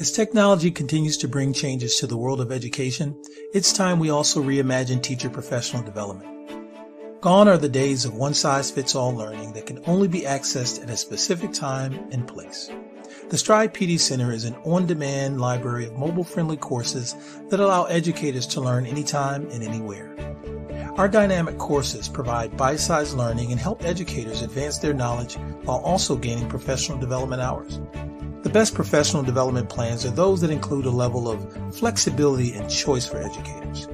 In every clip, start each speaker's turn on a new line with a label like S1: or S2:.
S1: As technology continues to bring changes to the world of education, it's time we also reimagine teacher professional development. Gone are the days of one size fits all learning that can only be accessed at a specific time and place. The Stride PD Center is an on demand library of mobile friendly courses that allow educators to learn anytime and anywhere. Our dynamic courses provide bite sized learning and help educators advance their knowledge while also gaining professional development hours. The best professional development plans are those that include a level of flexibility and choice for educators.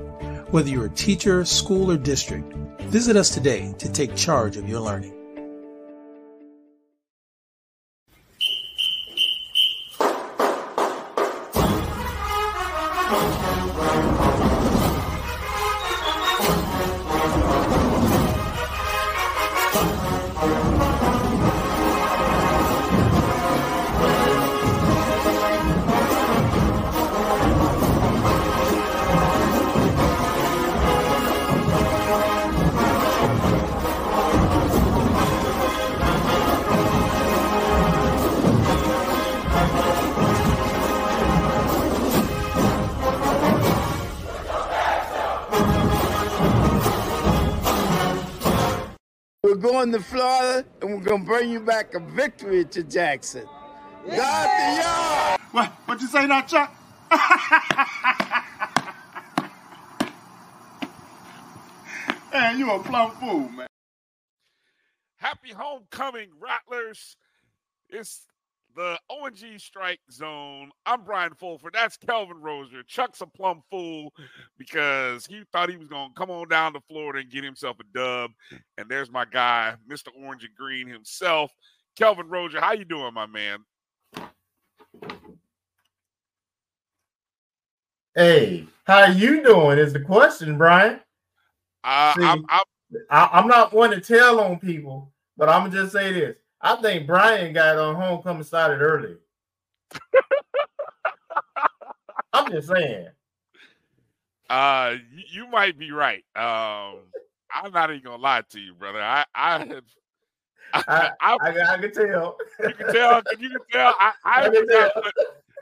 S1: Whether you're a teacher, school, or district, visit us today to take charge of your learning.
S2: Back a victory to Jackson. Yeah. God the yard.
S3: What? What you say now, Chuck? man, you a plum fool, man.
S4: Happy homecoming, Rattlers. It's the O&G strike zone. I'm Brian Fulford. That's Kelvin Rozier. Chuck's a plum fool because he thought he was going to come on down to Florida and get himself a dub. And there's my guy, Mr. Orange and Green himself. Kelvin Rozier, how you doing, my man?
S5: Hey, how you doing is the question, Brian.
S4: Uh, See, I'm, I'm,
S5: I'm not one to tell on people, but I'm gonna just say this. I think Brian got on homecoming started early. I'm just saying.
S4: Uh, you, you might be right. Um, I'm not even gonna lie to you, brother. I I have.
S5: I, I, I, I, can tell.
S4: You can tell. You can tell. I, I, I forgot tell. What,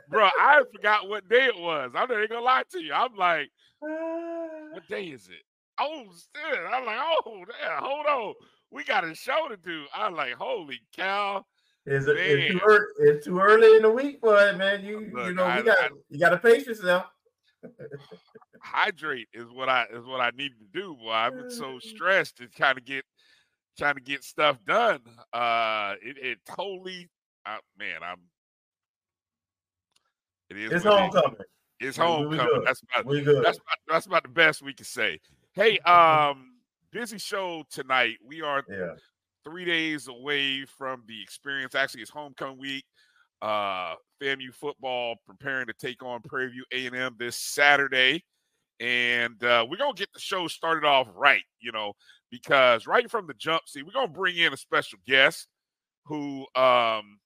S4: bro. I forgot what day it was. I'm not even gonna lie to you. I'm like, what day is it? Oh, shit. I'm like, oh, damn, hold on we got a show to do. I'm like, holy cow.
S5: Is it it's too, early, it's too early in the week for it, man. You Look, you know I, we got I, you got to pace yourself.
S4: hydrate is what I is what I need to do. Boy, I've been so stressed to kind of get trying to get stuff done. Uh, it, it totally, uh, man, I'm.
S5: It is. It's homecoming.
S4: It is. It's homecoming. That's about. We good. That's about, that's about the best we can say. Hey, um, busy show tonight. We are yeah. three days away from the experience. Actually, it's homecoming week. Uh, FAMU football preparing to take on Prairie View A&M this Saturday, and uh, we're gonna get the show started off right. You know, because right from the jump, see, we're gonna bring in a special guest who um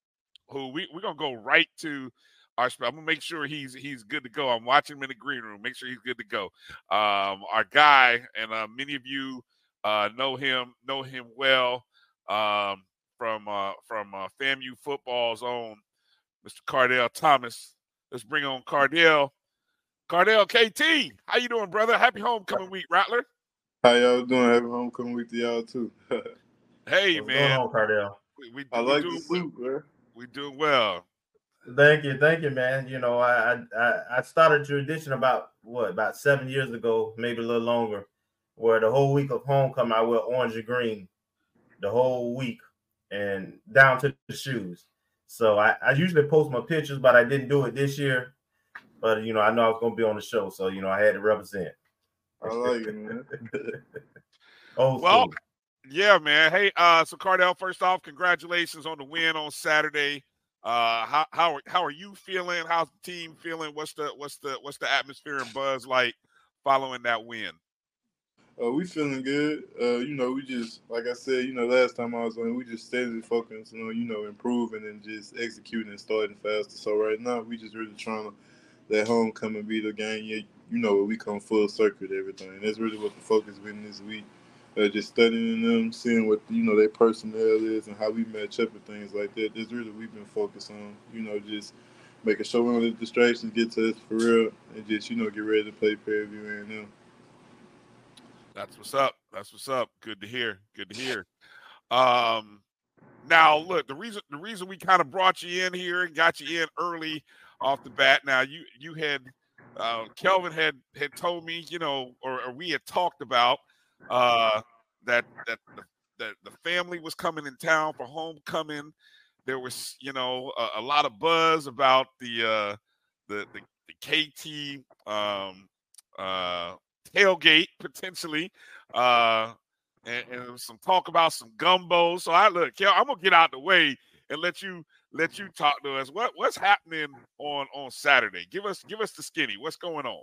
S4: who we, we're gonna go right to our I'm gonna make sure he's he's good to go. I'm watching him in the green room. Make sure he's good to go. Um, our guy, and uh, many of you uh, know him, know him well um, from uh, from uh, FAMU football's own Mr. Cardell Thomas. Let's bring on Cardell. Cardell KT, how you doing, brother? Happy homecoming week, Rattler.
S6: How y'all doing? Happy homecoming week to y'all too.
S4: hey
S5: What's
S4: man,
S5: on, Cardell.
S6: We, we, I like the suit, man.
S4: We doing well.
S5: Thank you, thank you, man. You know, I I I started tradition about what about seven years ago, maybe a little longer where the whole week of homecoming I wear orange and green the whole week and down to the shoes. So I, I usually post my pictures, but I didn't do it this year. But you know, I know I was gonna be on the show, so you know I had to represent.
S6: I like it, man.
S4: oh well, yeah, man. Hey, uh, so Cardell, first off, congratulations on the win on Saturday. Uh, how how how are you feeling? How's the team feeling? What's the what's the what's the atmosphere and buzz like following that win?
S6: Uh, we feeling good. Uh, you know, we just like I said, you know, last time I was on, we just steadily focusing on, you know, improving and just executing and starting faster. So right now, we just really trying to let homecoming be the game. Yeah, you know, we come full circuit everything. That's really what the focus been this week. Uh, just studying them, seeing what you know their personnel is and how we match up and things like that. That's really we've been focused on. You know, just making sure we don't distractions get to us for real, and just you know get ready to play Prairie View A&M.
S4: That's what's up. That's what's up. Good to hear. Good to hear. Um, now look, the reason the reason we kind of brought you in here and got you in early off the bat. Now you you had uh, Kelvin had had told me, you know, or, or we had talked about uh, that that the, that the family was coming in town for homecoming. There was, you know, a, a lot of buzz about the uh, the, the, the KT um, uh, tailgate potentially, uh, and, and some talk about some gumbo. So I look, Kel, I'm gonna get out the way and let you let you talk to us. What what's happening on on Saturday? Give us give us the skinny. What's going on?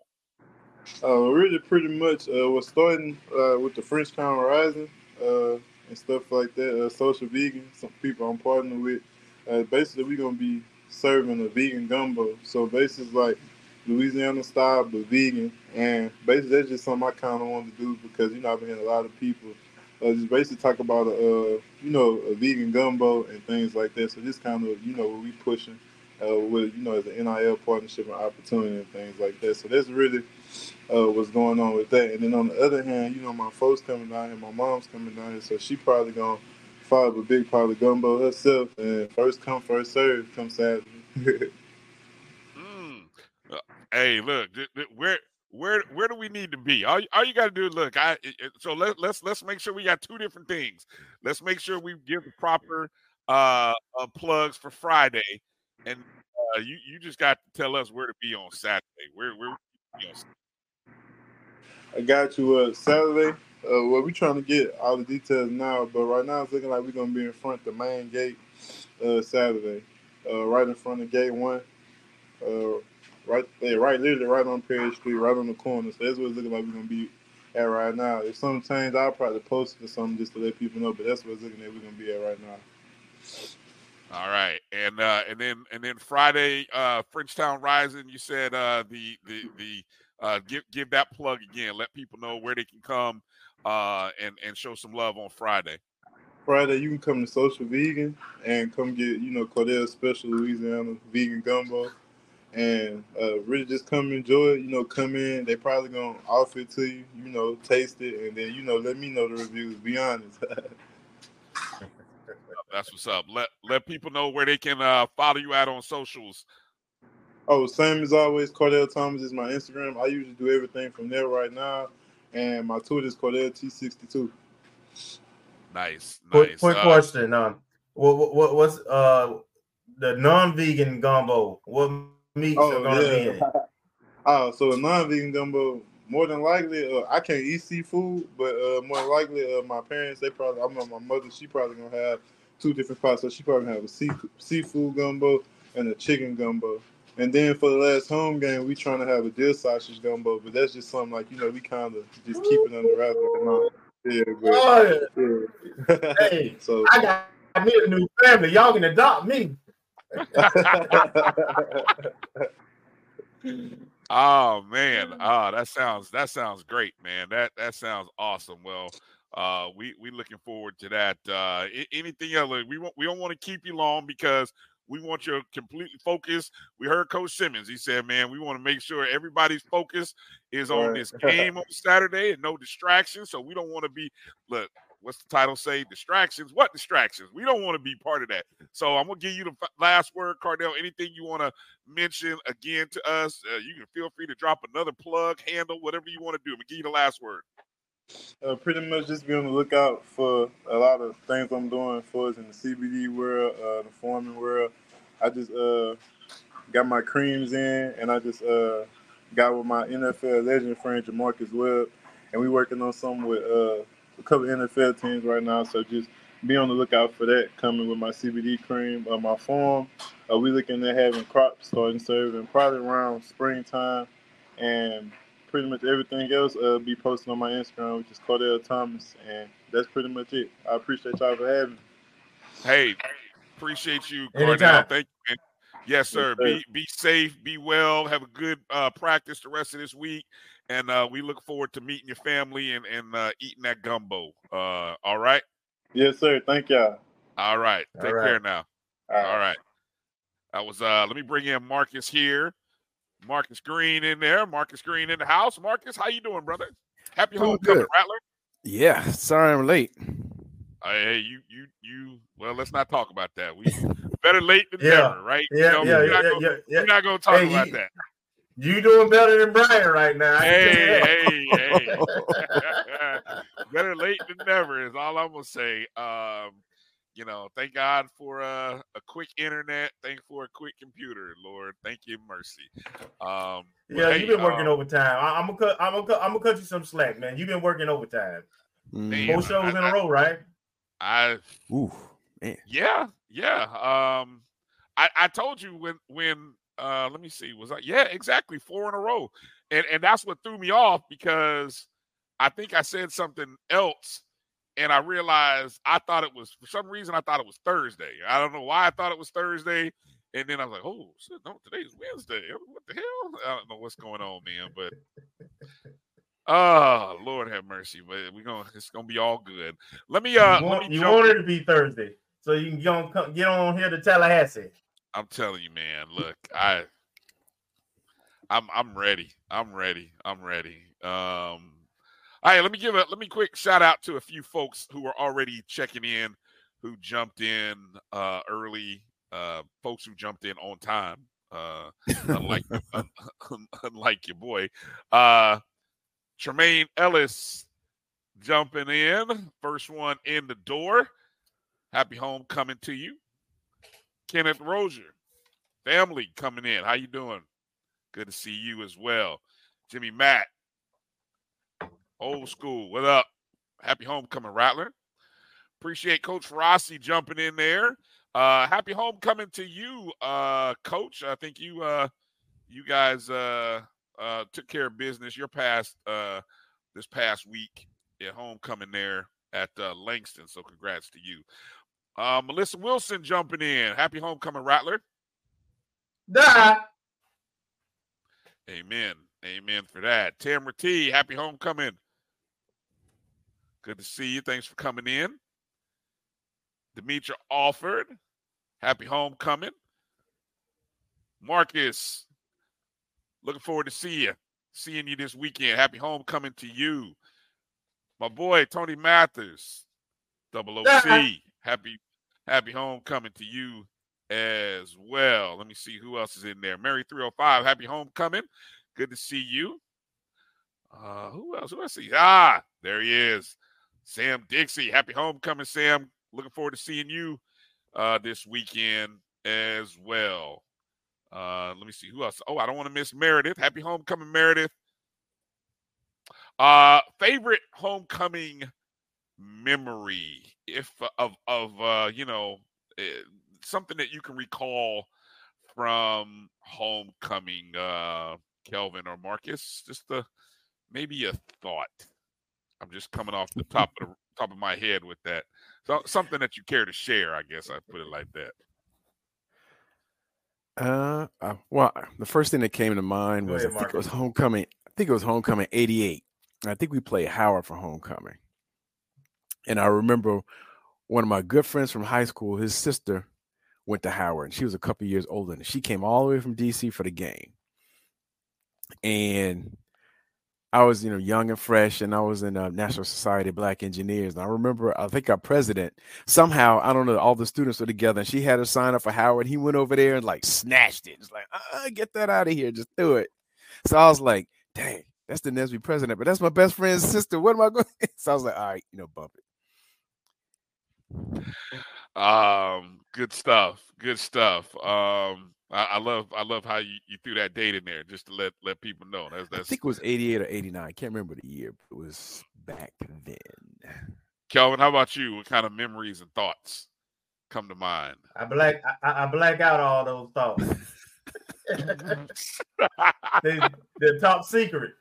S6: Uh, really, pretty much, uh, we're starting uh, with the Frenchtown Rising uh, and stuff like that. Uh, social vegan, some people I'm partnering with. Uh, basically, we're gonna be serving a vegan gumbo. So basically, like Louisiana style, but vegan. And basically, that's just something I kind of want to do because you know I've been hearing a lot of people uh, just basically talk about a uh, you know a vegan gumbo and things like that. So just kind of you know what we pushing uh, with you know as an NIL partnership and opportunity and things like that. So that's really uh, what's going on with that. And then on the other hand, you know my folks coming down here, my mom's coming down here, so she probably gonna follow a big pile of gumbo herself. And first come, first serve, come Saturday.
S4: Hey, look, where where where do we need to be? All, all you got to do is look. I so let, let's let's make sure we got two different things. Let's make sure we give the proper uh, uh plugs for Friday, and uh, you you just got to tell us where to be on Saturday. Where where
S6: I got you. Uh, Saturday. Uh, well, we're trying to get all the details now, but right now it's looking like we're gonna be in front of the main gate. Uh, Saturday, uh, right in front of gate one. Right there, right literally right on Perry Street, right on the corner. So that's what it's looking like we're gonna be at right now. If something changes, I'll probably post it or something just to let people know. But that's what it's looking like we're gonna be at right now.
S4: All right, and uh, and then and then Friday, uh, Frenchtown Rising. You said uh, the the the uh, give give that plug again. Let people know where they can come uh, and and show some love on Friday.
S6: Friday, you can come to Social Vegan and come get you know Cordell's Special Louisiana Vegan Gumbo and uh, really just come enjoy it. You know, come in. They probably gonna offer it to you. You know, taste it, and then you know, let me know the reviews. Be honest.
S4: That's what's up. Let let people know where they can uh, follow you out on socials.
S6: Oh, same as always. Cordell Thomas is my Instagram. I usually do everything from there right now, and my Twitter is Cordell T62.
S4: Nice,
S5: quick,
S4: nice.
S5: Quick uh, question. Um, what, what what's uh the non-vegan gumbo? What meats oh, are gonna yeah. be in.
S6: Oh, so a non-vegan gumbo, more than likely, uh, I can't eat seafood, but uh, more than likely, uh, my parents, they probably, I'm my mother, she probably gonna have two different pots. So she probably gonna have a sea, seafood gumbo and a chicken gumbo. And then for the last home game, we trying to have a dill sausage gumbo, but that's just something like you know we kind of just keep it under wraps. Yeah, but,
S5: yeah. hey, so I got me a new family. Y'all can adopt me
S4: oh man, oh that sounds that sounds great, man. That that sounds awesome. Well, uh, we we looking forward to that. Uh, anything else? We want we don't want to keep you long because we want your complete focus. We heard Coach Simmons. He said, "Man, we want to make sure everybody's focus is on this game on Saturday and no distractions. So we don't want to be look what's the title say? Distractions. What distractions? We don't want to be part of that. So I'm gonna give you the last word, Cardell. Anything you want to mention again to us? Uh, you can feel free to drop another plug, handle, whatever you want to do. I'm gonna give you the last word.
S6: Uh, pretty much just be on the lookout for a lot of things I'm doing for us in the CBD world, uh, the farming world. I just uh, got my creams in, and I just uh, got with my NFL legend friend J'Marcus Webb, and we working on something with uh, a couple NFL teams right now, so just be on the lookout for that coming with my CBD cream. Uh, my farm, uh, we looking at having crops starting serving probably around springtime, and pretty much everything else uh, be posted on my Instagram, which is Cordell Thomas, and that's pretty much it. I appreciate y'all for having me.
S4: Hey, appreciate you, Cordell. Thank you. Man. Yes, sir. Yes, sir. Be be safe, be well, have a good uh, practice the rest of this week, and uh, we look forward to meeting your family and and uh, eating that gumbo. Uh, all right.
S6: Yes, sir. Thank y'all.
S4: All right. Take all right. care now. All right. All right. That was uh let me bring in Marcus here. Marcus Green in there. Marcus Green in the house. Marcus, how you doing, brother? Happy homecoming, Rattler.
S7: Yeah, sorry I'm late.
S4: hey, you you you well, let's not talk about that. We better late than
S5: yeah.
S4: never, right?
S5: Yeah,
S4: you know,
S5: yeah,
S4: we're
S5: yeah,
S4: not
S5: yeah,
S4: gonna,
S5: yeah, yeah.
S4: We're not gonna talk
S5: Hey,
S4: about
S5: you-
S4: that.
S5: You doing better than Brian right now. I can tell you
S4: Hey, hey, hey. Better late than never is all I'm gonna say. Um, you know, thank God for uh, a quick internet. Thank for a quick computer, Lord. Thank you, mercy. Um,
S5: Yeah,
S4: hey,
S5: you've been working
S4: um,
S5: overtime. I, I'm gonna cut. I'm gonna cut. I'm gonna cut you some slack, man. You've been working overtime.
S7: Mm.
S4: Man,
S5: Four shows
S4: I-
S5: in
S4: I-
S5: a row, right?
S4: I
S7: Ooh, man.
S4: yeah, yeah. Um, I I told you when when uh let me see was I yeah exactly four in a row, and and that's what threw me off because I think I said something else. And I realized I thought it was for some reason I thought it was Thursday. I don't know why I thought it was Thursday. And then I was like, oh shit, no, today's Wednesday. What the hell? I don't know what's going on, man. But oh Lord have mercy. But we're gonna it's gonna be all good. Let me uh
S5: you
S4: let
S5: want,
S4: me
S5: you
S4: jump
S5: want it to be Thursday, so you can get on, come- get on here to Tallahassee.
S4: I'm telling you, man. Look, I, I'm, I'm ready. I'm ready. I'm ready. Um, all right. Let me give a let me quick shout out to a few folks who are already checking in, who jumped in uh, early. Uh, folks who jumped in on time. Uh, unlike unlike your boy, uh, Tremaine Ellis jumping in, first one in the door. Happy homecoming to you. Kenneth Rozier, family coming in. How you doing? Good to see you as well. Jimmy Matt, old school. What up? Happy homecoming, Rattler. Appreciate Coach Rossi jumping in there. Uh, happy homecoming to you, uh, Coach. I think you uh, you guys uh, uh, took care of business. Your past uh, this past week at homecoming there at uh, Langston. So congrats to you. Uh, Melissa Wilson jumping in. Happy homecoming, Rattler.
S5: Die.
S4: Amen. Amen for that. Tamara T, happy homecoming. Good to see you. Thanks for coming in. Demetra Alford, happy homecoming. Marcus, looking forward to see you. Seeing you this weekend. Happy homecoming to you. My boy Tony Mathers, double OC. Happy, happy homecoming to you as well. Let me see who else is in there. Mary 305, happy homecoming. Good to see you. Uh, who else? Who else? See? Ah, there he is. Sam Dixie. Happy homecoming, Sam. Looking forward to seeing you uh, this weekend as well. Uh, let me see who else. Oh, I don't want to miss Meredith. Happy homecoming, Meredith. Uh, favorite homecoming memory, if of of uh, you know eh, something that you can recall from homecoming, uh, Kelvin or Marcus. Just a maybe a thought. I'm just coming off the top of the top of my head with that. So something that you care to share, I guess I put it like that.
S7: Uh, uh, well, the first thing that came to mind
S5: Go
S7: was I
S5: ahead,
S7: think it was homecoming. I think it was homecoming '88. I think we played Howard for homecoming, and I remember one of my good friends from high school. His sister went to Howard, and she was a couple years older, and she came all the way from DC for the game. And I was, you know, young and fresh, and I was in uh, National Society of Black Engineers. And I remember, I think our president somehow, I don't know, all the students were together, and she had her sign up for Howard. He went over there and like snatched it. It's like, uh, get that out of here, just do it. So I was like, dang, that's the NSBE president, but that's my best friend's sister. What am I going? So I was like, all right, you know, bump it.
S4: Um, good stuff. Good stuff. Um, I, I love I love how you, you threw that date in there just to let let people know. That's
S7: I think it was 88 or 89. I can't remember the year, but it was back then.
S4: Kelvin. How about you? What kind of memories and thoughts come to mind?
S5: I black. I, I black out all those thoughts. they, they're top secret.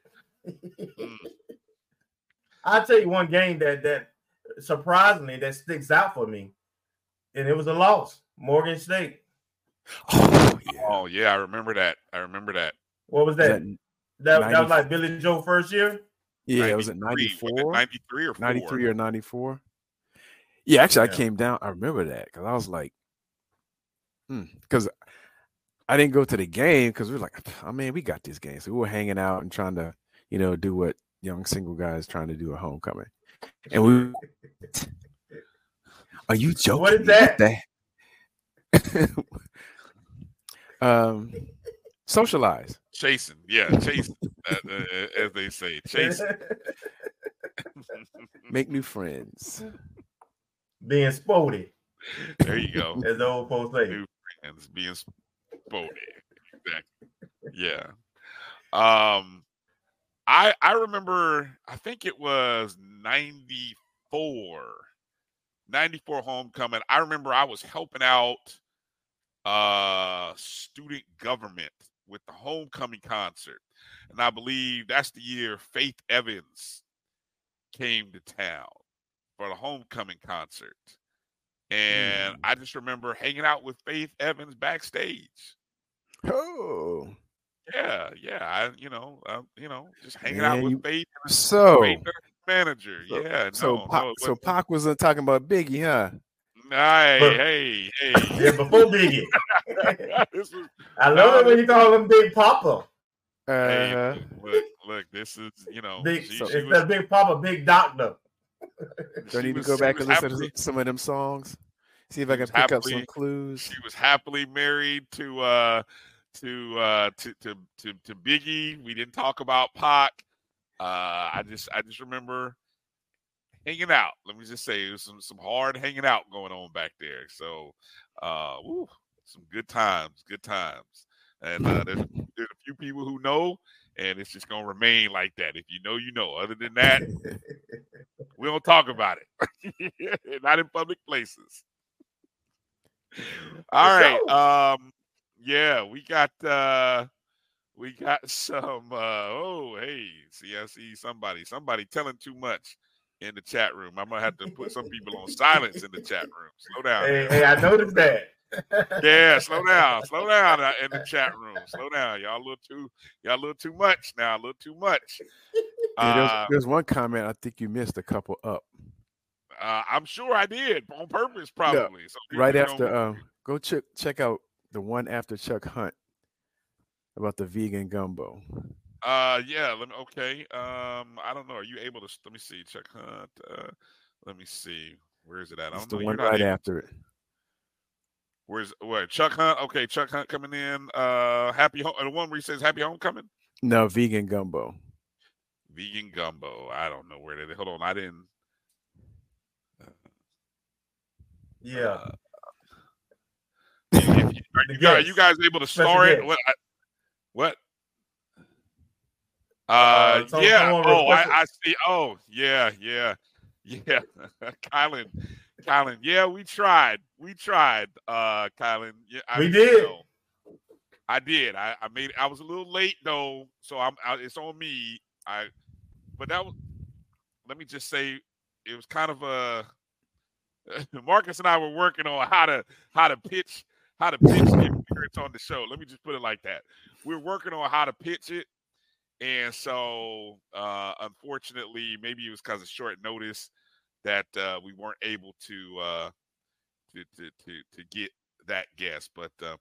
S4: Mm.
S5: I'll tell you one game that that surprisingly that sticks out for me, and it was a loss. Morgan State.
S7: Oh, yeah.
S4: Oh yeah, I remember that. I remember that.
S5: What was
S7: Was
S5: that?
S7: that
S5: That, that, was like Billy Joe first year.
S7: yeah, it was at
S4: 93.
S7: 94?
S4: 93 or
S7: 93 or 94. Yeah, actually,
S5: Yeah.
S7: I came down. I remember that because I was like, hmm, because I didn't go to the game because we were like, oh man, we got this game. So we were hanging out and trying to, you know, do what young single guys trying to do at homecoming. And we are you joking?
S5: What is that?
S7: that? um socialize.
S4: Chasing, yeah, chasing, uh, uh, as they say, chasing.
S7: Make new friends.
S5: Being sporty.
S4: There you go.
S5: As the old folks say.
S4: New friends, being sporty. Exactly. Yeah. Um, I I remember. I think it was ninety four. 94 homecoming. I remember I was helping out uh student government with the homecoming concert. And I believe that's the year Faith Evans came to town for the homecoming concert. And mm. I just remember hanging out with Faith Evans backstage.
S7: Oh.
S4: Yeah, yeah. I, you know, uh, you know, just hanging Man, out with
S7: you,
S4: Faith.
S7: So
S4: Faith manager.
S7: So,
S4: yeah.
S7: So
S4: no,
S7: Pac,
S4: no,
S7: so Pac wasn't talking about Biggie, huh?
S4: Hey, hey, hey.
S5: Yeah, before Biggie. was, I love it when you call him Big Papa.
S7: Uh-huh. Hey,
S4: look, look, this is you know,
S5: big, she, so she was, Big Papa, Big Doctor.
S7: Do I need was, to go back and listen happily, to some of them songs? See if I can pick happily, up some clues.
S4: She was happily married to uh to uh to to to, to Biggie. We didn't talk about Pac. Uh I just I just remember hanging out. Let me just say, it was some some hard hanging out going on back there. So, uh, woo, some good times, good times. And uh, there's, there's a few people who know, and it's just gonna remain like that. If you know, you know. Other than that, we don't talk about it. Not in public places. All right. Um, yeah, we got uh we got some uh oh hey, see I see somebody, somebody telling too much in the chat room. I'm gonna have to put some people on silence in the chat room. Slow down.
S5: Hey, hey I noticed that.
S4: yeah, slow down, slow down uh, in the chat room. Slow down, y'all. A little too, y'all a little too much now. A little too much.
S7: Yeah, there's, uh, there's, one comment I think you missed a couple up.
S4: Uh, I'm sure I did on purpose, probably. So
S7: right after, um, go check check out the one after Chuck Hunt about the vegan gumbo.
S4: Uh, yeah. Let me. Okay. Um, I don't know. Are you able to? Let me see. Chuck Hunt. Uh, let me see. Where is it at? I
S7: don't it's know. one right able. after it.
S4: Where's what? Chuck Hunt. Okay, Chuck Hunt coming in. Uh, happy home. The one where he says "Happy Homecoming."
S7: No, vegan gumbo.
S4: Vegan gumbo. I don't know where they. Hold on. I didn't.
S5: Uh, yeah. Uh,
S4: are, you, are, you, guys able to start it? What? I, what? Uh, uh yeah. Oh, I, I, see. Oh, yeah, yeah, yeah. Kylan, Kylan. Yeah, we tried. We tried. Uh, Kylan. Yeah,
S5: I we did. Know,
S4: I did. I, I made. I was a little late though, so I'm. I, it's on me. I. But that was. Let me just say, it was kind of a. Marcus and I were working on how to how to pitch how to pitch the appearance on the show. Let me just put it like that. We're working on how to pitch it and so, uh, unfortunately, maybe it was because of short notice that uh, we weren't able to, uh, to, to to to get that guest. But uh,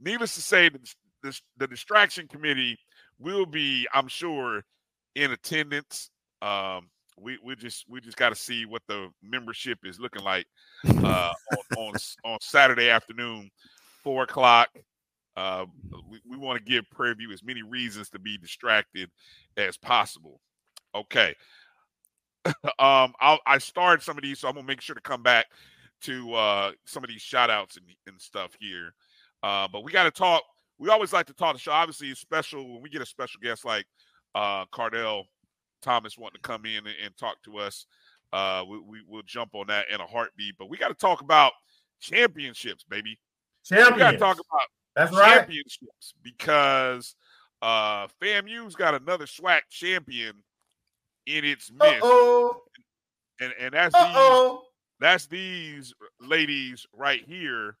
S4: needless to say, the, the, the distraction committee will be, I'm sure, in attendance. Um, we we just we just got to see what the membership is looking like uh, on, on on Saturday afternoon, four o'clock. Uh, we, we want to give Prairie View as many reasons to be distracted as possible. Okay. um, I'll, I started some of these, so I'm gonna make sure to come back to uh, some of these shout outs and, and stuff here. Uh, but we got to talk. We always like to talk the show. Obviously, it's special when we get a special guest like uh, Cardell Thomas wanting to come in and, and talk to us. Uh, we, we will jump on that in a heartbeat. But we got to talk about championships, baby.
S5: Champions. We
S4: got to talk about
S5: that's right.
S4: Championships because uh FAMU's got another SWAC champion in its midst.
S5: Uh-oh.
S4: And and that's Uh-oh. these that's these ladies right here.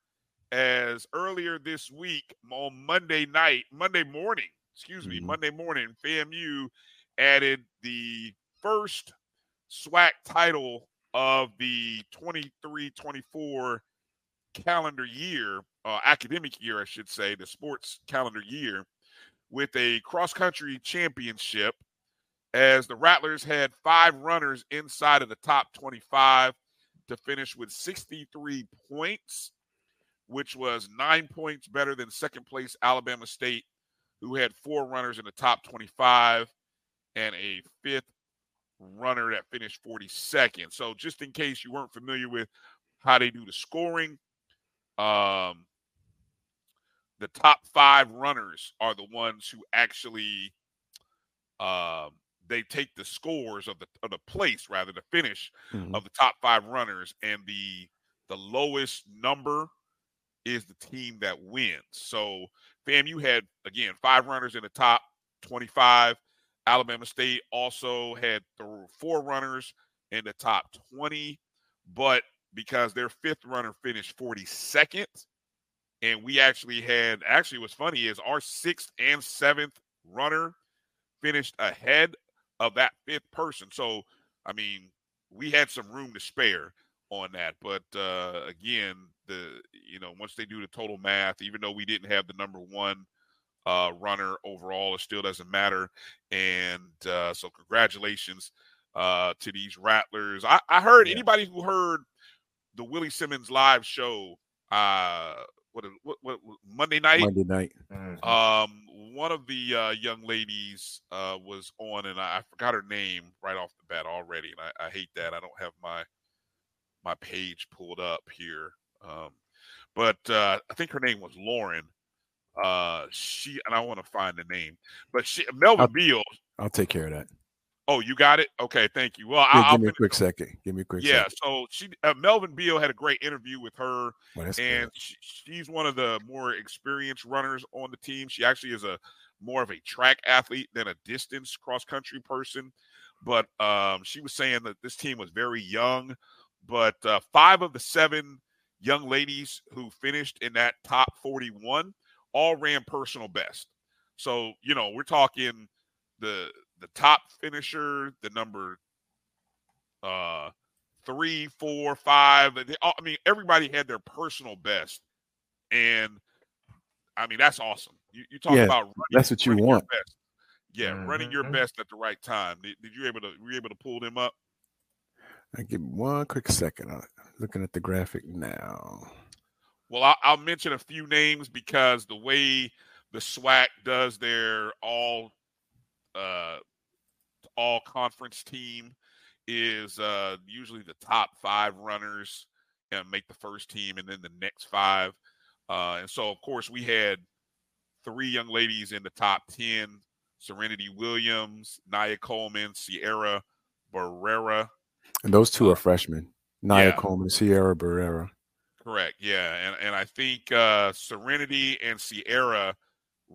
S4: As earlier this week on Monday night, Monday morning, excuse me, mm-hmm. Monday morning, FAMU added the first SWAC title of the 23 24 calendar year uh, academic year, I should say, the sports calendar year, with a cross country championship as the Rattlers had five runners inside of the top 25 to finish with 63 points, which was nine points better than second place Alabama State, who had four runners in the top 25 and a fifth runner that finished 42nd. So, just in case you weren't familiar with how they do the scoring, um, the top five runners are the ones who actually um, they take the scores of the of the place rather the finish mm-hmm. of the top five runners and the the lowest number is the team that wins so FAMU had again five runners in the top 25 alabama state also had four runners in the top 20 but because their fifth runner finished 42nd and we actually had actually what's funny is our sixth and seventh runner finished ahead of that fifth person. So, I mean, we had some room to spare on that. But uh, again, the you know once they do the total math, even though we didn't have the number one uh, runner overall, it still doesn't matter. And uh, so, congratulations uh, to these Rattlers. I, I heard yeah. anybody who heard the Willie Simmons live show. Uh, what, what, what Monday night?
S7: Monday night.
S4: Mm-hmm. Um, one of the uh, young ladies uh, was on, and I, I, forgot her name right off the bat already, and I, I, hate that. I don't have my my page pulled up here, um, but uh, I think her name was Lauren. Uh, she and I want to find the name, but she Melvin I'll, Beal.
S7: I'll take care of that.
S4: Oh, you got it. Okay, thank you. Well,
S7: yeah, I'll, give me a quick second. Give me a quick.
S4: Yeah.
S7: Second.
S4: So she, uh, Melvin Beal, had a great interview with her, well, and she, she's one of the more experienced runners on the team. She actually is a more of a track athlete than a distance cross country person. But um, she was saying that this team was very young, but uh, five of the seven young ladies who finished in that top 41 all ran personal best. So you know we're talking the the top finisher, the number uh three, four, five. They, I mean, everybody had their personal best, and I mean that's awesome. You, you talk yeah, about running,
S7: that's what you want.
S4: Yeah, mm-hmm. running your best at the right time. Did, did, you able to were you able to pull them up?
S7: I give one quick second. I'm looking at the graphic now.
S4: Well, I'll, I'll mention a few names because the way the SWAC does their all uh, all conference team is uh, usually the top five runners and make the first team, and then the next five. Uh, and so, of course, we had three young ladies in the top ten: Serenity Williams, Nia Coleman, Sierra Barrera.
S7: And those two are uh, freshmen. Nia yeah. Coleman, Sierra Barrera.
S4: Correct. Yeah, and and I think uh, Serenity and Sierra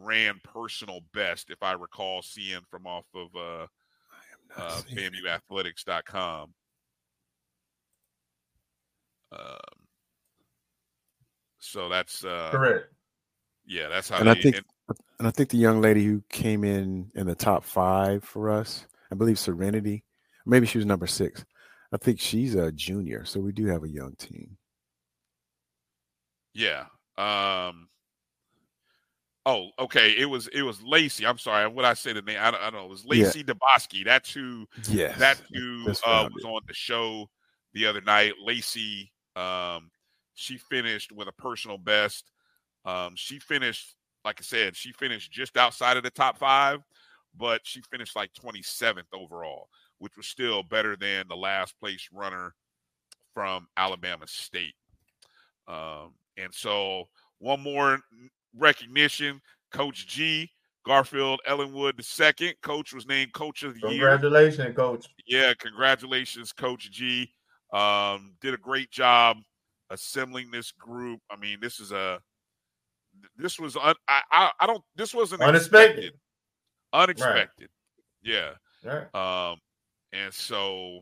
S4: ran personal best, if I recall seeing from off of uh, uh, FAMUathletics.com. Um, so that's uh,
S5: correct.
S4: Yeah, that's how.
S7: And they, I think, and, and I think the young lady who came in in the top five for us, I believe Serenity, maybe she was number six. I think she's a junior, so we do have a young team.
S4: Yeah. Um, Oh, okay. It was it was Lacey. I'm sorry. What I say the name? I don't, I don't know. It was Lacey yeah. Debosky. That's who.
S7: Yes.
S4: That's who uh, was on the show the other night. Lacey. Um, she finished with a personal best. Um, she finished, like I said, she finished just outside of the top five, but she finished like 27th overall, which was still better than the last place runner from Alabama State. Um, and so one more recognition. Coach G, Garfield Ellenwood the second. Coach was named Coach of the
S5: congratulations,
S4: Year.
S5: Congratulations, Coach.
S4: Yeah, congratulations, Coach G. Um, did a great job assembling this group. I mean, this is a this was un, I, I, I don't this wasn't
S5: unexpected. Expected.
S4: Unexpected. Right. Yeah.
S5: Right.
S4: Um, and so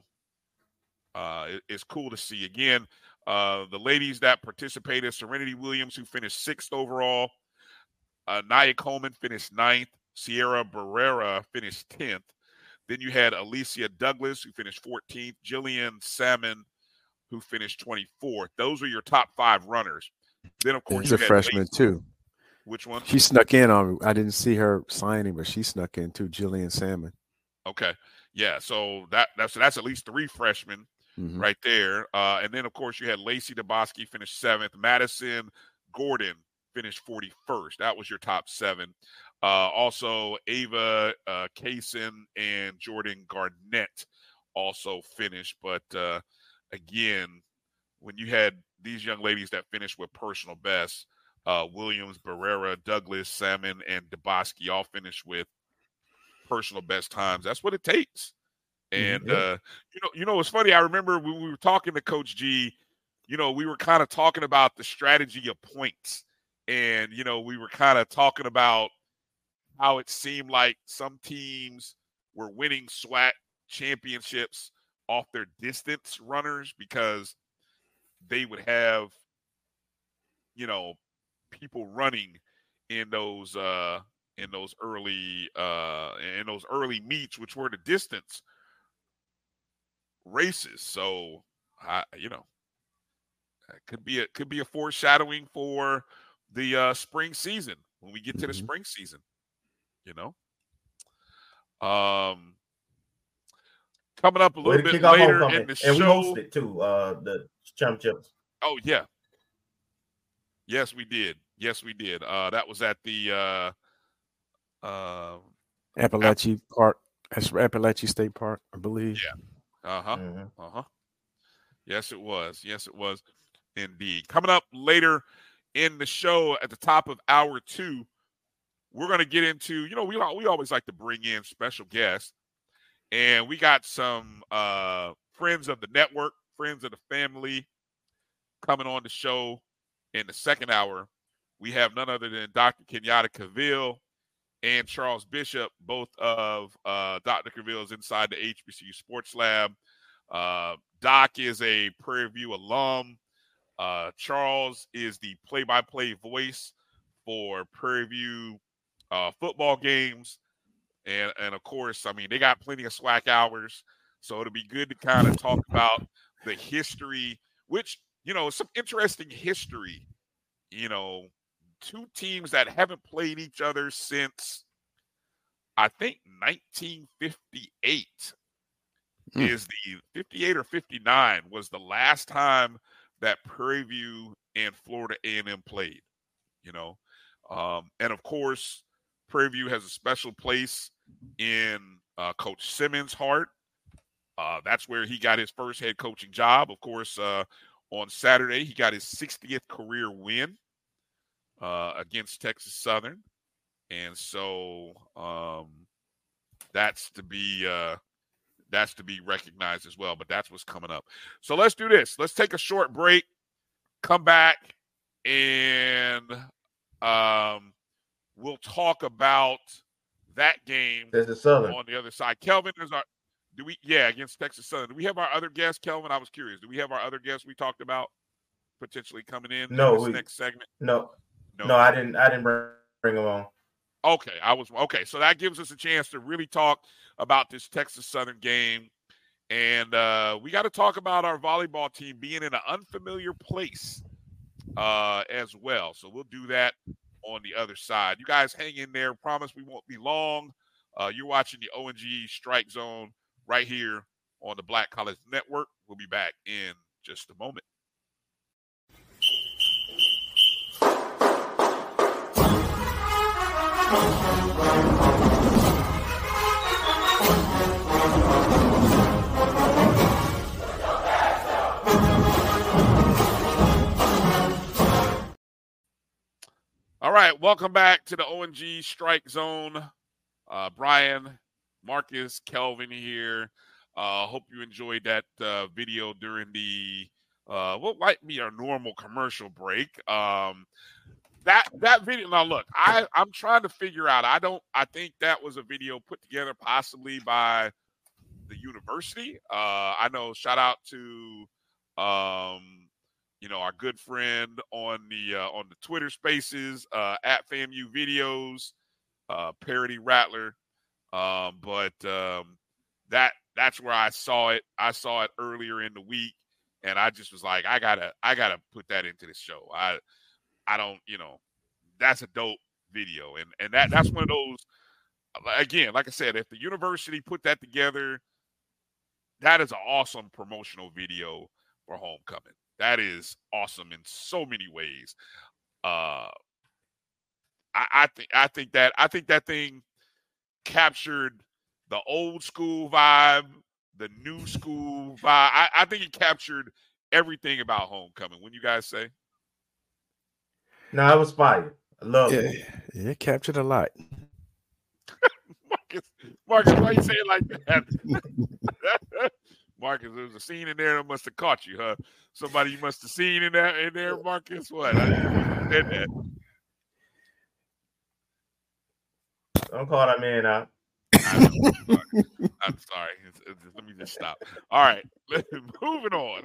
S4: uh, it, it's cool to see again. Uh, the ladies that participated Serenity Williams, who finished sixth overall, uh, Nia Coleman finished ninth, Sierra Barrera finished 10th. Then you had Alicia Douglas, who finished 14th, Jillian Salmon, who finished 24th. Those are your top five runners. Then of course
S7: she's a freshman Lacey. too.
S4: Which one?
S7: She snuck in on. I didn't see her signing, but she snuck in too. Jillian Salmon.
S4: Okay, yeah. So that that's that's at least three freshmen mm-hmm. right there. Uh, and then of course you had Lacey Dubosky finished seventh. Madison Gordon finished forty first. That was your top seven. Uh, also, Ava uh, Kaysen and Jordan Garnett also finished. But uh, again, when you had these young ladies that finished with personal best, uh, Williams, Barrera, Douglas, Salmon, and Dubosky all finished with personal best times. That's what it takes. And mm-hmm. uh, you know, you know, it's funny. I remember when we were talking to Coach G. You know, we were kind of talking about the strategy of points, and you know, we were kind of talking about how it seemed like some teams were winning SWAC championships off their distance runners because they would have, you know, people running in those uh in those early uh in those early meets, which were the distance races. So I you know could be a could be a foreshadowing for the uh spring season when we get to the mm-hmm. spring season, you know. Um coming up a little bit later in the
S5: and
S4: show.
S5: And we hosted too, uh, the championships.
S4: Oh yeah. Yes, we did. Yes, we did. Uh, that was at the uh, uh,
S7: Apalachee App- Park. That's Apalachee State Park, I believe.
S4: Yeah. Uh huh. Mm-hmm. Uh huh. Yes, it was. Yes, it was. Indeed. Coming up later in the show at the top of hour two, we're going to get into. You know, we we always like to bring in special guests and we got some uh, friends of the network, friends of the family coming on the show in the second hour. We have none other than Dr. Kenyatta Cavil and Charles Bishop, both of uh, Dr. Cavil's inside the HBCU Sports Lab. Uh, Doc is a Prairie View alum. Uh, Charles is the play-by-play voice for Prairie View uh, football games and and of course, I mean they got plenty of SWAC hours, so it'll be good to kind of talk about the history, which you know some interesting history. You know, two teams that haven't played each other since I think 1958 hmm. is the 58 or 59 was the last time that Prairie View and Florida A&M played. You know, um, and of course, Prairie View has a special place in uh, Coach Simmons' heart. Uh, that's where he got his first head coaching job. Of course, uh, on Saturday, he got his 60th career win uh, against Texas Southern. And so um, that's to be uh, that's to be recognized as well. But that's what's coming up. So let's do this. Let's take a short break, come back, and um, we'll talk about – that game
S5: Texas Southern.
S4: on the other side. Kelvin is our do we yeah, against Texas Southern. Do we have our other guest, Kelvin? I was curious. Do we have our other guest we talked about potentially coming in
S5: no,
S4: in
S5: we,
S4: next segment?
S5: No. No, no I didn't I didn't bring, bring him on.
S4: Okay, I was okay. So that gives us a chance to really talk about this Texas Southern game. And uh, we got to talk about our volleyball team being in an unfamiliar place uh, as well. So we'll do that on the other side. You guys hang in there. Promise we won't be long. Uh, you're watching the O&G Strike Zone right here on the Black College Network. We'll be back in just a moment. All right, welcome back to the O&G Strike Zone. Uh, Brian, Marcus, Kelvin here. Uh, hope you enjoyed that uh, video during the uh, what might be our normal commercial break. Um, that that video. Now, look, I I'm trying to figure out. I don't. I think that was a video put together possibly by the university. Uh, I know. Shout out to um, you know, our good friend on the uh, on the Twitter Spaces uh, at FAMU Videos, uh, Parody Rattler. Um, but um, that that's where I saw it. I saw it earlier in the week, and I just was like, I gotta I gotta put that into the show. I I don't, you know, that's a dope video, and and that that's one of those. Again, like I said, if the university put that together, that is an awesome promotional video for homecoming. That is awesome in so many ways. Uh, I, I think I think that I think that thing captured the old school vibe, the new school vibe. I, I think it captured everything about homecoming. When you guys say?
S5: No, I was fire. I love
S7: yeah,
S5: it.
S7: Yeah, it captured a lot.
S4: Marcus, Marcus, why you say it like that? Marcus, there was a scene in there that must have caught you, huh? Somebody you must have seen in that in there, Marcus. What? I said that.
S5: Don't call that man out.
S4: I'm sorry. I'm sorry. It's, it's, let me just stop. All right, moving on.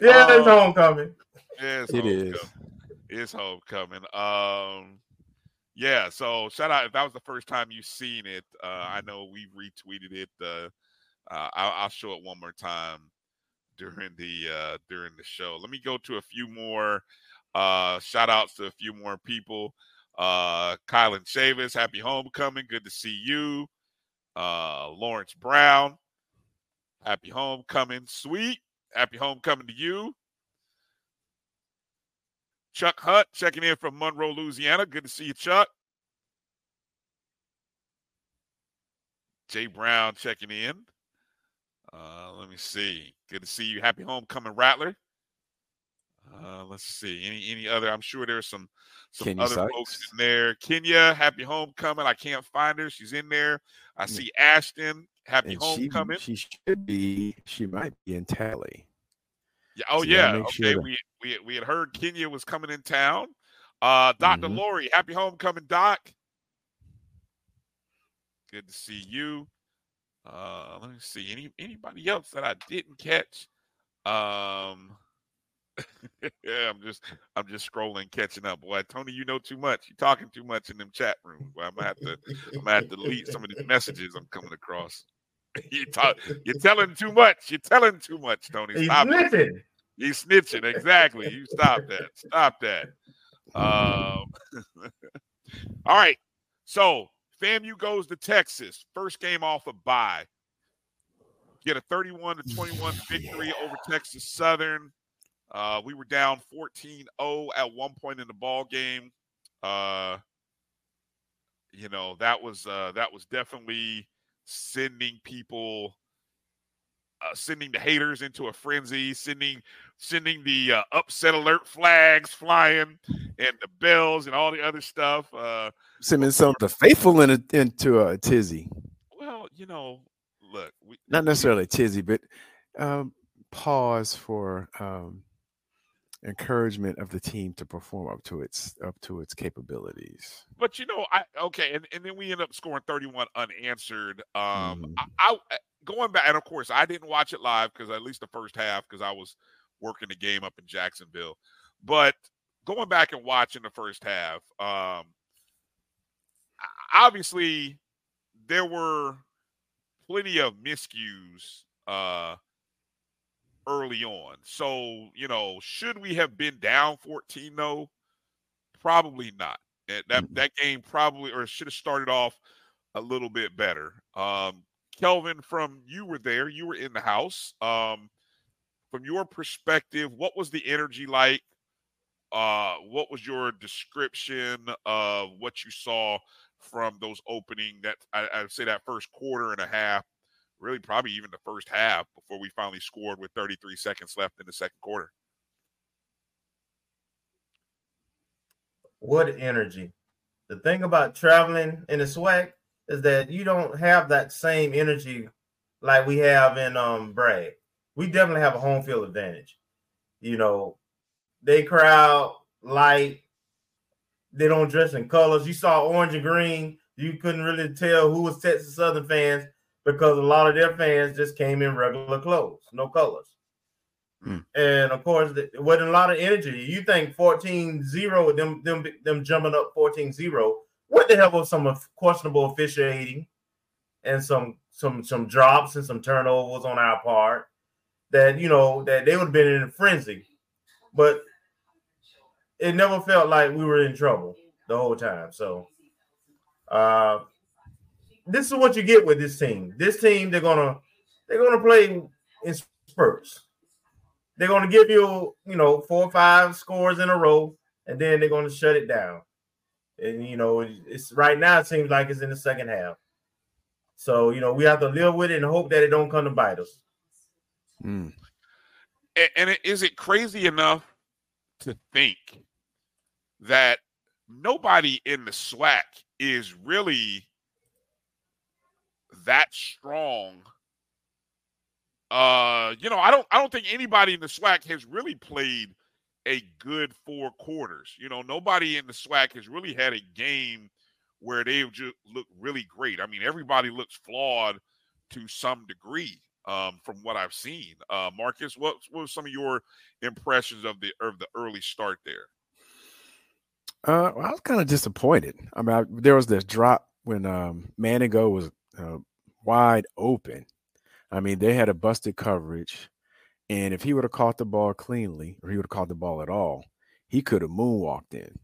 S5: Yeah, um, it's homecoming.
S4: Yeah, it's it homecoming. is. It's homecoming. Um, yeah. So shout out if that was the first time you've seen it. Uh, I know we retweeted it. Uh, uh, I'll, I'll, show it one more time during the uh, during the show. Let me go to a few more uh, shout outs to a few more people. Uh, Kylan Chavis, happy homecoming. Good to see you. Uh, Lawrence Brown, happy homecoming. Sweet, happy homecoming to you. Chuck Hutt checking in from Monroe, Louisiana. Good to see you, Chuck. Jay Brown checking in. Uh, let me see. Good to see you. Happy homecoming, Rattler. Uh, let's see. Any any other? I'm sure there's some some Kenya other Sykes. folks in there. Kenya, happy homecoming. I can't find her. She's in there. I see Ashton. Happy and homecoming.
S7: She, she, should be. She might be in Tally.
S4: Oh so yeah. Okay. Sure. We we we had heard Kenya was coming in town. Uh, Doctor mm-hmm. Lori, happy homecoming, Doc. Good to see you. Uh, let me see. Any anybody else that I didn't catch? Um. yeah, I'm just I'm just scrolling, catching up. Boy, Tony, you know too much. You're talking too much in them chat rooms. Boy, I'm gonna have to I'm gonna have to delete some of these messages I'm coming across. you talk you're telling too much. You're telling too much, Tony.
S5: Stop He's. It.
S4: He's snitching. Exactly. You stop that. Stop that. Um all right. So FAMU goes to Texas. First game off a of bye. Get a 31 to 21 victory yeah. over Texas Southern. Uh, we were down 14-0 at one point in the ball game. Uh, you know that was uh, that was definitely sending people, uh, sending the haters into a frenzy, sending sending the uh, upset alert flags flying and the bells and all the other stuff. Uh,
S7: sending some of the faithful in a, into a tizzy.
S4: Well, you know, look, we,
S7: not necessarily tizzy, but um, pause for um, encouragement of the team to perform up to its up to its capabilities.
S4: But you know, I okay, and, and then we end up scoring 31 unanswered. Um mm. I, I, going back, and of course I didn't watch it live because at least the first half, because I was working the game up in Jacksonville. But going back and watching the first half, um obviously there were plenty of miscues uh early on. So, you know, should we have been down 14 though? Probably not. That that, that game probably or should have started off a little bit better. Um Kelvin, from you were there, you were in the house. Um, from your perspective, what was the energy like? Uh, what was your description of what you saw from those opening that I, I'd say that first quarter and a half really probably even the first half before we finally scored with 33 seconds left in the second quarter.
S5: What energy. The thing about traveling in the SWAC is that you don't have that same energy like we have in um Bragg. We definitely have a home field advantage. You know, they crowd light, they don't dress in colors. You saw orange and green, you couldn't really tell who was Texas Southern fans because a lot of their fans just came in regular clothes, no colors. Mm. And of course, it wasn't a lot of energy. You think 14 0, them, them, them jumping up 14 0, what the hell was some questionable officiating and some some some drops and some turnovers on our part that you know that they would have been in a frenzy. but it never felt like we were in trouble the whole time. So uh this is what you get with this team. This team, they're gonna they're gonna play in spurts. They're gonna give you, you know, four or five scores in a row, and then they're gonna shut it down. And you know, it's right now it seems like it's in the second half. So you know, we have to live with it and hope that it don't come to bite us.
S4: Mm. And is it crazy enough to think that nobody in the SWAC is really that strong. Uh, you know, I don't I don't think anybody in the SWAC has really played a good four quarters. You know, nobody in the SWAC has really had a game where they've just looked really great. I mean, everybody looks flawed to some degree um, from what I've seen. Uh, Marcus, what, what were some of your impressions of the of the early start there?
S7: Uh, well, I was kind of disappointed. I mean, I, there was this drop when um, Manigo was uh, wide open. I mean, they had a busted coverage, and if he would have caught the ball cleanly, or he would have caught the ball at all, he could have moonwalked in.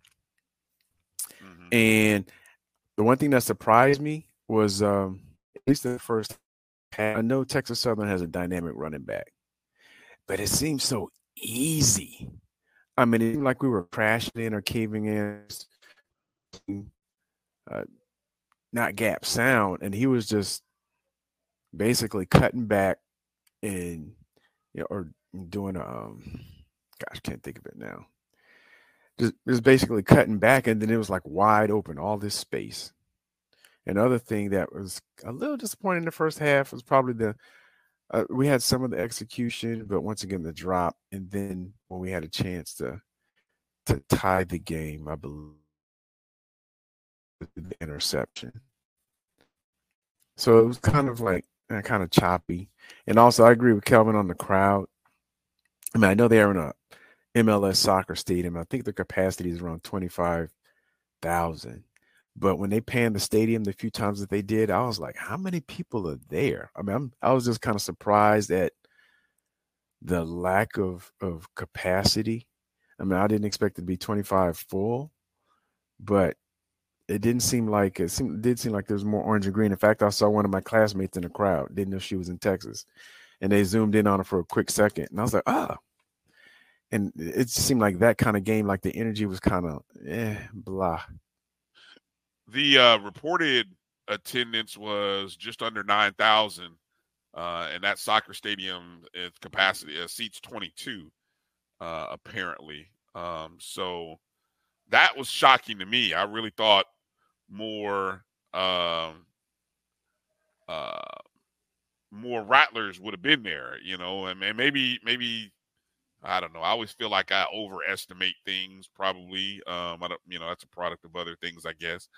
S7: Mm-hmm. And the one thing that surprised me was, um, at least the first I know Texas Southern has a dynamic running back, but it seems so easy. I mean, it seemed like we were crashing in or caving in. Uh, not gap sound, and he was just basically cutting back and you know, or doing um gosh, can't think of it now. Just, just basically cutting back, and then it was like wide open, all this space. Another thing that was a little disappointing in the first half was probably the uh, we had some of the execution, but once again the drop, and then when we had a chance to to tie the game, I believe the interception. So it was kind of like uh, kind of choppy. And also, I agree with Kelvin on the crowd. I mean, I know they're in a MLS soccer stadium. I think the capacity is around 25,000. But when they panned the stadium the few times that they did, I was like, how many people are there? I mean, I'm, I was just kind of surprised at the lack of, of capacity. I mean, I didn't expect it to be 25 full, but it didn't seem like it seemed did seem like there was more orange and green. In fact, I saw one of my classmates in the crowd. Didn't know she was in Texas, and they zoomed in on her for a quick second, and I was like, ah. And it seemed like that kind of game, like the energy was kind of eh, blah.
S4: The uh, reported attendance was just under nine thousand, uh, and that soccer stadium its capacity uh, seats twenty two, uh, apparently. Um, so that was shocking to me. I really thought more um, uh, more rattlers would have been there, you know, and, and maybe maybe I don't know. I always feel like I overestimate things. Probably, um, I don't, you know, that's a product of other things, I guess.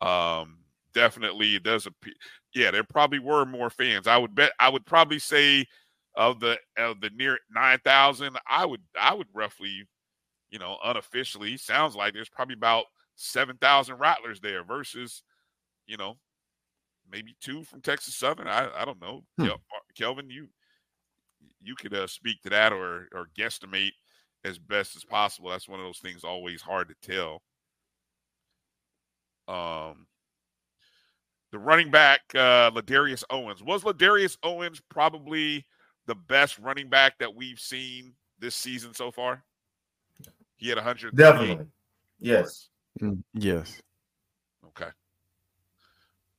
S4: Um, definitely, it does appear. Yeah, there probably were more fans. I would bet. I would probably say of the of the near nine thousand. I would I would roughly, you know, unofficially sounds like there's probably about 7,000 Rattlers there versus, you know, maybe two from Texas Southern. I, I don't know. Hmm. Kelvin, you you could uh, speak to that or or guesstimate as best as possible. That's one of those things always hard to tell. Um, the running back, uh, Ladarius Owens. Was Ladarius Owens probably the best running back that we've seen this season so far? He had 100.
S5: Definitely. Yes.
S7: Mm, yes.
S4: Okay.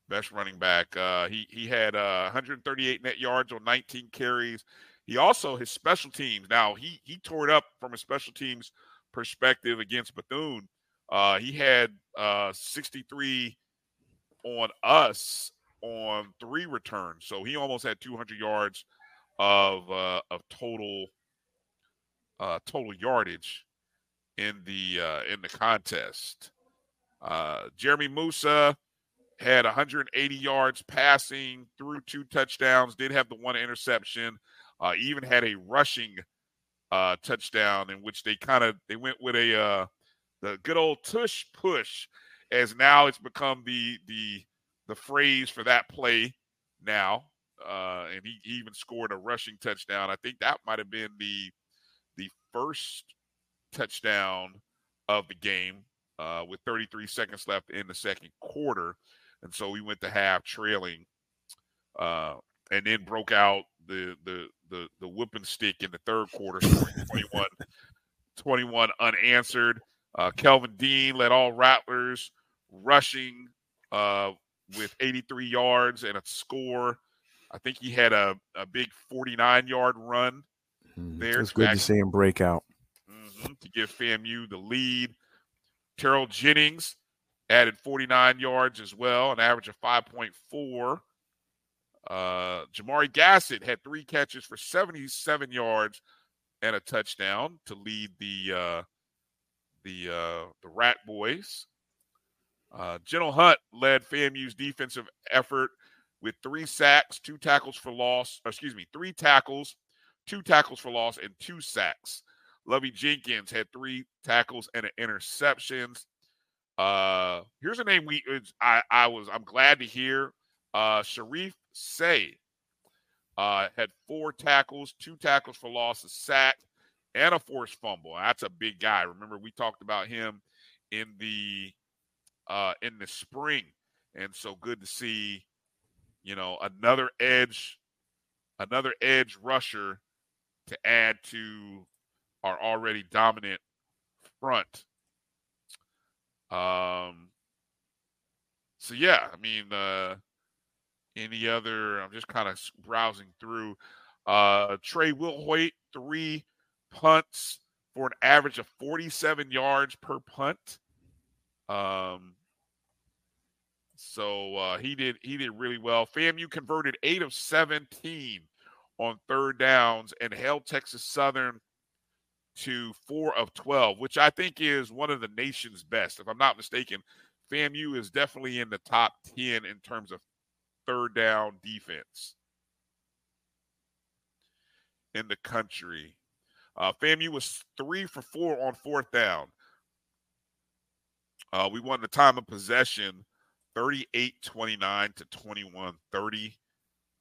S4: Best running back. Uh, he he had uh, 138 net yards on 19 carries. He also his special teams. Now he he tore it up from a special teams perspective against Bethune. Uh, he had uh, 63 on us on three returns, so he almost had 200 yards of uh, of total uh, total yardage in the uh, in the contest. Uh, Jeremy Moussa had 180 yards passing, threw two touchdowns, did have the one interception, uh, even had a rushing uh, touchdown in which they kind of they went with a uh, the good old tush push, as now it's become the the the phrase for that play now. Uh, and he, he even scored a rushing touchdown. I think that might have been the the first touchdown of the game uh, with 33 seconds left in the second quarter. And so we went to half trailing uh, and then broke out the the the the whooping stick in the third quarter, 21, 21 unanswered. Uh, Kelvin Dean led all Rattlers rushing uh, with 83 yards and a score. I think he had a, a big 49 yard run
S7: mm-hmm. there. It's good to see him break out.
S4: Mm-hmm, to give FAMU the lead. Terrell Jennings added 49 yards as well, an average of 5.4. Uh, Jamari Gassett had three catches for 77 yards and a touchdown to lead the uh, the uh, the Rat Boys. Uh, General Hunt led FAMU's defensive effort with three sacks, two tackles for loss. Excuse me, three tackles, two tackles for loss, and two sacks. Lovey Jenkins had three tackles and an interceptions. Uh, here's a name we I, I was I'm glad to hear. Uh, Sharif Say uh, had four tackles, two tackles for loss, a sack, and a forced fumble. That's a big guy. Remember, we talked about him in the uh, in the spring, and so good to see, you know, another edge, another edge rusher to add to our already dominant front. Um. So yeah, I mean, uh, any other? I'm just kind of browsing through. Uh, Trey Wilhoit, three punts for an average of 47 yards per punt. Um, so uh, he did he did really well. FAMU converted eight of 17 on third downs and held Texas Southern to four of 12, which I think is one of the nation's best. If I'm not mistaken, FAMU is definitely in the top 10 in terms of third down defense in the country. Uh, FAMU was three for four on fourth down. Uh, we won the time of possession 38 29 to 21 30.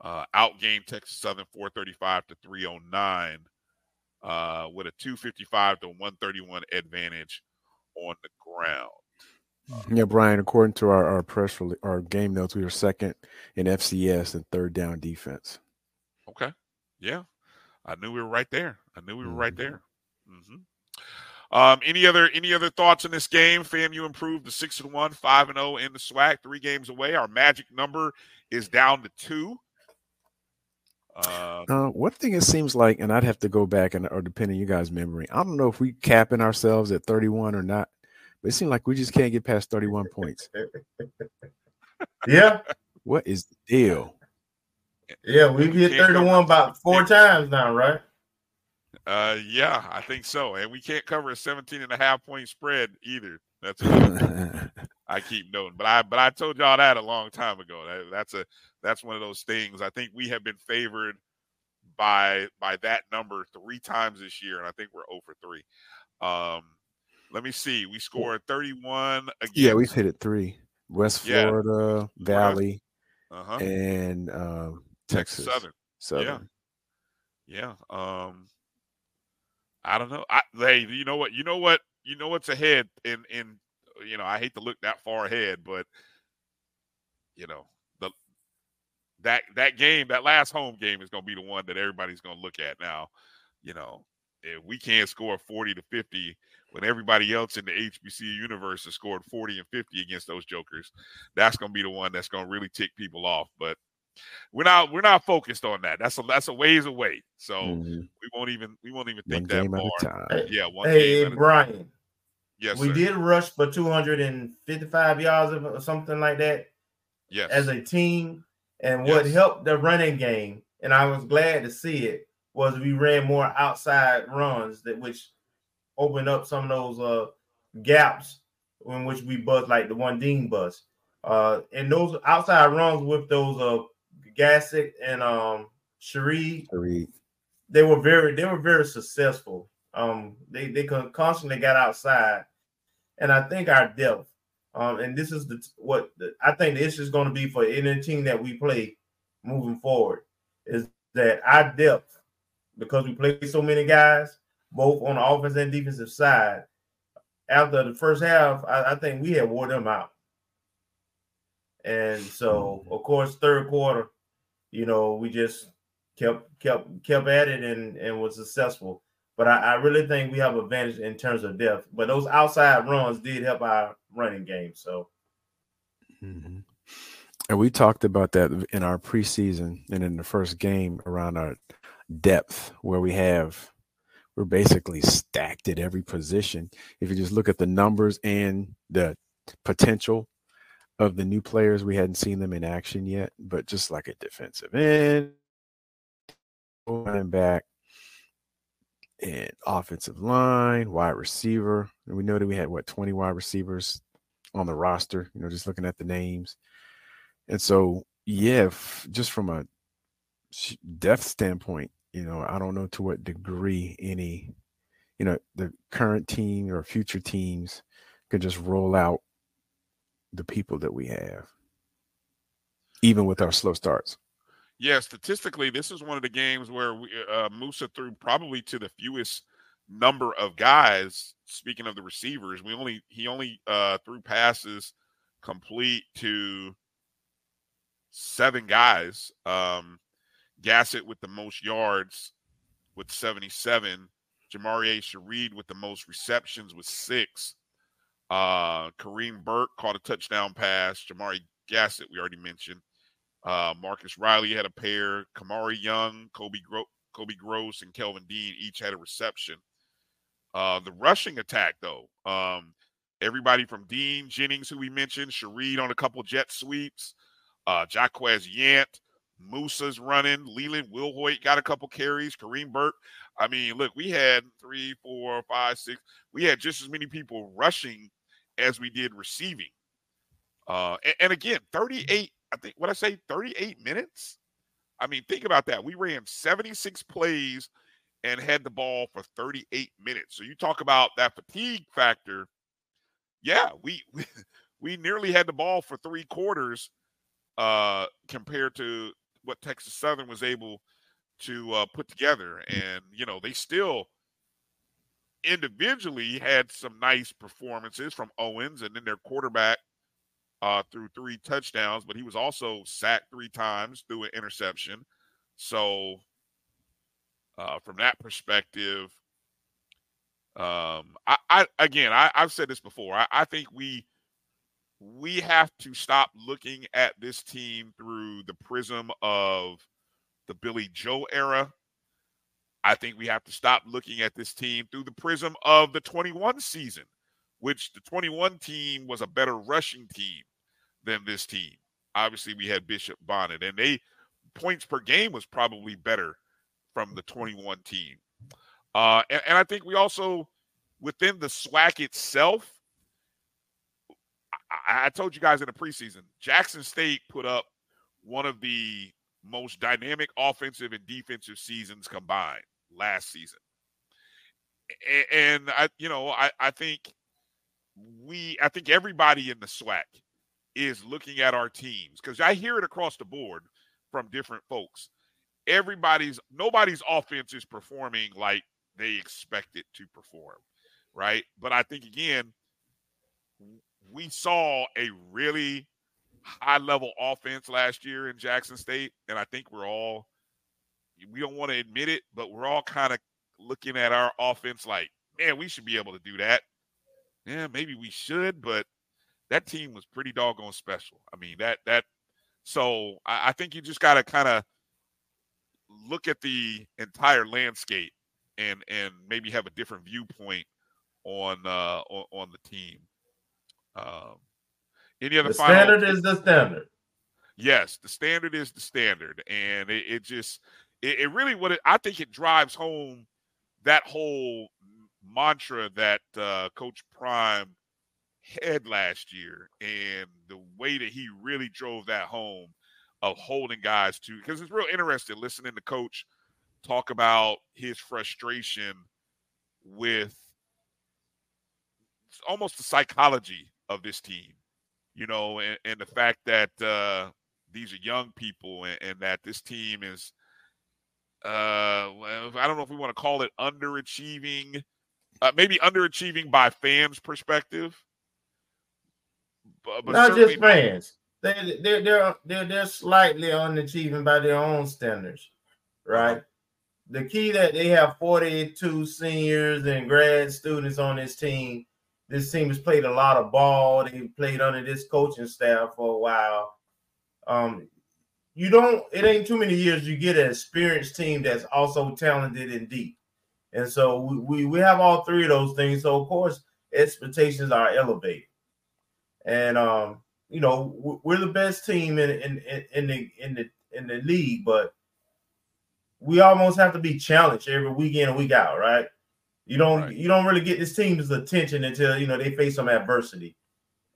S4: Uh, outgame Texas Southern 435 to 309 uh, with a 255 to 131 advantage on the ground.
S7: Yeah, Brian. According to our, our press release, our game notes, we were second in FCS and third down defense.
S4: Okay. Yeah, I knew we were right there. I knew we were mm-hmm. right there. Mm-hmm. Um, any other any other thoughts in this game? FAMU improved to six and one, five and zero oh in the SWAC, three games away. Our magic number is down to two.
S7: Uh, uh, one thing it seems like, and I'd have to go back and or depending on you guys' memory, I don't know if we capping ourselves at 31 or not. But it seems like we just can't get past 31 points.
S5: Yeah.
S7: What is the deal?
S5: Yeah, we've hit 31 about four times now, right?
S4: Uh yeah, I think so. And we can't cover a 17 and a half point spread either. That's I keep noting. But I but I told y'all that a long time ago. That, that's a that's one of those things. I think we have been favored by by that number three times this year, and I think we're over 3. Um let me see. We scored 31 again.
S7: Yeah, we've hit it three. West Florida. Valley, uh-huh. and um, Texas.
S4: Southern. Southern. Yeah. Yeah. Um I don't know. I hey, you know what? You know what? You know what's ahead in in you know, I hate to look that far ahead, but you know, the that that game, that last home game is gonna be the one that everybody's gonna look at now. You know, if we can't score 40 to 50 when everybody else in the HBC universe has scored 40 and 50 against those jokers, that's going to be the one that's going to really tick people off. But we're not we're not focused on that. That's a that's a ways away. So mm-hmm. we won't even we won't even think one that far. Yeah,
S5: one hey, Brian.
S4: Yes,
S5: we
S4: sir.
S5: did rush for 255 yards or something like that.
S4: Yes,
S5: as a team, and what yes. helped the running game, and I was glad to see it was we ran more outside runs that which opened up some of those uh gaps in which we bust like the one Dean bus. Uh and those outside runs with those uh Gassett and um Sharif, they were very they were very successful. Um they they constantly got outside. And I think our depth, um, and this is the what the, I think the issue is going to be for any team that we play moving forward is that our depth because we play so many guys, both on the offense and defensive side. After the first half, I, I think we had wore them out. And so, of course, third quarter, you know, we just kept kept kept at it and and was successful. But I, I really think we have advantage in terms of depth. But those outside runs did help our running game. So,
S7: mm-hmm. and we talked about that in our preseason and in the first game around our depth, where we have we're basically stacked at every position. If you just look at the numbers and the potential of the new players, we hadn't seen them in action yet, but just like a defensive end, running back, and offensive line, wide receiver. And we know that we had what 20 wide receivers on the roster, you know, just looking at the names. And so, yeah, just from a depth standpoint, you know, I don't know to what degree any, you know, the current team or future teams could just roll out the people that we have, even with our slow starts.
S4: Yeah, statistically, this is one of the games where we, uh, Moussa threw probably to the fewest number of guys. Speaking of the receivers, we only he only uh, threw passes complete to seven guys. Um, Gassett with the most yards with 77. Jamari Shareed with the most receptions with six. Uh, Kareem Burke caught a touchdown pass. Jamari Gassett, we already mentioned. Uh, Marcus Riley had a pair. Kamari Young, Kobe, Gro- Kobe Gross, and Kelvin Dean each had a reception. Uh, the rushing attack, though, um, everybody from Dean Jennings, who we mentioned, Shareed on a couple jet sweeps, uh, Jaquez Yant, Moussa's running. Leland Wilhoit got a couple carries. Kareem Burke. I mean, look, we had three, four, five, six. We had just as many people rushing as we did receiving. Uh, and, and again, 38, I think what I say, 38 minutes. I mean, think about that. We ran 76 plays and had the ball for 38 minutes. So you talk about that fatigue factor. Yeah, we we, we nearly had the ball for three quarters uh compared to what Texas Southern was able to uh, put together. And, you know, they still individually had some nice performances from Owens and then their quarterback uh, threw three touchdowns, but he was also sacked three times through an interception. So, uh, from that perspective, um, I, I again, I, have said this before. I, I think we we have to stop looking at this team through the prism of the Billy Joe era. I think we have to stop looking at this team through the prism of the 21 season, which the 21 team was a better rushing team than this team. Obviously, we had Bishop Bonnet, and they points per game was probably better from the 21 team. Uh, and, and I think we also, within the SWAC itself, I, I told you guys in the preseason, Jackson State put up one of the most dynamic offensive and defensive seasons combined last season. And, I, you know, I, I think we, I think everybody in the SWAC is looking at our teams because I hear it across the board from different folks. Everybody's, nobody's offense is performing like they expect it to perform, right? But I think again, we saw a really high level offense last year in Jackson State. And I think we're all, we don't want to admit it, but we're all kind of looking at our offense like, man, we should be able to do that. Yeah, maybe we should, but that team was pretty doggone special. I mean, that, that, so I, I think you just got to kind of look at the entire landscape and, and maybe have a different viewpoint on, uh, on, on the team. Um, any other
S5: the standard is the standard.
S4: Yes, the standard is the standard, and it, it just it, it, really what it, I think it drives home that whole mantra that uh, Coach Prime had last year, and the way that he really drove that home of holding guys to because it's real interesting listening to Coach talk about his frustration with almost the psychology of this team, you know, and, and the fact that uh, these are young people and, and, that this team is, uh, I don't know if we want to call it underachieving, uh, maybe underachieving by fans' perspective.
S5: But, but not just fans. They they're they're they're they're slightly underachieving by their own standards, right? The key that they have 42 seniors and grad students on this team. This team has played a lot of ball. They played under this coaching staff for a while. Um, you don't it ain't too many years you get an experienced team that's also talented and deep. And so we, we, we have all three of those things. So of course expectations are elevated. And um, you know, we're the best team in in, in the in the in the league, but we almost have to be challenged every week in and week out, right? You don't right. you don't really get this team's attention until you know they face some adversity.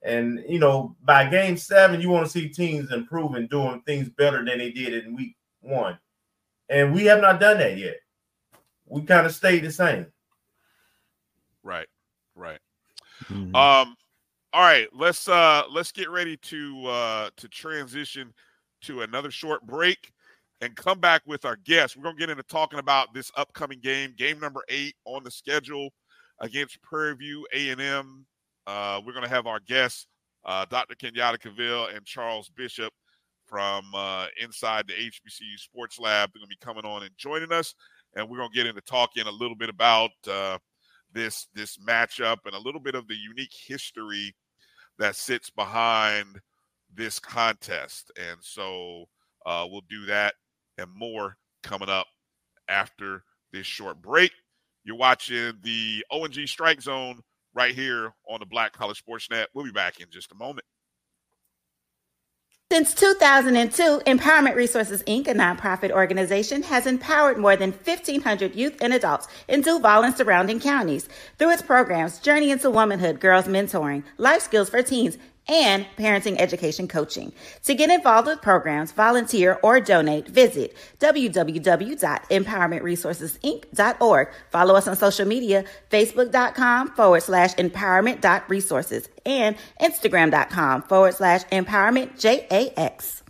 S5: And you know, by game seven, you want to see teams improving, doing things better than they did in week one. And we have not done that yet. We kind of stayed the same.
S4: Right, right. Mm-hmm. Um, all right, let's uh let's get ready to uh to transition to another short break and come back with our guests. We're gonna get into talking about this upcoming game, game number eight on the schedule against Prairie View A and M uh, we're going to have our guests, uh, Dr. Kenyatta Cavil and Charles Bishop from uh, inside the HBCU Sports Lab. They're going to be coming on and joining us, and we're going to get into talking a little bit about uh, this this matchup and a little bit of the unique history that sits behind this contest. And so uh, we'll do that and more coming up after this short break. You're watching the O&G Strike Zone right here on the Black College Sports Net. We'll be back in just a moment.
S8: Since 2002, Empowerment Resources Inc., a nonprofit organization, has empowered more than 1,500 youth and adults in Duval and surrounding counties. Through its programs, Journey into Womanhood, Girls Mentoring, Life Skills for Teens, and parenting education coaching. To get involved with programs, volunteer, or donate, visit www.empowermentresourcesinc.org. Follow us on social media, facebook.com forward slash empowerment.resources and instagram.com forward slash empowerment JAX.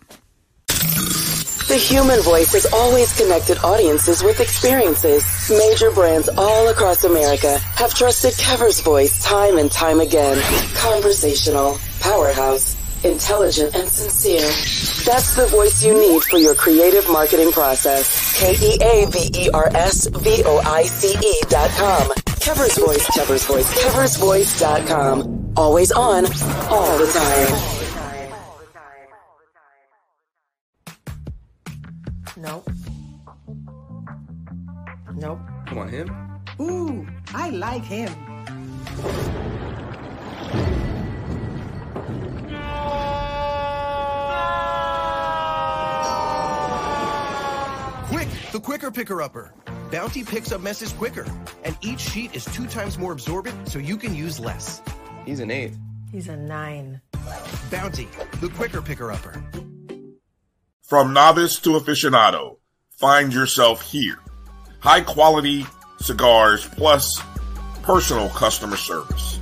S9: The human voice has always connected audiences with experiences. Major brands all across America have trusted Keaver's voice time and time again. Conversational powerhouse, intelligent, and sincere. That's the voice you need for your creative marketing process. K-E-A-V-E-R-S-V-O-I-C-E dot com. Keaver's Voice, Keaver's Voice, Keaver's Voice dot com. Always on, all the time.
S10: Nope. Nope.
S11: You want him?
S10: Ooh, I like him.
S12: The Quicker Picker Upper. Bounty picks up messes quicker, and each sheet is two times more absorbent so you can use less.
S11: He's an eight.
S10: He's a nine.
S12: Bounty, the Quicker Picker Upper.
S13: From novice to aficionado, find yourself here. High quality cigars plus personal customer service.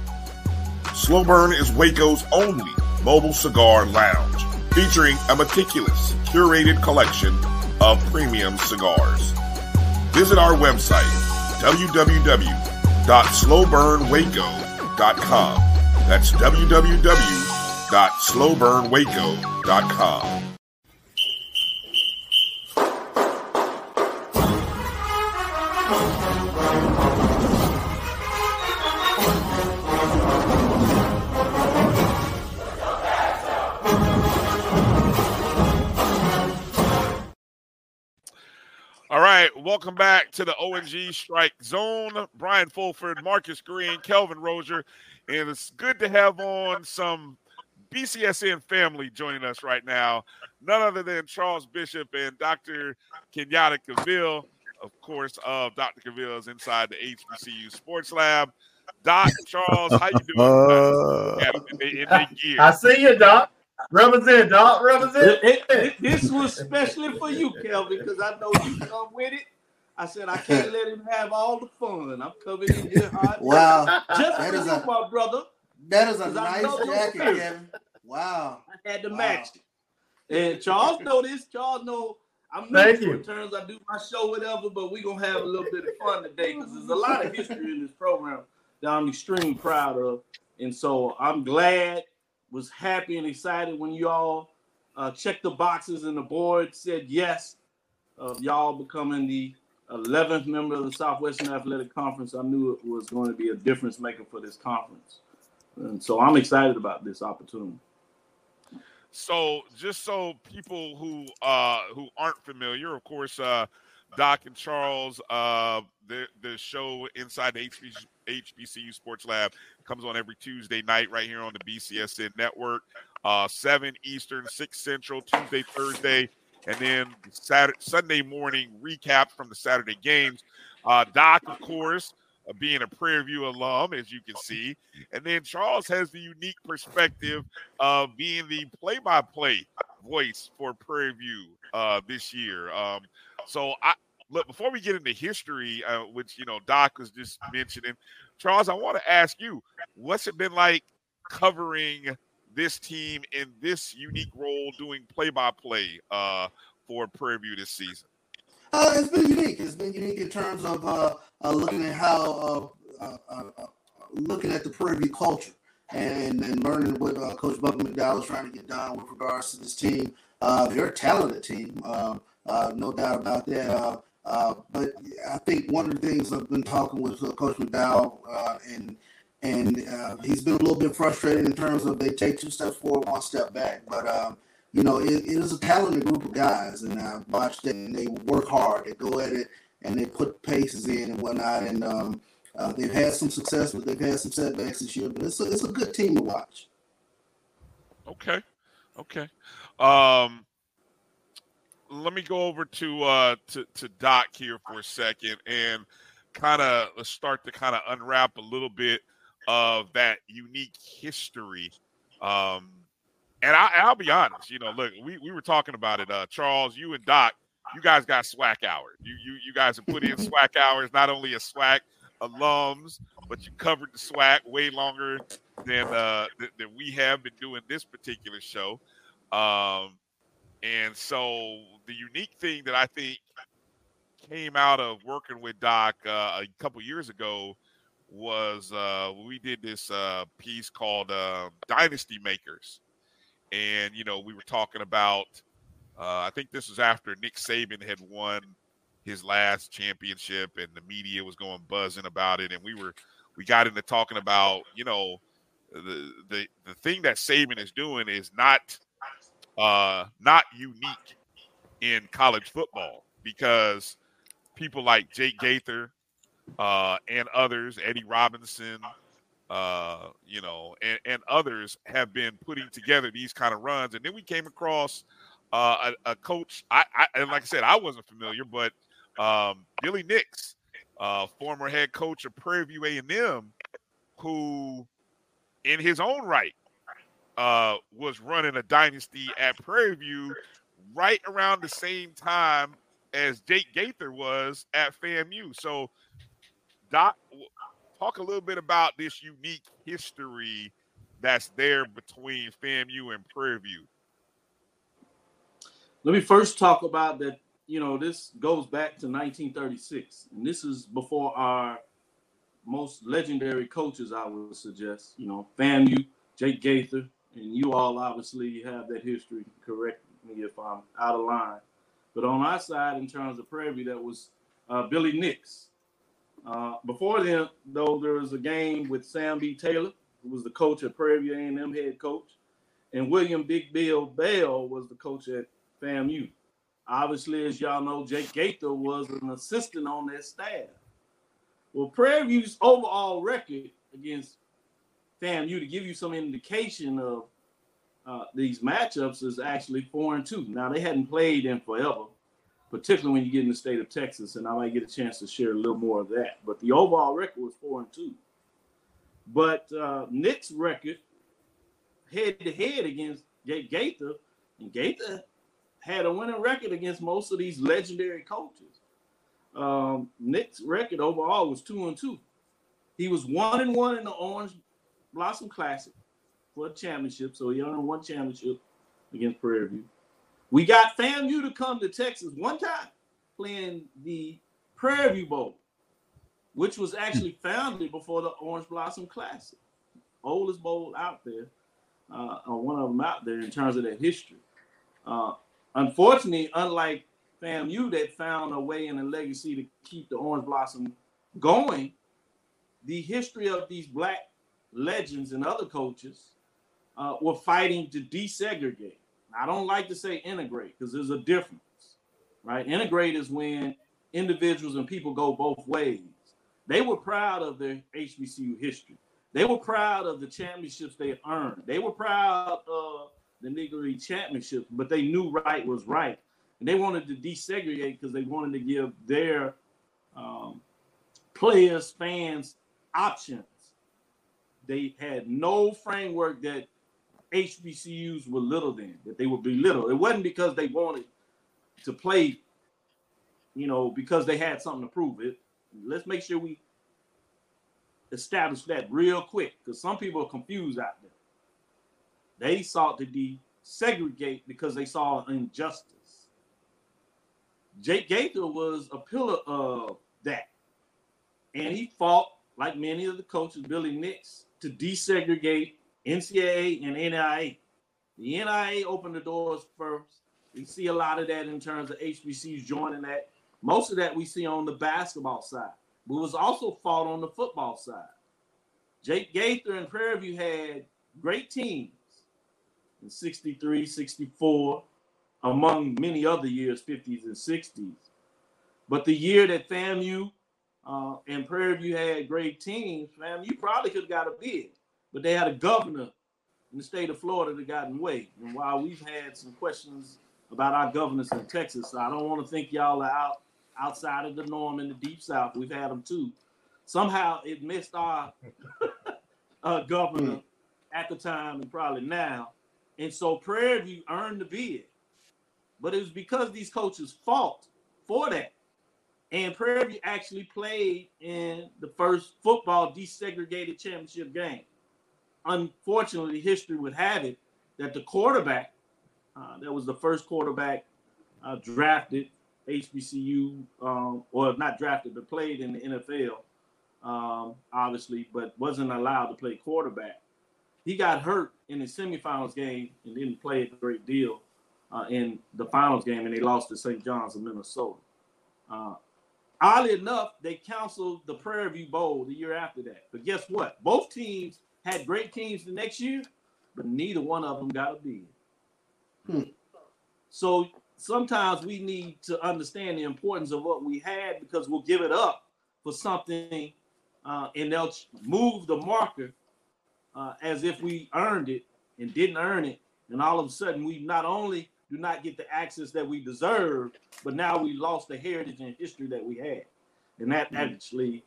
S13: Slow Burn is Waco's only mobile cigar lounge, featuring a meticulous, curated collection of premium cigars. Visit our website, www.slowburnwaco.com. That's www.slowburnwaco.com.
S4: welcome back to the O&G Strike Zone. Brian Fulford, Marcus Green, Kelvin Rozier, and it's good to have on some BCSN family joining us right now. None other than Charles Bishop and Dr. Kenyatta Cavil, of course, of Dr. Cavil's inside the HBCU Sports Lab. Doc, Charles, how you doing? Uh,
S5: in, in, in I see you, Doc. Represent, dog. Represent.
S14: It, it, this was especially for you, Kelvin, because I know you come with it. I said I can't let him have all the fun. I'm coming in here hot.
S15: wow,
S14: just that is a,
S15: my
S14: brother.
S15: That is a nice jacket, Kevin. Wow.
S14: I had to
S15: wow.
S14: match it. And Charles know this. Charles know I'm neutral in terms I do my show, whatever, but we're gonna have a little bit of fun today because there's a lot of history in this program that I'm extremely proud of. And so I'm glad, was happy and excited when y'all uh, checked the boxes and the board said yes of y'all becoming the 11th member of the Southwestern Athletic Conference. I knew it was going to be a difference maker for this conference. And so I'm excited about this opportunity.
S4: So just so people who uh who aren't familiar, of course, uh Doc and Charles, uh the the show inside the HBCU, Sports Lab comes on every Tuesday night right here on the BCSN network. Uh seven Eastern, six Central, Tuesday, Thursday, and then Saturday Sunday morning recap from the Saturday games. Uh Doc, of course, uh, being a Prairie View alum, as you can see. And then Charles has the unique perspective of being the play by play voice for Prairie View uh, this year. Um, so, I look before we get into history, uh, which you know Doc was just mentioning, Charles, I want to ask you, what's it been like covering this team in this unique role, doing play by play for Prairie View this season?
S15: Uh, it's been unique. It's been unique in terms of uh, uh, looking at how uh, uh, uh, looking at the Prairie View culture and, and learning what Coach Bubba McDowell is trying to get done with regards to this team. they're a talented team, um, no doubt about that. but I think one of the things I've been talking with Coach McDowell and and he's been a little bit frustrated in terms of they take two steps forward, one step back. But um, you know, it, it is a talented group of guys, and I've watched them. And they work hard. They go at it, and they put paces in and whatnot. And um, uh, they've had some success, but they've had some setbacks this year. But it's a, it's a good team to watch.
S4: Okay, okay. Um, let me go over to uh, to to Doc here for a second and kind of start to kind of unwrap a little bit of that unique history. Um, and I, will be honest, you know, look, we, we were talking about it, uh, Charles, you and Doc, you guys got SWAC hours. You you you guys have put in SWAC hours, not only as SWAC alums, but you covered the SWAC way longer than uh th- than we have been doing this particular show. Um, and so the unique thing that I think came out of working with Doc uh, a couple years ago was uh, we did this uh, piece called uh, Dynasty Makers and you know we were talking about. Uh, I think this was after Nick Saban had won his last championship, and the media was going buzzing about it, and we were we got into talking about you know the the the thing that Saban is doing is not uh not unique in college football because people like Jake Gaither uh, and others, Eddie Robinson, uh, you know, and, and others have been putting together these kind of runs. And then we came across uh, a, a, coach. I, I, and like I said, I wasn't familiar, but um, Billy Nicks, uh, former head coach of Prairie View A&M, who, in his own right, uh, was running a dynasty at Prairie View right around the same time as Jake Gaither was at FAMU. So, Doc, talk a little bit about this unique history that's there between FAMU and Prairie View.
S14: Let me first talk about that. You know, this goes back to 1936, and this is before our most legendary coaches, I would suggest. You know, FAMU, Jake Gaither, and you all obviously have that history. Correct me if I'm out of line. But on our side, in terms of Prairie View, that was uh, Billy Nicks. Uh, before then, though, there was a game with Sam B. Taylor, who was the coach at Prairie View A&M head coach, and William Big Bill Bell was the coach at FAMU. Obviously, as y'all know, Jake Gaither was an assistant on that staff. Well, Prairie View's overall record against FAMU, to give you some indication of uh, these matchups, is actually four and two. Now they hadn't played in forever, particularly when you get in the state of Texas, and I might get a chance to share a little more of that. But the overall record was four and two. But uh, Nicks' record head to head against Gaither, and Gaither had a winning record against most of these legendary coaches. Um, Nicks' record overall was two and two. He was one and one in the Orange Blossom Classic for a championship, so he earned one championship against Prairie View. We got FAMU to come to Texas one time playing the Prairie View Bowl, which was actually founded before the Orange Blossom Classic, oldest bowl out there, uh, or one of them out there in terms of that history. Uh, unfortunately, unlike FAMU that found a way and a legacy to keep the Orange Blossom going, the history of these black legends and other coaches uh, were fighting to desegregate. I don't like to say integrate because there's a difference, right? Integrate is when individuals and people go both ways. They were proud of their HBCU history. They were proud of the championships they earned. They were proud of the Negro League championships, but they knew right was right. And they wanted to desegregate because they wanted to give their um, players, fans options. They had no framework that HBCUs were little then, that they would be little. It wasn't because they wanted to play, you know, because they had something to prove it. Let's make sure we establish that real quick because some people are confused out there. They sought to desegregate because they saw injustice. Jake Gaither was a pillar of that. And he fought, like many of the coaches, Billy Nicks, to desegregate NCAA and NAIA. The NAIA opened the doors first. We see a lot of that in terms of HBCUs joining that. Most of that we see on the basketball side, but it was also fought on the football side. Jake Gaither and Prairie View had great teams in 63, 64, among many other years, 50s and 60s. But the year that FAMU uh, and Prairie View had great teams, FAMU probably could have got a bid but they had a governor in the state of Florida that got in the way. And while we've had some questions about our governors in Texas, so I don't want to think y'all are out outside of the norm in the deep south. We've had them too. Somehow it missed our uh, governor at the time and probably now. And so Prairie View earned the bid. But it was because these coaches fought for that. And Prairie View actually played in the first football desegregated championship game unfortunately, history would have it that the quarterback, uh, that was the first quarterback uh, drafted HBCU, um, or not drafted, but played in the NFL, um, obviously, but wasn't allowed to play quarterback. He got hurt in the semifinals game and didn't play a great deal uh, in the finals game, and they lost to St. John's of Minnesota. Uh, oddly enough, they canceled the Prairie View Bowl the year after that. But guess what? Both teams had great teams the next year, but neither one of them got a bid. Hmm. So sometimes we need to understand the importance of what we had because we'll give it up for something uh, and they'll move the marker uh, as if we earned it and didn't earn it. And all of a sudden, we not only do not get the access that we deserve, but now we lost the heritage and history that we had. And that hmm. actually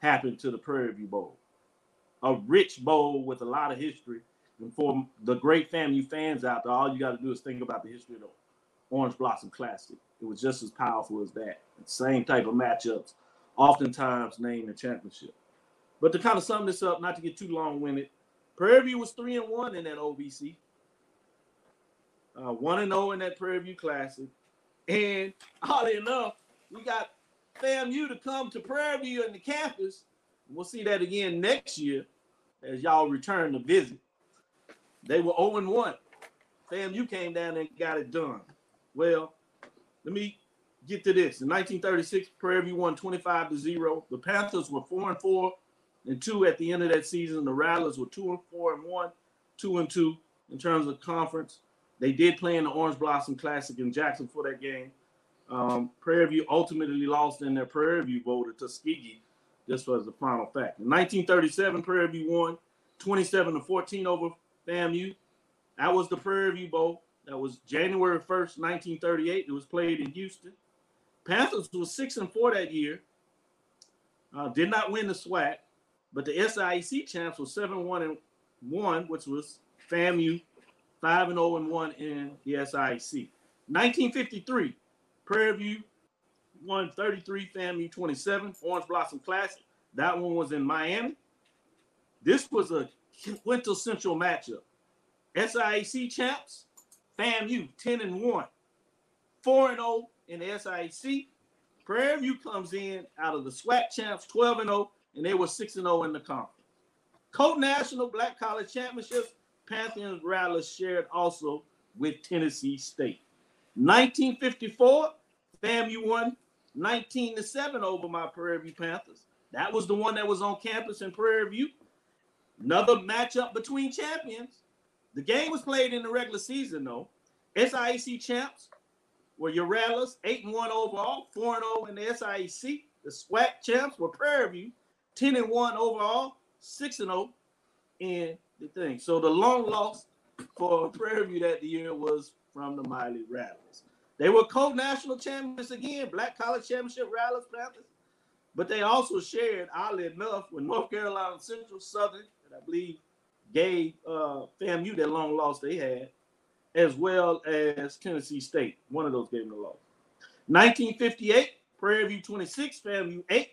S14: happened to the Prairie View Bowl a rich bowl with a lot of history. And for the great FAMU fans out there, all you got to do is think about the history of the Orange Blossom Classic. It was just as powerful as that. Same type of matchups, oftentimes named the championship. But to kind of sum this up, not to get too long winded, Prairie View was three and one in that OBC, uh, one and zero oh in that Prairie View Classic, and oddly enough, we got FAMU to come to Prairie View in the campus. We'll see that again next year as y'all return to visit. They were 0 1. Sam, you came down and got it done. Well, let me get to this. In 1936, Prairie View won 25 to 0. The Panthers were 4 and 4 and 2 at the end of that season. The Rattlers were 2 and 4 and 1, 2 and 2 in terms of conference. They did play in the Orange Blossom Classic in Jackson for that game. Um, Prairie View ultimately lost in their Prairie View Bowl to Tuskegee this was the final fact. In 1937, Prairie View won 27 to 14 over FAMU. That was the Prairie View Bowl. That was January 1st, 1938. It was played in Houston. Panthers was six and four that year. Uh, did not win the SWAC, but the SIAC champs was seven one and one, which was FAMU five and zero oh and one in the SIAC. 1953, Prairie View won 33, FAMU 27, Orange Blossom Classic. That one was in Miami. This was a quintessential matchup. SIAC champs FAMU 10 and 1, 4 and 0 in the SIAC. Prairie View comes in out of the SWAC champs 12 and 0, and they were 6 and 0 in the conference. Colt National Black College Championships, Pantheon Rattlers shared also with Tennessee State. 1954, FAMU won 19 to 7 over my Prairie View Panthers. That was the one that was on campus in Prairie View. Another matchup between champions. The game was played in the regular season, though. SIAC champs were Rattlers, 8 and 1 overall, 4 and 0 in the SIAC. The SWAC champs were Prairie View, 10 and 1 overall, 6 and 0 in the thing. So the long loss for Prairie View that year was from the Miley Rattlers. They were co-national champions again, Black College Championship Rattlers Panthers, but they also shared, oddly enough, with North Carolina Central Southern, that I believe gave uh, FAMU that long loss they had, as well as Tennessee State. One of those gave them the loss. 1958, Prairie View 26, FAMU 8,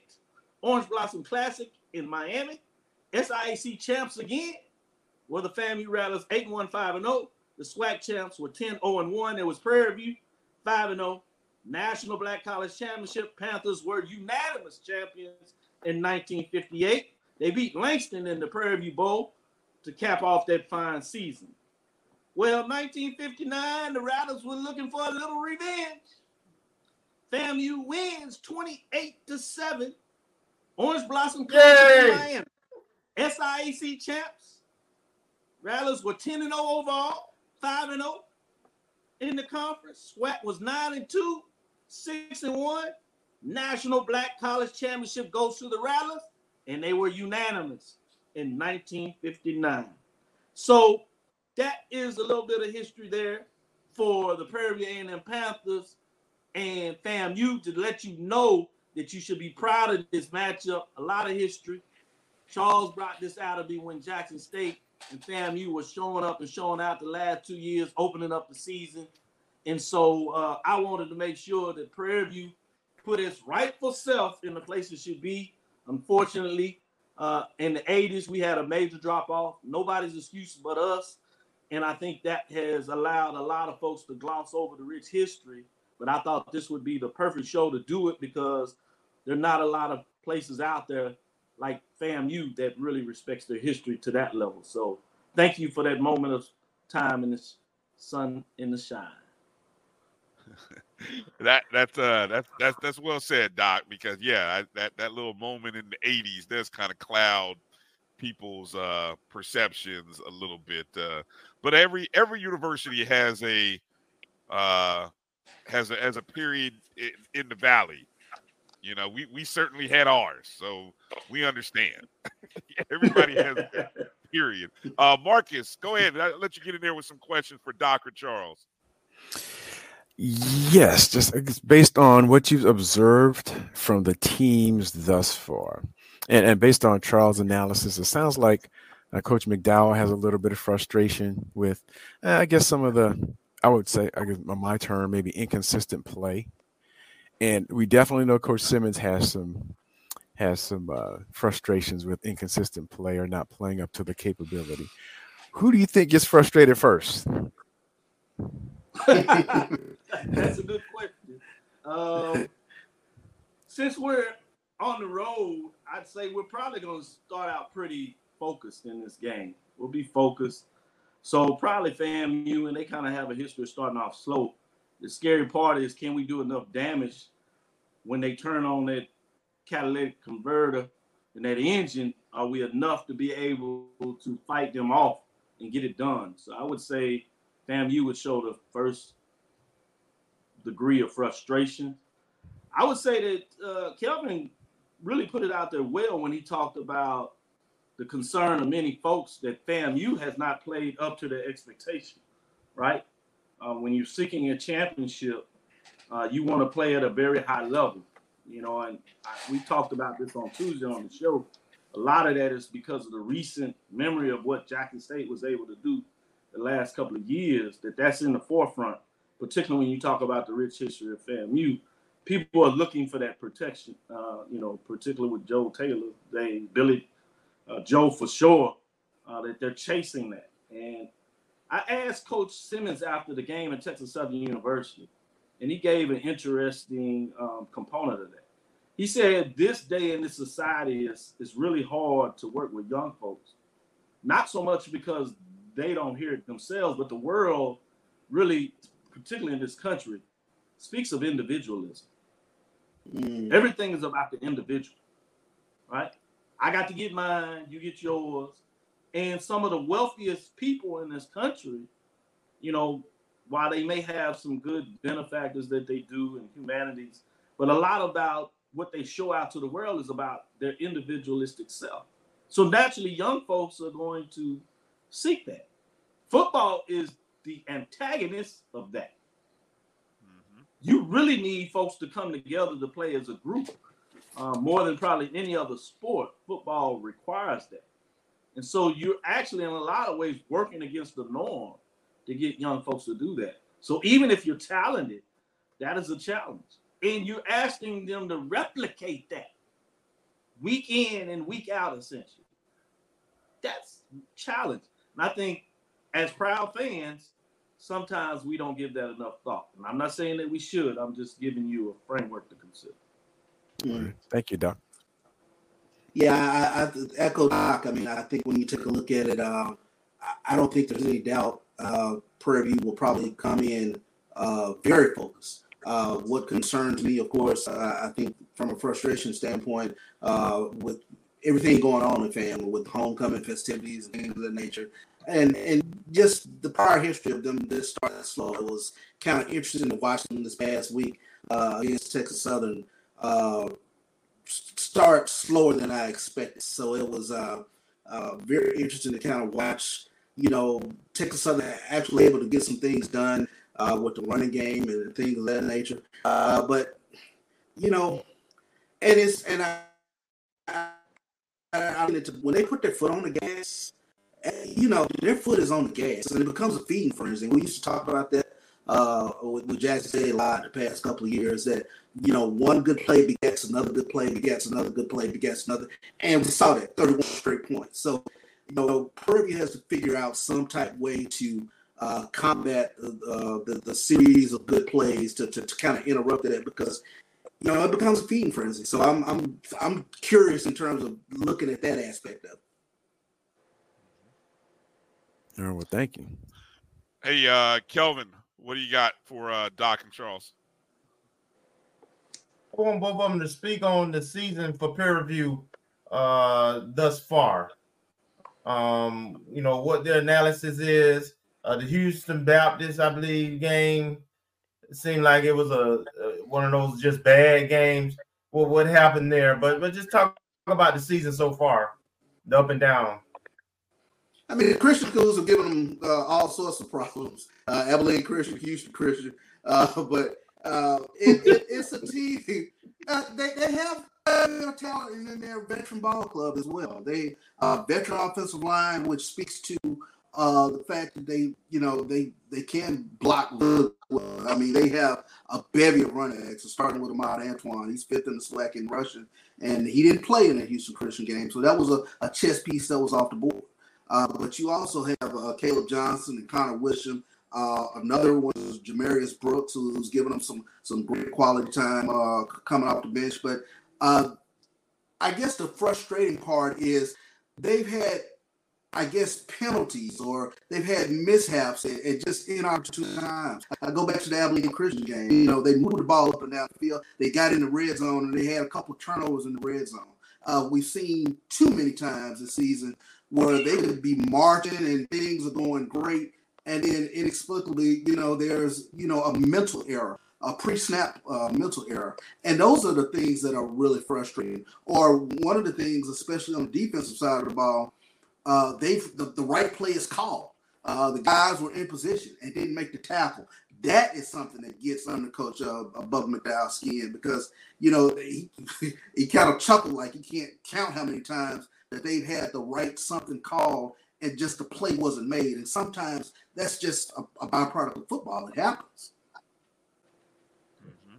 S14: Orange Blossom Classic in Miami. SIAC champs again were the FAMU Rattlers 8 1 5 and 0. The SWAC champs were 10 0 and 1. It was Prairie View 5 and 0. National Black College Championship Panthers were unanimous champions in 1958. They beat Langston in the Prairie View Bowl to cap off that fine season. Well, 1959, the Rattlers were looking for a little revenge. FAMU wins 28 to 7. Orange Blossom Miami. SIAC champs. Rattlers were 10 and 0 overall, 5 and 0 in the conference. SWAC was 9 and 2, 6 and 1. National Black College Championship goes to the Rattlers, and they were unanimous in 1959. So that is a little bit of history there for the Prairie View A&M Panthers and FAMU to let you know that you should be proud of this matchup. A lot of history. Charles brought this out of me when Jackson State and FAMU was showing up and showing out the last two years, opening up the season. And so uh, I wanted to make sure that Prairie View put its rightful self in the place it should be. Unfortunately, uh, in the 80s, we had a major drop off. Nobody's excuse but us. And I think that has allowed a lot of folks to gloss over the rich history. But I thought this would be the perfect show to do it because there are not a lot of places out there like FAMU that really respects their history to that level. So thank you for that moment of time in the sun in the shine.
S4: that that's uh that's that's that's well said, Doc. Because yeah, I, that that little moment in the '80s does kind of cloud people's uh perceptions a little bit. Uh, but every every university has a uh has a has a period in, in the valley you know, we we certainly had ours, so we understand. Everybody has period. Uh, Marcus, go ahead. I'll let you get in there with some questions for Dr. Charles.
S7: Yes, just based on what you've observed from the teams thus far, and, and based on Charles' analysis, it sounds like uh, Coach McDowell has a little bit of frustration with, uh, I guess, some of the, I would say, I guess, my term, maybe inconsistent play and we definitely know Coach Simmons has some has some uh, frustrations with inconsistent play or not playing up to the capability. Who do you think gets frustrated first?
S14: That's a good question. Um, since we're on the road, I'd say we're probably going to start out pretty focused in this game. We'll be focused. So probably FAMU, and they kind of have a history of starting off slow the scary part is can we do enough damage when they turn on that catalytic converter and that engine? Are we enough to be able to fight them off and get it done? So I would say FAMU would show the first degree of frustration. I would say that uh, Kelvin really put it out there well when he talked about the concern of many folks that FAMU has not played up to their expectation, right? Uh, when you're seeking a championship, uh, you want to play at a very high level. You know, and I, we talked about this on Tuesday on the show. A lot of that is because of the recent memory of what Jackson State was able to do the last couple of years. That that's in the forefront, particularly when you talk about the rich history of FAMU. People are looking for that protection. Uh, you know, particularly with Joe Taylor, they Billy, uh, Joe for sure, uh, that they're chasing that. And I asked Coach Simmons after the game at Texas Southern University, and he gave an interesting um, component of that. He said this day in this society is, is really hard to work with young folks. Not so much because they don't hear it themselves, but the world really, particularly in this country, speaks of individualism. Mm. Everything is about the individual, right? I got to get mine, you get yours. And some of the wealthiest people in this country, you know, while they may have some good benefactors that they do in humanities, but a lot about what they show out to the world is about their individualistic self. So naturally, young folks are going to seek that. Football is the antagonist of that. Mm-hmm. You really need folks to come together to play as a group. Uh, more than probably any other sport, football requires that. And so you're actually, in a lot of ways, working against the norm to get young folks to do that. So even if you're talented, that is a challenge. And you're asking them to replicate that week in and week out, essentially. That's challenge. And I think as proud fans, sometimes we don't give that enough thought. And I'm not saying that we should. I'm just giving you a framework to consider.
S7: Thank you, Doc.
S15: Yeah, I, I, echo Doc. I mean, I think when you take a look at it, um, I, don't think there's any doubt uh, Prairie View will probably come in uh, very focused. Uh, what concerns me, of course, I think from a frustration standpoint, uh, with everything going on in the family, with homecoming festivities and things of that nature, and and just the prior history of them this started slow. It was kind of interesting to watch them this past week uh, against Texas Southern uh, start slower than I expected. So it was uh, uh, very interesting to kind of watch. You know, Texas Southern actually able to get some things done uh, with the running game and things of that nature. Uh, but you know, and it's and I, I, I when they put their foot on the gas, eh, you know, their foot is on the gas, and it becomes a feeding frenzy. We used to talk about that uh, with, with Jackson State a lot the past couple of years that you know one good play begets another good play begets another good play begets another, and we saw that 31 straight points. So you know Prairie has to figure out some type way to uh, combat uh, the, the series of good plays to, to, to kind of interrupt that because you know it becomes a feeding frenzy. So I'm I'm I'm curious in terms of looking at that aspect of. It.
S7: All right, well, thank you.
S4: Hey, uh, Kelvin, what do you got for uh, Doc and Charles?
S5: I want both of them to speak on the season for Prairie View uh, thus far. Um, you know what their analysis is. Uh, the Houston Baptist, I believe, game seemed like it was a, a one of those just bad games. Well, what happened there? But but just talk about the season so far, the up and down.
S15: I mean, the Christian schools have given them uh, all sorts of problems. Uh, Abilene Christian, Houston Christian, uh, but uh, it, it, it's a team. Uh, they, they have uh, talent in their veteran ball club as well. They uh, veteran offensive line, which speaks to uh, the fact that they, you know, they they can block well. I mean, they have a bevy of running backs, starting with Ahmad Antoine. He's fifth in the SWAC in rushing, and he didn't play in the Houston Christian game, so that was a, a chess piece that was off the board. Uh, but you also have uh, Caleb Johnson and Connor Wisham. Uh, another one is Jamarius Brooks, who's giving them some some great quality time uh, coming off the bench. But uh, I guess the frustrating part is they've had, I guess, penalties or they've had mishaps at, at just inopportune times. I go back to the Abilene Christian game. You know, they moved the ball up and down the field. They got in the red zone and they had a couple turnovers in the red zone. Uh, we've seen too many times this season where they could be marching and things are going great, and then inexplicably, you know, there's you know a mental error, a pre-snap uh, mental error, and those are the things that are really frustrating. Or one of the things, especially on the defensive side of the ball, uh, they the, the right play is called. Uh, the guys were in position and didn't make the tackle. That is something that gets under Coach uh, Bubba McDowell's skin because you know he, he kind of chuckled like he can't count how many times that they've had to write something called and just the play wasn't made. And sometimes that's just a, a byproduct of football. It happens.
S14: Mm-hmm.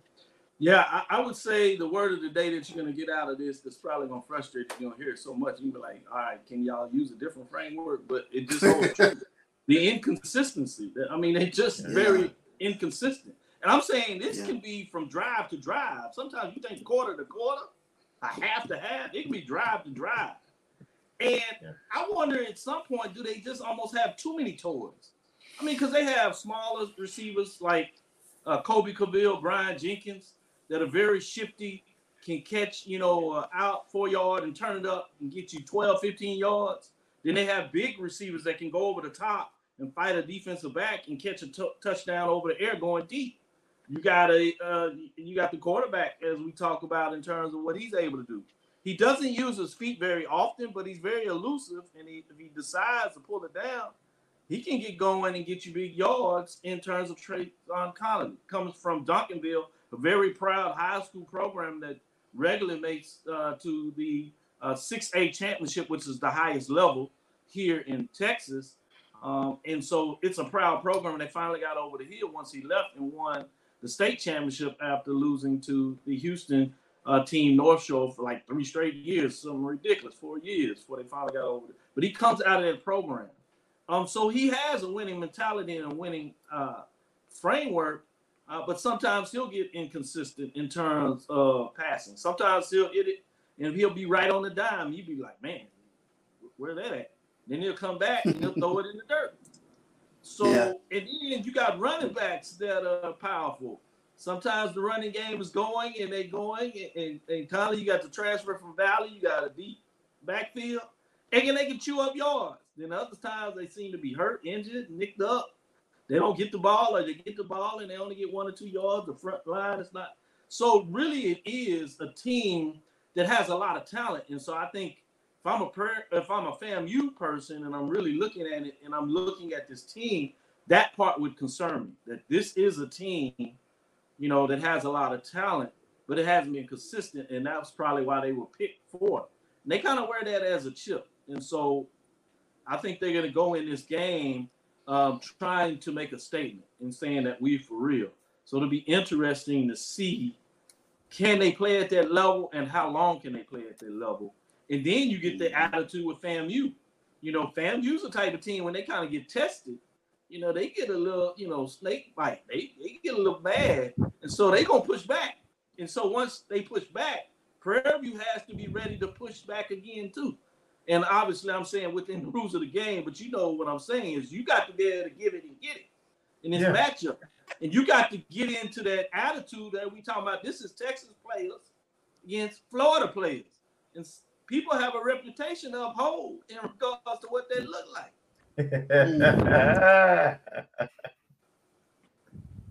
S14: Yeah, I, I, would say the word of the day that you're going to get out of this that's probably going to frustrate you. You're going to hear it so much. You'll be like, all right, can y'all use a different framework? But it just holds true. the inconsistency. I mean, they're just yeah. very inconsistent. And I'm saying this yeah. can be from drive to drive. Sometimes you think quarter to quarter, a half to half. It can be drive to drive. And yeah. I wonder at some point, do they just almost have too many toys? I mean, because they have smaller receivers like uh, Colby Coville, Brian Jenkins, that are very shifty, can catch, you know, uh, out four yard and turn it up and get you 12, 15 yards. Then they have big receivers that can go over the top and fight a defensive back and catch a t- touchdown over the air going deep. You got a uh, you got the quarterback as we talk about in terms of what he's able to do. He doesn't use his feet very often, but he's very elusive, and he, if he decides to pull it down, he can get going and get you big yards in terms of Trayvon Connley. Comes from Duncanville, a very proud high school program that regularly makes uh, to the uh, 6A championship, which is the highest level here in Texas. Um, and so it's a proud program. And they finally got over the hill once he left and won the state championship after losing to the Houston uh, team North Shore for like three straight years, something ridiculous, four years before they finally got over it. But he comes out of that program. Um, so he has a winning mentality and a winning uh, framework, uh, but sometimes he'll get inconsistent in terms of passing. Sometimes he'll hit it and he'll be right on the dime. You'd be like, man, where that at? Then he'll come back and he'll throw it in the dirt. So yeah. and then you got running backs that are powerful. Sometimes the running game is going and they going, and, and, Connley, you got the transfer from Valley, you got a deep backfield, and then they can chew up yards. Then other times they seem to be hurt, injured, nicked up. They don't get the ball, or they get the ball and they only get one or two yards. The front line is not. So really, it is a team that has a lot of talent, and so I think if I'm a if I'm a FAMU person and I'm really looking at it and I'm looking at this team, that part would concern me. That this is a team, you know, that has a lot of talent, but it hasn't been consistent, and that's probably why they were picked for. And they kind of wear that as a chip, and so I think they're going to go in this game um, trying to make a statement and saying that we for real. So it'll be interesting to see can they play at that level and how long can they play at that level and then you get the attitude with FAMU. You know, FAMU's the type of team when they kind of get tested, you know, they get a little, you know, snake bite. They, they get a little mad. And so they gonna push back. And so once they push back, Prairie View has to be ready to push back again too. And obviously I'm saying within the rules of the game, but you know what I'm saying is you got to be able to give it and get it in this yeah. matchup. And you got to get into that attitude that we talking about. This is Texas players against Florida players. And people have a reputation to uphold in regards to what they look like.
S5: yeah.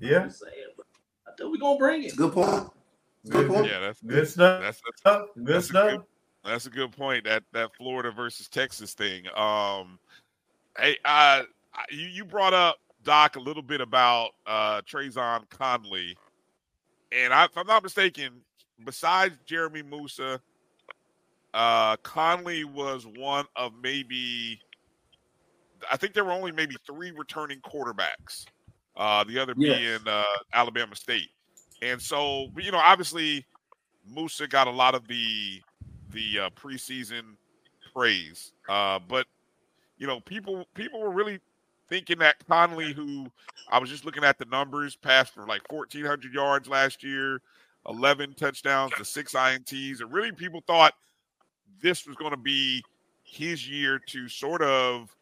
S14: I think we're gonna bring it.
S15: Good point.
S5: Good, point.
S4: Yeah, that's
S5: good stuff. That's, that's good that's stuff.
S4: A good, that's a good point. That that Florida versus Texas thing. Um, hey, uh, you you brought up Doc a little bit about uh Trayvon Connley, and I, if I'm not mistaken, besides Jeremy Moussa, uh, Connley was one of maybe, I think there were only maybe three returning quarterbacks. Uh, the other yes. being uh, Alabama State, and so you know, obviously, Moussa got a lot of the the uh, preseason praise, uh, but you know, people people were really thinking that Connley, who I was just looking at the numbers, passed for like 1,400 yards last year, 11 touchdowns, the six INTs, and really people thought this was going to be his year to sort of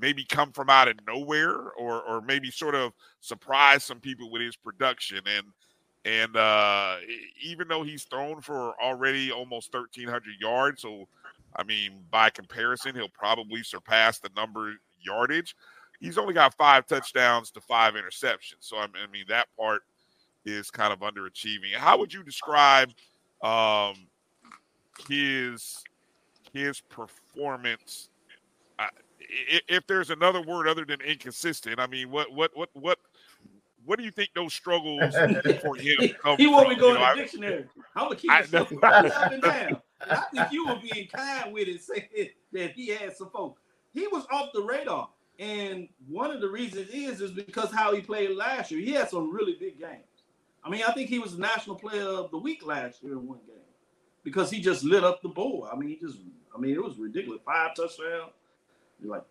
S4: maybe come from out of nowhere or or maybe sort of surprise some people with his production. And and uh, even though he's thrown for already almost 1300 yards so i mean by comparison he'll probably surpass the number yardage. He's only got five touchdowns to five interceptions. So i mean that part is kind of underachieving. How would you describe um, his his performance. Uh, if there's another word other than inconsistent, I mean, what what what what what do you think those struggles for him come
S14: He won't be going to the dictionary. I'm gonna keep it up and down. I think you were being kind with it, saying that he had some folks. He was off the radar, and one of the reasons is is because how he played last year. He had some really big games. I mean, I think he was the national player of the week last year in one game because he just lit up the board. I mean, he just, I mean, it was ridiculous. Five touchdowns. Like,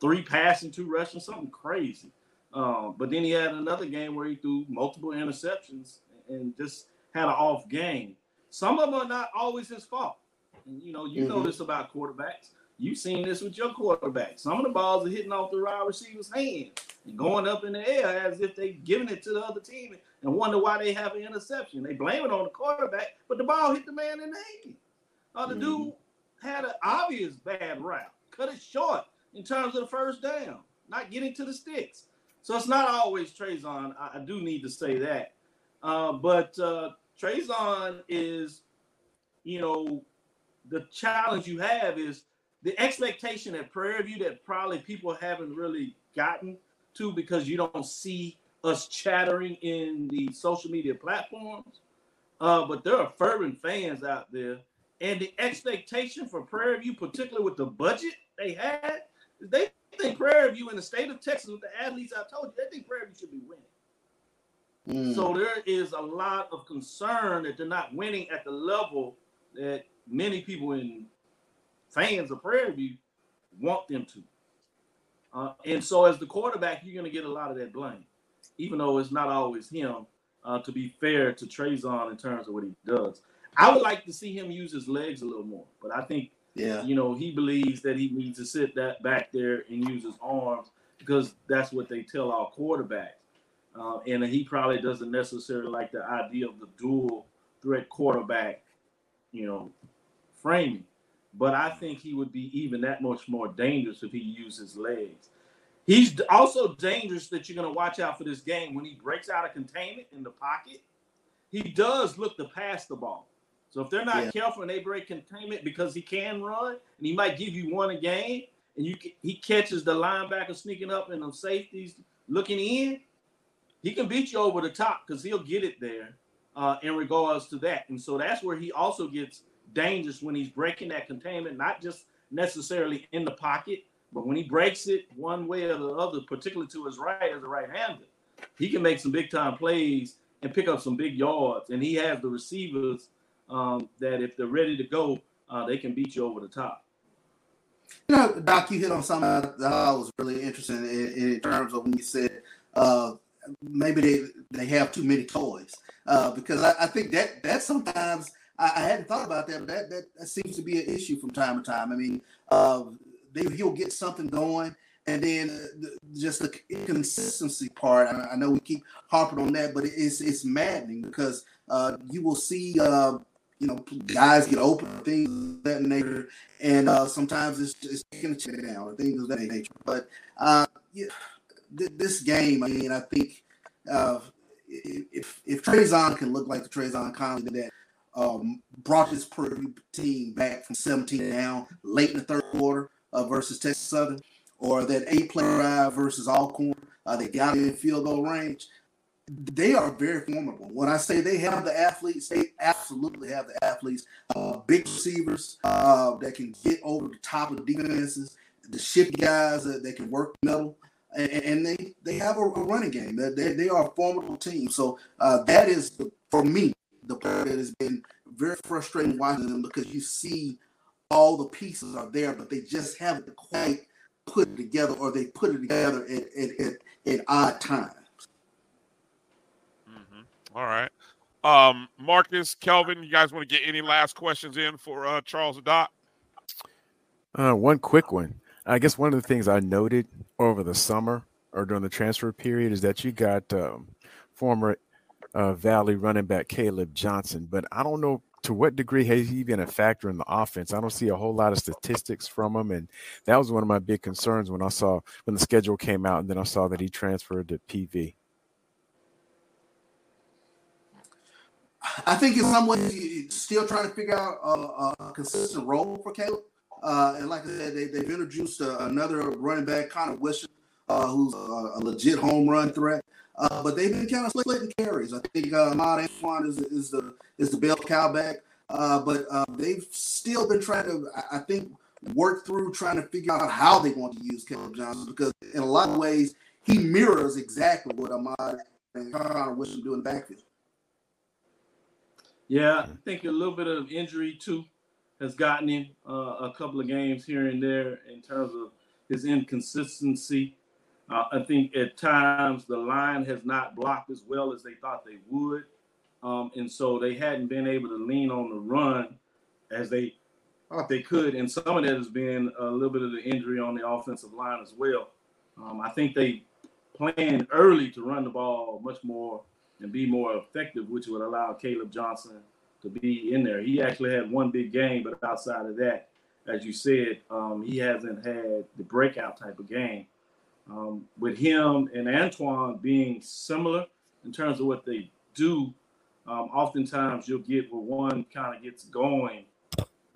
S14: three passing, two rushing, something crazy. Um, but then he had another game where he threw multiple interceptions and just had an off game. Some of them are not always his fault. And, you know, you mm-hmm. know this about quarterbacks. You've seen this with your quarterback. Some of the balls are hitting off the wide receiver's hand and going up in the air as if they're giving it to the other team and wonder why they have an interception. They blame it on the quarterback, but the ball hit the man in the hand. Uh, the mm-hmm. dude had an obvious bad route, cut it short in terms of the first down, not getting to the sticks. So it's not always Trazon. I, I do need to say that. Uh, but uh, is, you know, the challenge you have is the expectation at Prairie View that probably people haven't really gotten to because you don't see us chattering in the social media platforms. Uh, but there are fervent fans out there. And the expectation for Prairie View, particularly with the budget they had, they think Prairie View in the state of Texas with the athletes I told you, they think Prairie View should be winning. Mm. So there is a lot of concern that they're not winning at the level that many people in fans of Prairie View want them to. Uh, and so as the quarterback, you're going to get a lot of that blame, even though it's not always him. Uh, to be fair to Trazon in terms of what he does, I would like to see him use his legs a little more. But I think, yeah, you know, he believes that he needs to sit that back there and use his arms because that's what they tell our quarterbacks. Uh, and he probably doesn't necessarily like the idea of the dual threat quarterback, you know, framing but I think he would be even that much more dangerous if he used his legs. He's also dangerous that you're going to watch out for this game when he breaks out of containment in the pocket. He does look to pass the ball. So if they're not yeah. careful and they break containment because he can run and he might give you one a game, and you he catches the linebacker sneaking up and the safeties looking in, he can beat you over the top because he'll get it there uh, in regards to that. And so that's where he also gets dangerous when he's breaking that containment, not just necessarily in the pocket, but when he breaks it one way or the other, particularly to his right as a right-hander, he can make some big time plays and pick up some big yards. And he has the receivers um, that if they're ready to go, uh, they can beat you over the top.
S15: You know, Doc, you hit on something that I was really interested in, in terms of when you said uh, maybe they they have too many toys uh, because I, I, think that that sometimes I, I, hadn't thought about that, but that, that, that seems to be an issue from time to time. I mean, uh, they, he'll get something going, and then the, just the inconsistency part. I, I, know we keep harping on that, but it's it's maddening because uh, you will see. You know, guys get open, things of that nature, and uh, sometimes it's just taking a check down or things of that nature. But uh, yeah, th- this game, I mean, I think uh, if if Trazon can look like the Trazon Connley that um, brought this team back from 17 down late in the third quarter uh, versus Texas Southern, or that eight play drive versus Alcorn. Uh, they got in field goal range. They are very formidable. When I say they have the athletes, they absolutely have the athletes. Uh, big receivers uh, that can get over the top of defenses, the shift guys that, that can work middle. And, and they they have a, a running game. They, they, are a formidable team. So uh, that is the, for me the part that has been very frustrating watching them because you see all the pieces are there, but they just haven't quite put it together, or they put it together at at, at, at odd times.
S4: Mm-hmm. All right, um, Marcus, Kelvin, you guys want to get any last questions in for uh, Charles Doc?
S7: Uh, one quick one. I guess one of the things I noted over the summer or during the transfer period is that you got um, former uh, Valley running back Caleb Johnson, but I don't know to what degree has he been a factor in the offense. I don't see a whole lot of statistics from him, and that was one of my big concerns when I saw when the schedule came out, and then I saw that he transferred to PV.
S15: I think in some ways still trying to figure out a, a consistent role for Caleb. Uh, and like I said, they, they've introduced uh, another running back, Connor Wisham, uh, who's a, a, legit home run threat. Uh, but they've been kind of splitting carries. I think uh, Ahmad Antoine is, is the is the bell cow back, uh, but uh, they've still been trying to, I think, work through trying to figure out how they want to use Caleb Johnson because in a lot of ways he mirrors exactly what Ahmad and Connor Wisham do in the backfield.
S14: Yeah, I think a little bit of injury too has gotten him uh, a couple of games here and there in terms of his inconsistency. Uh, I think at times the line has not blocked as well as they thought they would. Um, and so they hadn't been able to lean on the run as they thought they could. And some of that has been a little bit of the injury on the offensive line as well. Um, I think they planned early to run the ball much more and be more effective, which would allow Caleb Johnson to be in there. He actually had one big game, but outside of that, as you said, um, he hasn't had the breakout type of game. Um, with him and Antoine being similar in terms of what they do, um, oftentimes you'll get where one kind of gets going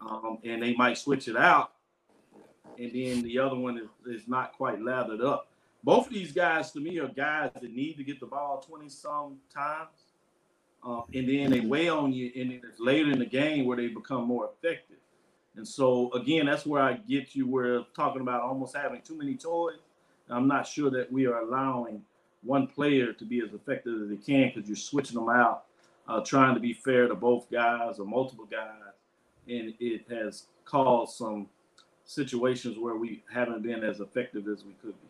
S14: um, and they might switch it out, and then the other one is, is not quite lathered up. Both of these guys, to me, are guys that need to get the ball 20 some times. Um, and then they weigh on you, and it's later in the game where they become more effective. And so, again, that's where I get you. We're talking about almost having too many toys. I'm not sure that we are allowing one player to be as effective as they can because you're switching them out, uh, trying to be fair to both guys or multiple guys, and it has caused some situations where we haven't been as effective as we could be.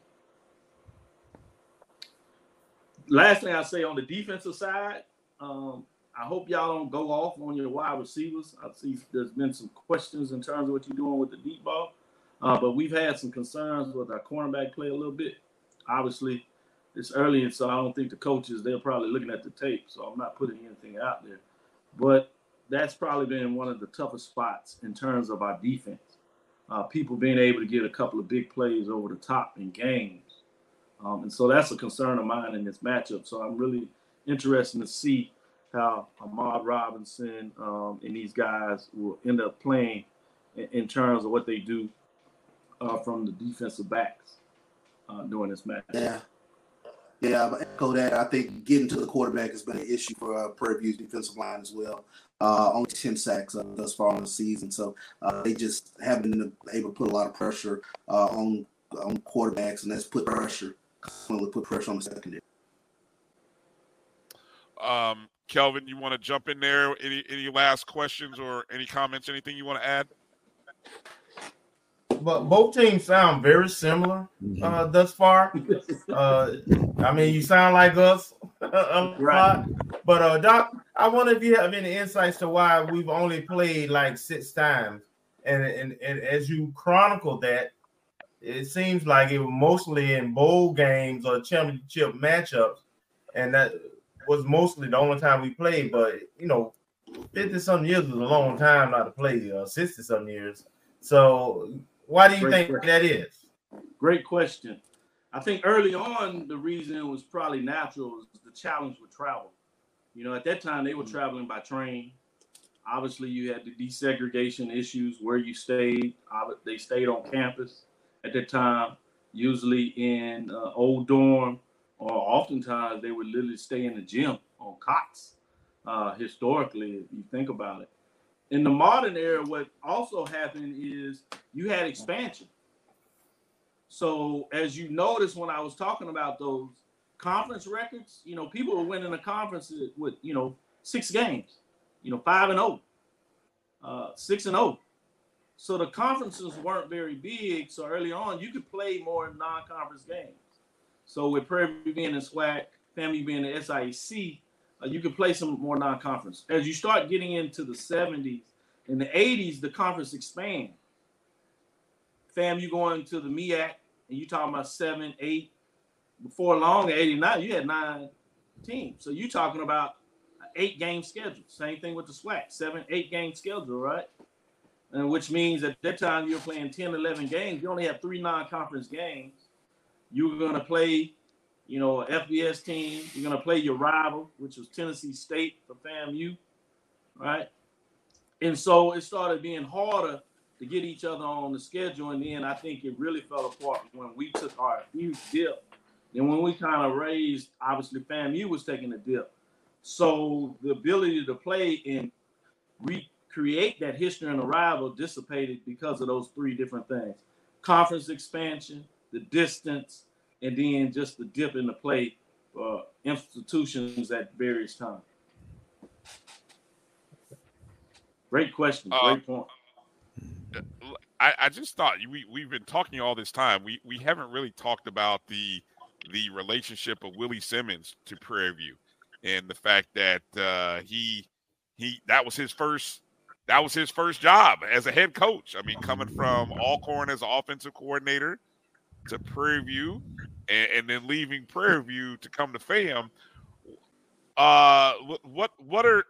S14: Last thing I say on the defensive side, um, I hope y'all don't go off on your wide receivers. I see there's been some questions in terms of what you're doing with the deep ball. Uh, but we've had some concerns with our cornerback play a little bit. Obviously, it's early, and so I don't think the coaches they're probably looking at the tape. So I'm not putting anything out there. But that's probably been one of the toughest spots in terms of our defense. Uh, people being able to get a couple of big plays over the top in games, um, and so that's a concern of mine in this matchup. So I'm really interested to see how Ahmad Robinson um, and these guys will end up playing in, in terms of what they do uh, from the defensive backs uh, during this match.
S15: Yeah. Yeah, but echo that. I think getting to the quarterback has been an issue for uh, Prairie View's defensive line as well. Uh, only 10 sacks uh, thus far on the season. So uh, they just haven't been able to put a lot of pressure uh, on on quarterbacks, and that's put pressure, put pressure on the secondary.
S4: Um, Kelvin, you want to jump in there? Any any last questions or any comments? Anything you want to add?
S5: but both teams sound very similar mm-hmm. uh, thus far. Uh, I mean, you sound like us a right. lot. But uh, Doc, I wonder if you have any insights to why we've only played like six times, and and, and as you chronicle that, it seems like it was mostly in bowl games or championship matchups, and that was mostly the only time we played. But you know, fifty some years is a long time not to play. Uh, Sixty some years. So why do you Great think question. that is?
S14: Great question. I think early on the reason was probably natural was the challenge with travel. You know, at that time they were mm-hmm. traveling by train. Obviously, you had the desegregation issues where you stayed. They stayed on campus at that time, usually in uh, old dorm, or oftentimes they would literally stay in the gym on cots. Uh, historically, if you think about it, in the modern era, what also happened is you had expansion. So as you notice when I was talking about those conference records, you know, people were winning the conference with, you know, six games, you know, five and oh, uh, six and oh. So the conferences weren't very big. So early on, you could play more non-conference games. So with Prairie being in SWAC, FAMU being in SIAC, uh, you could play some more non-conference. As you start getting into the 70s, and the 80s, the conference expand. Fam, you going to the MEAC and you talking about seven, eight. Before long, 89, you had nine teams. So you talking about eight game schedule. Same thing with the SWAC, seven, eight game schedule, right? Which means at that time you're playing 10, 11 games. You only have three non-conference games. You're going to play you know, FBS team. You're going to play your rival, which was Tennessee State for FAMU, right? And so it started being harder to get each other on the schedule. And then I think it really fell apart when we took our huge dip. And when we kind of raised, obviously FAMU was taking a dip. So the ability to play and recreate that history and arrival dissipated because of those three different things. Conference expansion, the distance, and then just the dip in the play for institutions at various times. Great question. Uh, Great point.
S4: I, I just thought we we've been talking all this time. We we haven't really talked about the the relationship of Willie Simmons to Prairie View and the fact that uh, he he that was his first that was his first job as a head coach. I mean, coming from Alcorn as offensive coordinator to Prairie View and, and then leaving Prairie View to come to FAM. Uh, what what are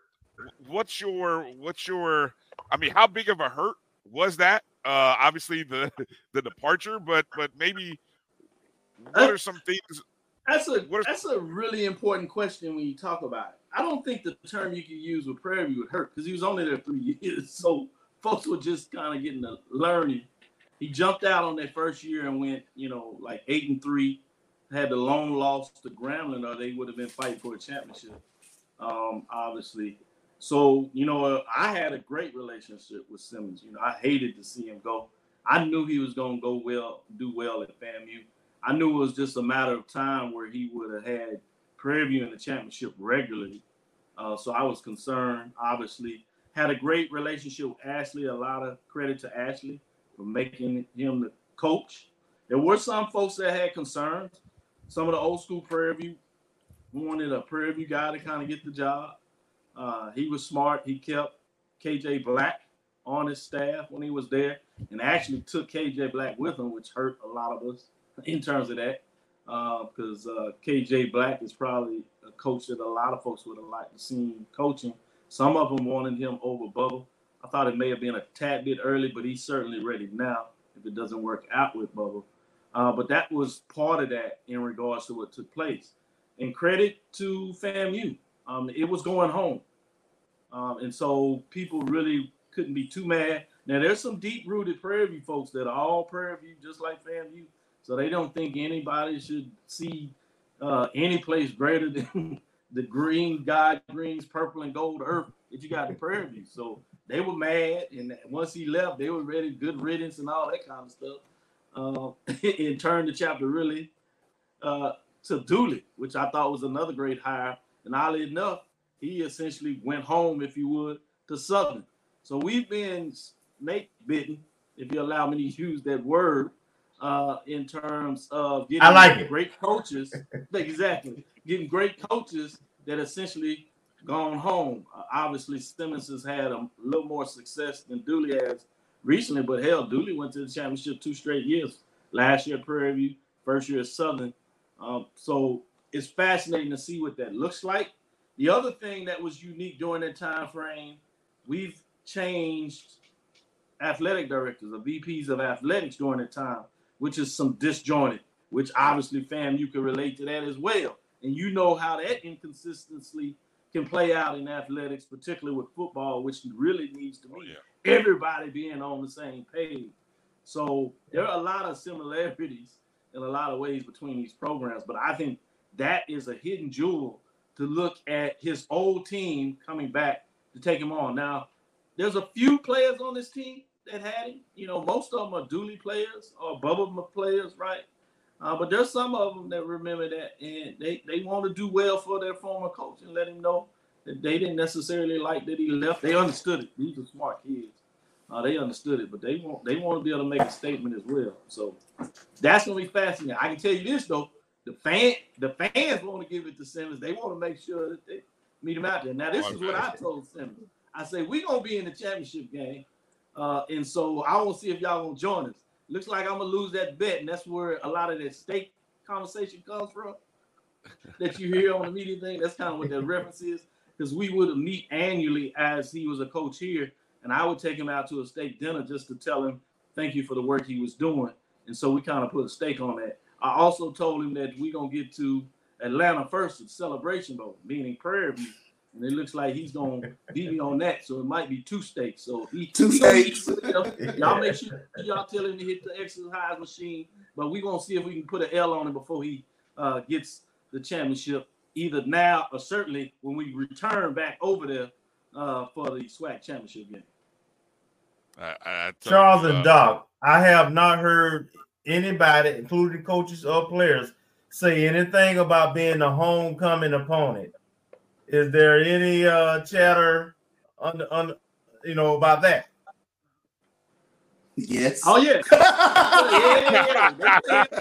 S4: what's your what's your I mean, how big of a hurt was that? Uh, obviously the the departure, but but maybe what are some things?
S14: That's a that's a really important question when you talk about it. I don't think the term you could use with Prairie View would hurt because he was only there three years, so folks were just kind of getting the learning. He jumped out on that first year and went, you know, like eight and three, had the long loss to Grambling, or they would have been fighting for a championship. Um, obviously, so, you know, I had a great relationship with Simmons. You know, I hated to see him go. I knew he was going to go well, do well at FAMU. I knew it was just a matter of time where he would have had Prairie View in the championship regularly. Uh, so I was concerned, obviously. Had a great relationship with Ashley. A lot of credit to Ashley for making him the coach. There were some folks that had concerns. Some of the old school Prairie View wanted a Prairie View guy to kind of get the job. Uh, he was smart. He kept KJ Black on his staff when he was there, and actually took KJ Black with him, which hurt a lot of us in terms of that. Because uh, uh, KJ Black is probably a coach that a lot of folks would have liked to see coaching. Some of them wanted him over Bubba. I thought it may have been a tad bit early, but he's certainly ready now if it doesn't work out with Bubba. Uh, but that was part of that in regards to what took place. And credit to FAMU. Um, it was going home. Um, and so people really couldn't be too mad. Now there's some deep rooted Prairie View folks that are all Prairie View, just like FAMU. So they don't think anybody should see uh, any place greater than the green God, greens, purple, and gold earth that you got in Prairie View. So they were mad, and once he left, they were ready, good riddance and all that kind of stuff. Uh, and turned the chapter really uh, to Dooley, which I thought was another great hire. And oddly enough, he essentially went home, if you would, to Southern. So we've been snake bitten, if you allow me to use that word, uh, in terms of getting
S5: I like
S14: great
S5: it.
S14: coaches. exactly, getting great coaches that essentially gone home. Uh, obviously, Simmons has had a little more success than Dooley has recently, but hell, Dooley went to the championship two straight years. Last year at Prairie View, first year at Southern. Um, so it's fascinating to see what that looks like. The other thing that was unique during that time frame, we've changed athletic directors or VPs of athletics during that time, which is some disjointed, which obviously, fam, you can relate to that as well. And you know how that inconsistency can play out in athletics, particularly with football, which really needs to oh, be oh, yeah. everybody being on the same page. So there are a lot of similarities in a lot of ways between these programs, but I think that is a hidden jewel to look at his old team coming back to take him on. Now, there's a few players on this team that had him. You know, most of them are Dooley players or Bubba players, right? Uh, but there's some of them that remember that and they, they want to do well for their former coach and let him know that they didn't necessarily like that he left. They understood it. These are smart kids. Uh, they understood it, but they want they want to be able to make a statement as well. So that's gonna be fascinating. I can tell you this though, the fan, the fans want to give it to Simmons. They want to make sure that they meet him out there. Now, this is what I told Simmons. I say we're gonna be in the championship game, uh, and so I want to see if y'all gonna join us. Looks like I'm gonna lose that bet, and that's where a lot of that stake conversation comes from. that you hear on the media thing. That's kind of what that reference is, because we would meet annually as he was a coach here, and I would take him out to a steak dinner just to tell him thank you for the work he was doing, and so we kind of put a stake on that. I also told him that we're gonna get to Atlanta first at Celebration Bowl, meaning Prairie View. And it looks like he's gonna beat me on that, so it might be two stakes. So he
S15: two stakes.
S14: Y'all make sure y'all tell him to hit the exercise machine, but we're gonna see if we can put an L on him before he uh, gets the championship, either now or certainly when we return back over there uh, for the SWAC championship game.
S4: I, I
S5: Charles and uh, Doc, I have not heard anybody, including coaches or players, say anything about being a homecoming opponent. Is there any uh, chatter on, on you know about that?
S15: Yes.
S14: Oh yeah. yeah, yeah,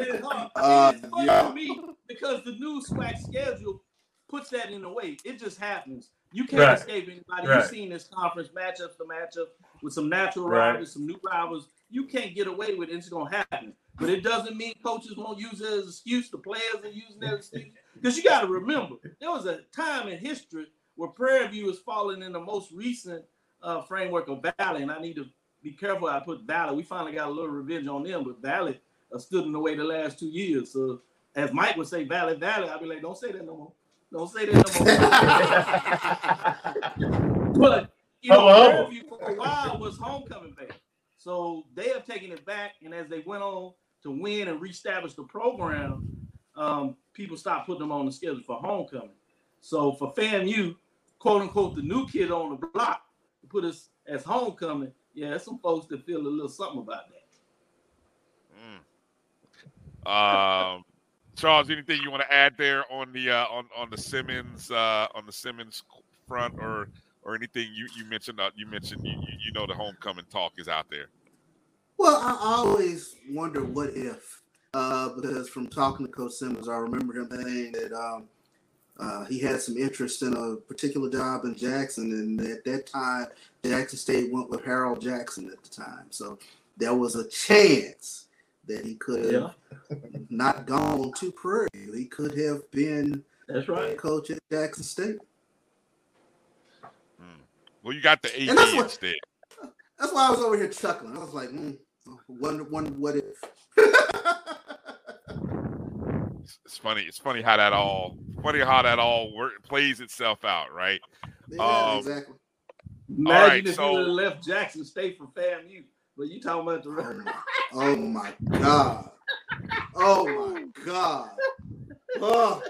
S14: yeah. Uh, yeah. to me because the new SWAC schedule puts that in the way. It just happens. You can't right. escape anybody. Right. You've seen this conference matchups to matchup with some natural right. rivals, some new rivals. You can't get away with it. It's gonna happen. But it doesn't mean coaches won't use it as an excuse. The players are using that excuse. Because you got to remember, there was a time in history where Prairie View is falling in the most recent uh, framework of Valley, and I need to be careful. I put Valley. We finally got a little revenge on them, but Valley uh, stood in the way the last two years. So as Mike would say, Valley, Valley, I'd be like, don't say that no more. Don't say that no more. but you know, Prairie View for a while was homecoming band. So they have taken it back, and as they went on to win and reestablish the program, um, people stopped putting them on the schedule for homecoming. So for FAMU, quote unquote, the new kid on the block to put us as homecoming, yeah, some folks that feel a little something about
S4: that. Mm. Um, Charles, anything you want to add there on the uh, on on the Simmons uh, on the Simmons front or or anything you you mentioned uh, you mentioned you, you know the homecoming talk is out there.
S15: Well, I always wonder what if uh, because from talking to Coach Simmons, I remember him saying that um, uh, he had some interest in a particular job in Jackson, and at that time, Jackson State went with Harold Jackson at the time. So there was a chance that he could have yeah. not gone to Prairie. He could have been
S14: that's right
S15: coach at Jackson State.
S4: Hmm. Well, you got the AD that's what, instead.
S15: That's why I was over here chuckling. I was like, mm, wonder, wonder what if.
S4: it's funny. It's funny how that all funny how that all work, plays itself out, right?
S15: Yeah, um, exactly.
S14: Imagine right, if so, you would have left Jackson State for FAMU, but you talking about the
S15: rest. Oh my god! Oh my god! Oh.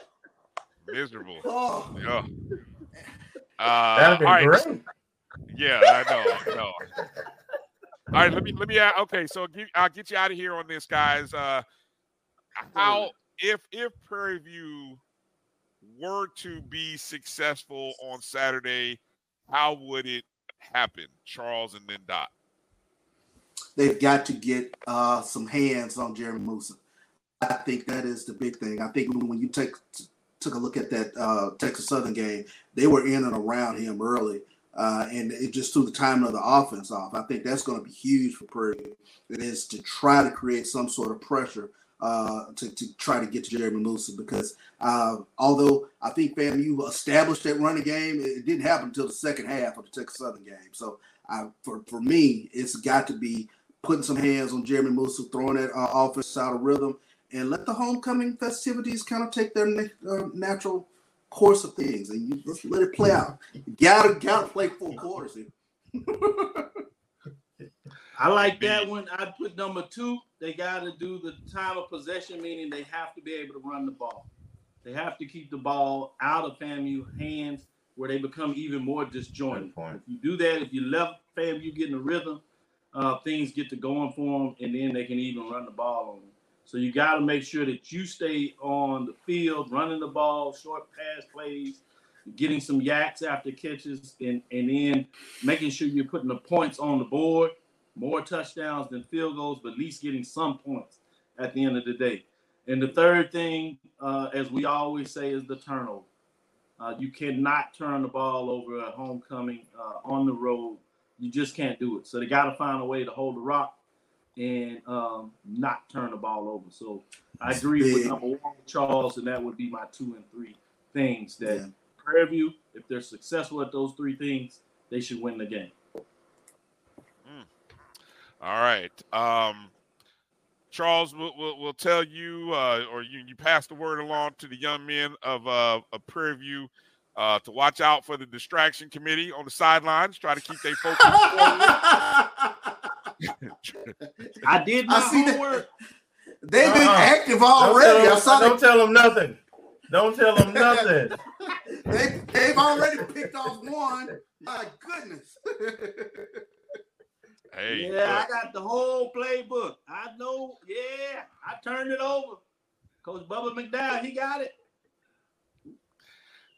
S4: Miserable.
S15: Oh.
S4: Yeah.
S5: Uh, That'd be great.
S4: Yeah, I know. I know. All right, let me let me. Okay, so I'll get you out of here on this, guys. Uh, how if if Prairie View were to be successful on Saturday, how would it happen, Charles and then Dot?
S15: They've got to get uh, some hands on Jeremy Moussa. I think that is the big thing. I think when you take took a look at that uh, Texas Southern game, they were in and around him early uh, and it just threw the timing of the offense off. I think that's going to be huge for Prairie. It is to try to create some sort of pressure uh, to, to try to get to Jeremy Moussa because uh, although I think FAMU established that running game, it didn't happen until the second half of the Texas Southern game. So I, for, for me, it's got to be putting some hands on Jeremy Moussa, throwing that uh, offense out of rhythm, and let the homecoming festivities kind of take their uh, natural course of things, and you just let it play out. You gotta gotta play four quarters here.
S14: I like that one. I put number two. They got to do the time of possession, meaning they have to be able to run the ball. They have to keep the ball out of FAMU hands where they become even more disjointed. If you do that, if you left FAMU getting a rhythm, uh, things get to going for them, and then they can even run the ball on them. So you got to make sure that you stay on the field, running the ball, short pass plays, getting some YACs after catches, and, and then making sure you're putting the points on the board. More touchdowns than field goals, but at least getting some points at the end of the day. And the third thing, uh, as we always say, is the turnover. Uh, you cannot turn the ball over at homecoming uh, on the road. You just can't do it. So they got to find a way to hold the rock and um, not turn the ball over. So I agree with number one, Charles, and that would be my two and three things that yeah. Prairie View, if they're successful at those three things, they should win the game.
S4: Mm. All right. Um, Charles, we'll, we'll, we'll, tell you, uh, or you, you pass the word along to the young men of, uh, of Prairie View uh, to watch out for the distraction committee on the sidelines, try to keep their focus
S14: I did my I see homework.
S15: They've been uh active already.
S5: Don't tell, them, don't tell them nothing. Don't tell them nothing.
S15: they, they've already picked off one. My goodness.
S4: hey,
S14: yeah, look. I got the whole playbook. I know. Yeah, I turned it over. Coach Bubba McDowell, he got it.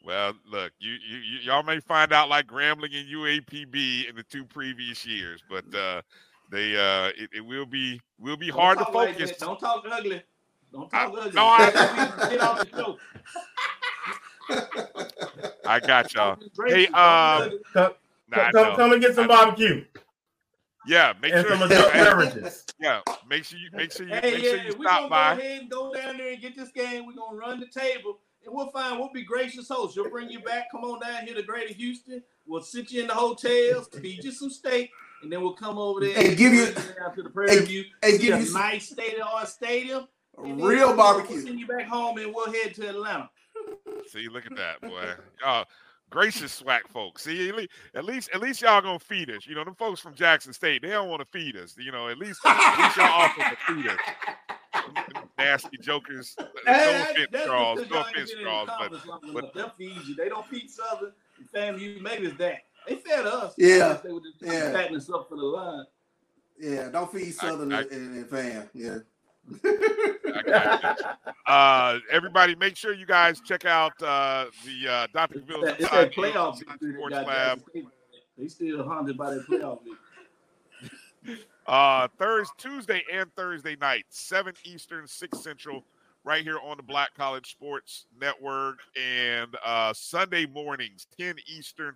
S4: Well, look, you, you, you y'all may find out like Grambling and UAPB in the two previous years, but uh, they uh, it, it will be will be
S14: Don't
S4: hard to
S14: talk like
S4: focus.
S14: Don't talk ugly. Don't talk ugly.
S4: no, I-
S14: Get off the show.
S4: I got y'all. Hey, um,
S14: be
S5: Come,
S4: nah,
S5: come,
S4: know.
S5: come and get some barbecue.
S4: Yeah, make
S5: And
S4: sure
S5: some
S4: you,
S5: adult
S4: hey,
S5: beverages.
S4: Yeah, make sure you make sure you
S14: Hey,
S4: make
S14: yeah,
S4: sure you
S14: we're
S4: stop
S14: gonna
S4: by.
S14: go ahead and go down there and get this game. We're gonna run the table, and we'll find we'll be gracious hosts. You'll bring you back. Come on down here to Greater Houston. We'll sit you in the hotels, feed you some steak, and then we'll come over there
S15: And give you-
S14: bring down to the Prairie
S15: and-
S14: View.
S15: and
S14: see
S15: give
S14: a
S15: you some-
S14: nice state of art stadium. and then
S15: real
S14: we'll
S15: barbecue.
S14: Send you back home, and we'll head to Atlanta.
S4: See, look at that, boy. Uh, gracious SWAC folks. See, at least, at least y'all gonna feed us. You know, them folks from Jackson State, they don't want to feed us. You know, at least at least y'all offer to feed us. Nasty jokers. No
S14: Hey,
S4: offense,
S14: that's
S4: Charles.
S14: because
S4: No
S14: y'all
S4: offense, Charles.
S14: the
S4: But,
S14: conference
S4: but.
S14: They'll feed you. They don't feed Southern and FAMU. Maybe it's that. They fed us.
S15: Yeah,
S14: They were just
S15: yeah.
S14: fattening us up for the line.
S15: Yeah, don't feed Southern
S4: I-
S15: and, and fam. Yeah.
S4: I got you. Uh, everybody, make sure you guys check out uh, the uh, Dr. Cavil's
S14: That- It's that playoff
S4: View
S14: victory that
S4: Sports Lab.
S14: They still haunted by that playoff victory.
S4: Uh, Thursday, Tuesday, and Thursday night, seven Eastern, six Central, right here on the Black College Sports Network, and uh, Sunday mornings, ten Eastern,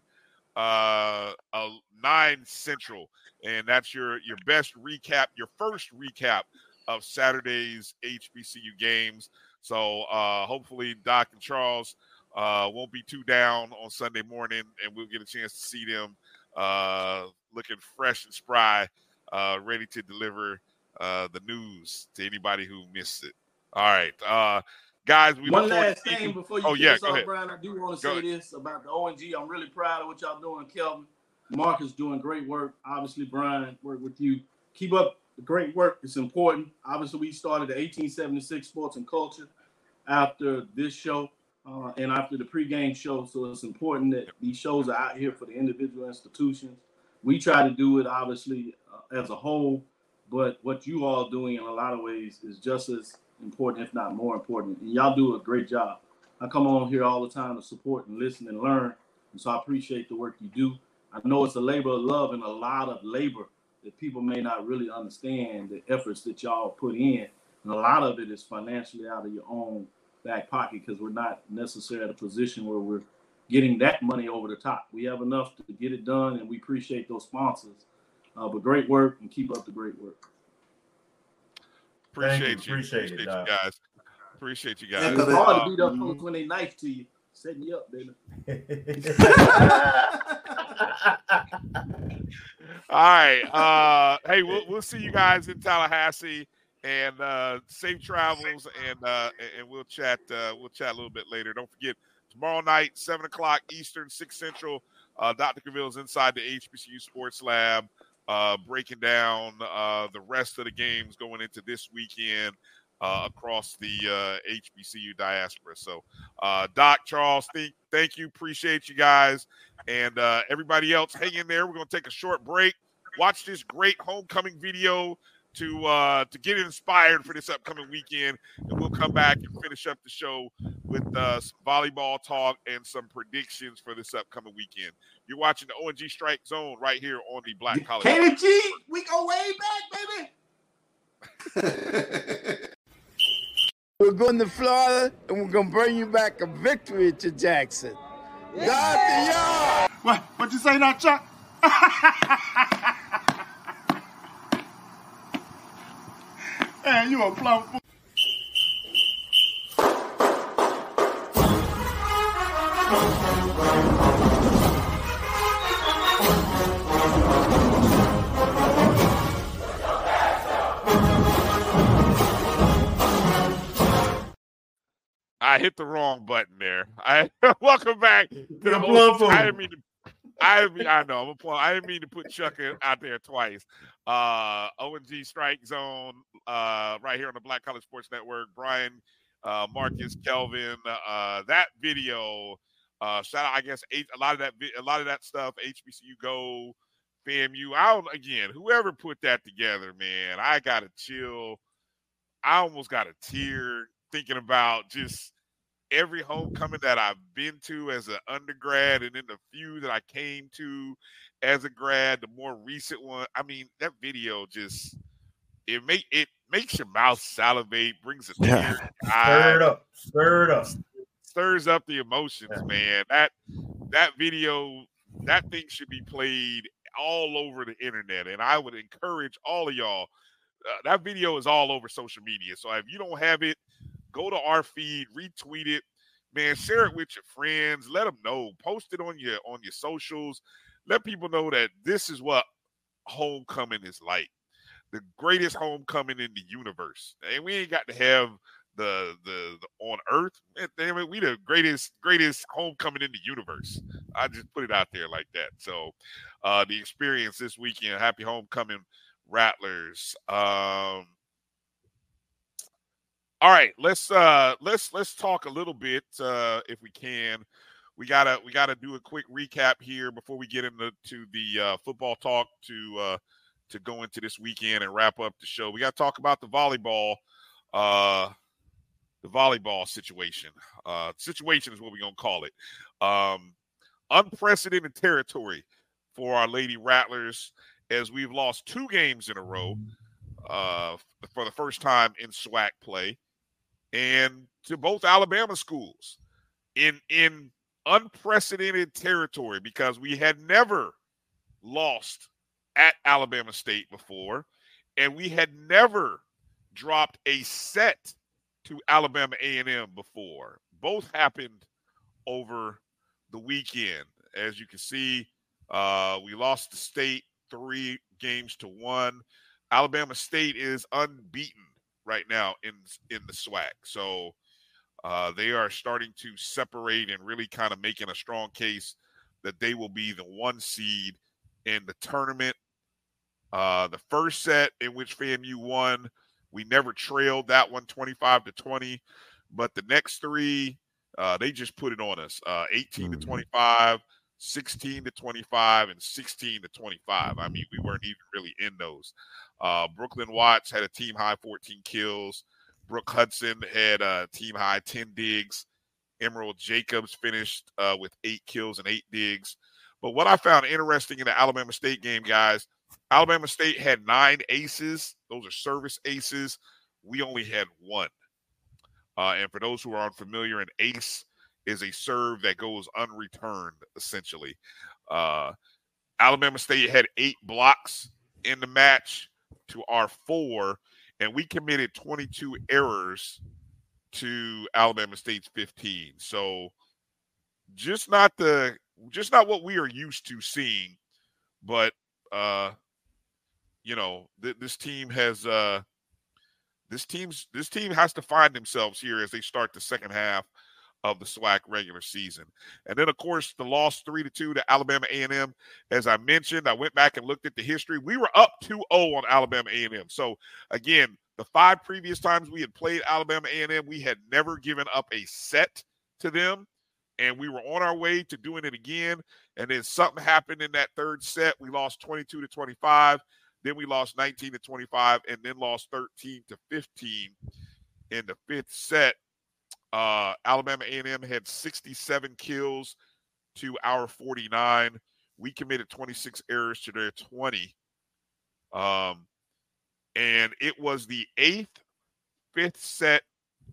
S4: uh, uh, nine Central, and that's your your best recap, your first recap of Saturday's HBCU games. So uh, hopefully, Doc and Charles uh, won't be too down on Sunday morning, and we'll get a chance to see them uh, looking fresh and spry uh, ready to deliver uh, the news to anybody who missed it. All right, uh, guys. We
S14: One last thing before you
S4: oh yeah, go
S14: off,
S4: ahead.
S14: Brian. I do want to
S4: Go
S14: say
S4: ahead.
S14: this about the O&G. I'm really proud of what y'all doing, Kelvin. Mark is doing great work. Obviously, Brian, work with you. Keep up the great work. It's important. Obviously, we started the 1876 Sports and Culture after this show uh, and after the pregame show. So it's important that these shows are out here for the individual institutions. We try to do it, obviously, uh, as a whole, but what you all doing in a lot of ways is just as important, if not more important. And y'all do a great job. I come on here all the time to support and listen and learn. And so I appreciate the work you do. I know it's a labor of love and a lot of labor that people may not really understand the efforts that y'all put in. And a lot of it is financially out of your own back pocket because we're not necessarily at a position where we're getting that money over the top. We have enough to get it done, and we appreciate those sponsors. Uh, but great work and keep up the great work.
S5: Thank you.
S4: Appreciate you.
S5: Appreciate it,
S4: Appreciate you
S5: Doc.
S4: guys. Appreciate you guys.
S14: it's hard
S4: Uh,
S14: to beat up folks when they nice to you, setting you up, baby.
S4: All right. Uh, hey, we'll we'll see you guys in Tallahassee, and uh, safe travels, and uh, and we'll chat. Uh, we'll chat a little bit later. Don't forget tomorrow night, seven o'clock Eastern, six Central. Uh, Dr. Cavil's inside the HBCU Sports Lab, uh, breaking down uh, the rest of the games going into this weekend. Uh, across the uh, HBCU diaspora. So, uh, Doc, Charles, thank, thank you. Appreciate you guys. And uh, everybody else, hang in there. We're going to take a short break. Watch this great homecoming video to uh, to get inspired for this upcoming weekend. And we'll come back and finish up the show with uh, some volleyball talk and some predictions for this upcoming weekend. You're watching the O&G Strike Zone right here on the Black College.
S14: Kenny G, we go way back, baby.
S2: We're going to Florida and we're going to bring you back a victory to Jackson. God to y'all.
S3: What? What you say now, Chuck? Man, you a plum fool.
S4: I hit the wrong button there. I welcome back to the
S5: You're a
S4: whole- I didn't mean to. I mean, I know I'm a plum. I didn't mean to put Chuck out there twice. Uh, O&G Strike Zone, uh, right here on the Black College Sports Network. Brian, uh, Marcus, Kelvin. Uh, that video. Uh, shout out, I guess, H- a lot of that, a lot of that stuff. HBCU Go, FAMU. I don't, again, whoever put that together, man, I got to chill. I almost got a tear thinking about just every homecoming that I've been to as an undergrad, and then the few that I came to as a grad, the more recent one. I mean, that video just it make it makes your mouth salivate, brings a tear.
S5: Stir it up, stir it up,
S4: stirs up the emotions, yeah. man. That that video, that thing should be played all over the internet, and I would encourage all of y'all. Uh, that video is all over social media, so if you don't have it, go to our feed, retweet it, man, share it with your friends, let them know, post it on your on your socials, let people know that this is what homecoming is like the greatest homecoming in the universe. And we ain't got to have the the, the on Earth. Man, Damn it, we the greatest greatest homecoming in the universe. I just put it out there like that. So uh the experience this weekend, happy homecoming, Rattlers. Um all right, let's uh let's let's talk a little bit uh if we can. We gotta we gotta do a quick recap here before we get into to the uh, football talk to uh to go into this weekend and wrap up the show. We got to talk about the volleyball, uh, the volleyball situation. Uh, situation is what we're gonna call it. Um, unprecedented territory for our Lady Rattlers as we've lost two games in a row uh, for the first time in SWAC play, and to both Alabama schools in in unprecedented territory because we had never lost at Alabama State before, and we had never dropped a set to Alabama A&M before. Both happened over the weekend. As you can see, uh, we lost the state three games to one. Alabama State is unbeaten right now in in the SWAC. So uh, they are starting to separate and really kind of making a strong case that they will be the one seed in the tournament. Uh, the first set in which FAMU won, we never trailed that one 25 to 20. But the next three, uh, they just put it on us uh, 18 mm-hmm. to 25, 16 to 25, and 16 to 25. I mean, we weren't even really in those. Uh, Brooklyn Watts had a team high 14 kills. Brooke Hudson had a team high 10 digs. Emerald Jacobs finished uh, with eight kills and eight digs. But what I found interesting in the Alabama State game, guys, Alabama State had nine aces. Those are service aces. We only had one. Uh, and for those who are unfamiliar, an ace is a serve that goes unreturned, essentially. Uh, Alabama State had eight blocks in the match to our four, and we committed 22 errors to Alabama State's 15. So just not the just not what we are used to seeing, but uh you know, th- this team has uh this team's this team has to find themselves here as they start the second half of the SWAC regular season. And then, of course, the loss three to two to Alabama A&M. As I mentioned, I went back and looked at the history. We were up 2-0 on Alabama A&M. So again, the five previous times we had played Alabama A&M, we had never given up a set to them, and we were on our way to doing it again. And then something happened in that third set. We lost 22 to 25. Then we lost 19 to 25, and then lost 13 to 15 in the fifth set. Uh, Alabama A&M had 67 kills to our 49. We committed 26 errors to their 20. Um, and it was the eighth, fifth set.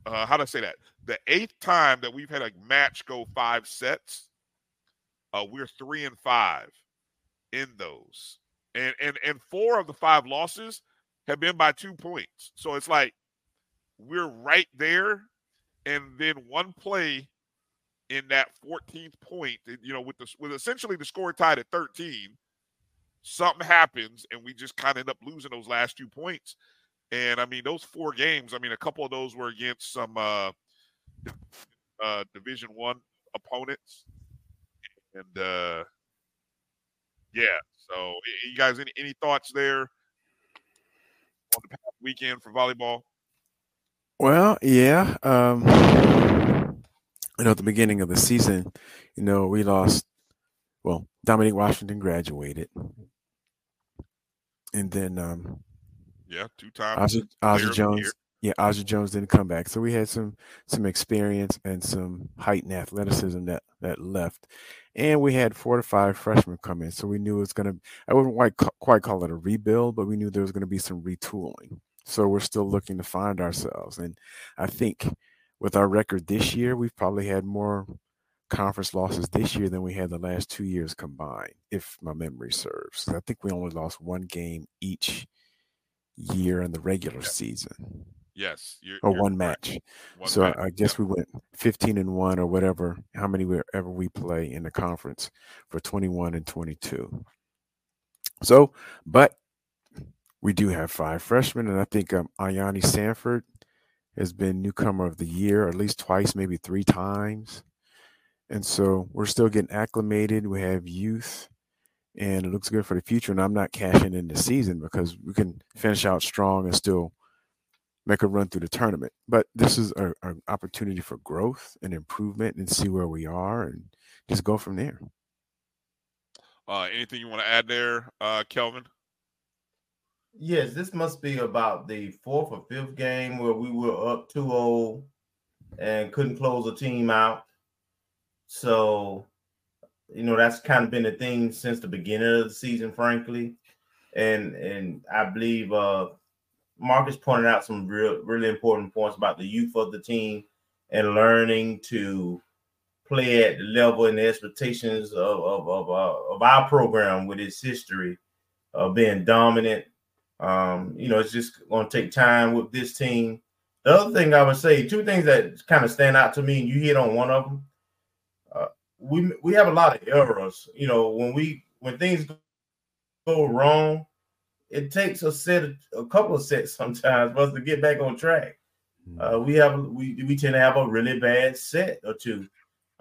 S4: Uh, how do I say that? The eighth time that we've had a match go five sets. Uh, we're three and five in those and and and four of the five losses have been by two points. So it's like we're right there, and then one play in that 14th point, you know, with the with essentially the score tied at 13, something happens, and we just kind of end up losing those last two points. And I mean, those four games, I mean, a couple of those were against some uh, uh Division One opponents, and uh, yeah, so, you guys, any, any thoughts there on the past weekend for volleyball?
S7: Well, yeah. Um, you know, at the beginning of the season, you know, we lost. Well, Dominique Washington graduated, and then um,
S4: yeah, two times
S7: Ozzy, Ozzy Jones. Yeah, Aja Jones didn't come back, so we had some some experience and some height and athleticism that that left, and we had four to five freshmen come in. So we knew it was going to. I wouldn't quite quite call it a rebuild, but we knew there was going to be some retooling. So we're still looking to find ourselves, and I think with our record this year, we've probably had more conference losses this year than we had the last two years combined, if my memory serves. I think we only lost one game each year in the regular season.
S4: Yes, you're,
S7: or
S4: you're
S7: one match. One so match. I, guess we went 15 and one or whatever, how many ever we play in the conference for 21 and 22. So, but we do have five freshmen, and I think um, Ayani Sanford has been newcomer of the year at least twice, maybe three times. And so we're still getting acclimated. We have youth, and it looks good for the future. And I'm not cashing in the season because we can finish out strong and still make a run through the tournament. But this is an opportunity for growth and improvement and see where we are and just go from there.
S4: Uh, anything you want to add there, uh, Kelvin?
S5: Yes, this must be about the fourth or fifth game where we were up 2 0 and couldn't close a team out. So, you know, that's kind of been a thing since the beginning of the season, frankly. And and I believe uh Marcus pointed out some real really important points about the youth of the team and learning to play at the level and the expectations of of, of, uh, of our program with its history of being dominant. Um, you know, it's just going to take time with this team. The other thing I would say, two things that kind of stand out to me, and you hit on one of them we we have a lot of errors. You know, when we when things go wrong, it takes a set of, a couple of sets sometimes for us to get back on track. Hmm. Uh, we have we we tend to have a really bad set or two.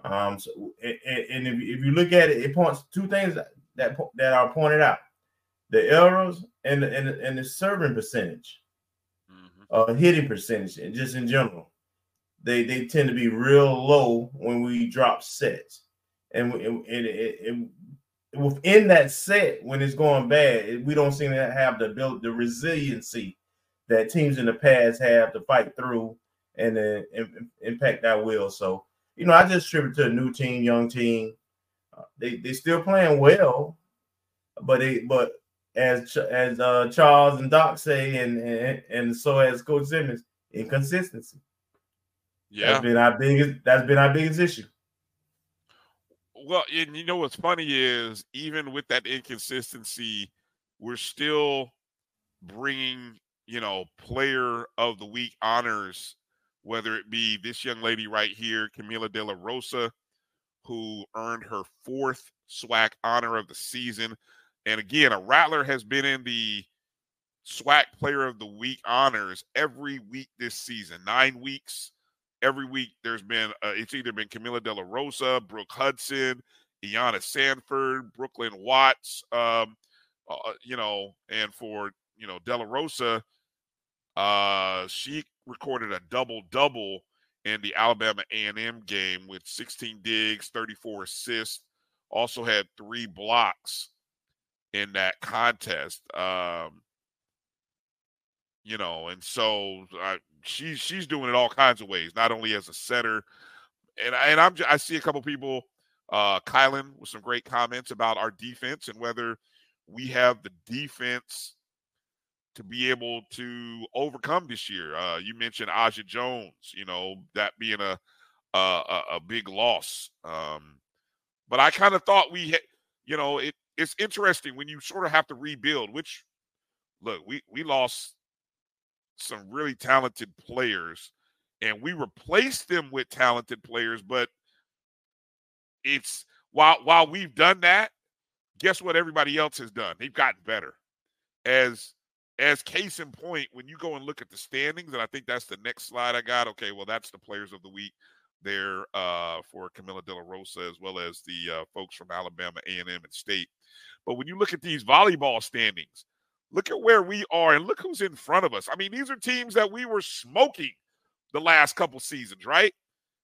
S5: Um, so and, and if, if you look at it, it points two things that that, that are pointed out: the errors and the, and the, and the serving percentage, mm-hmm. uh, hitting percentage, and just in general, they they tend to be real low when we drop sets and, and, and within that set, when it's going bad, we don't seem to have the build the resiliency that teams in the past have to fight through and uh, impact that will. So, you know, I just attribute to a new team, young team. Uh, they they still playing well, but they but as as uh, Charles and Doc say, and, and and so as Coach Simmons, inconsistency.
S4: Yeah,
S5: that's been our biggest. That's been our biggest issue.
S4: Well, and you know what's funny is even with that inconsistency, we're still bringing you know player of the week honors, whether it be this young lady right here, Camila De La Rosa, who earned her fourth SWAC honor of the season, and again, a Rattler has been in the SWAC Player of the Week honors every week this season, nine weeks every week there's been uh, it's either been Camila De La Rosa, Brooke Hudson, Iana Sanford, Brooklyn Watts, um, uh, you know, and for you know De La Rosa, uh, she recorded a double double in the Alabama A&M game with 16 digs, 34 assists. Also had three blocks in that contest. Um, you know, and so I, she's she's doing it all kinds of ways, not only as a setter, and and I'm I see a couple people, uh, Kylan with some great comments about our defense and whether we have the defense to be able to overcome this year. Uh, you mentioned Aja Jones, you know that being a a, a big loss, um, but I kind of thought we, had, you know, it it's interesting when you sort of have to rebuild. Which look, we we lost some really talented players and we replaced them with talented players but it's while while we've done that guess what everybody else has done they've gotten better as as case in point when you go and look at the standings and i think that's the next slide i got okay well that's the players of the week there uh, for camila de la rosa as well as the uh, folks from alabama a&m and state but when you look at these volleyball standings Look at where we are and look who's in front of us. I mean, these are teams that we were smoking the last couple seasons, right?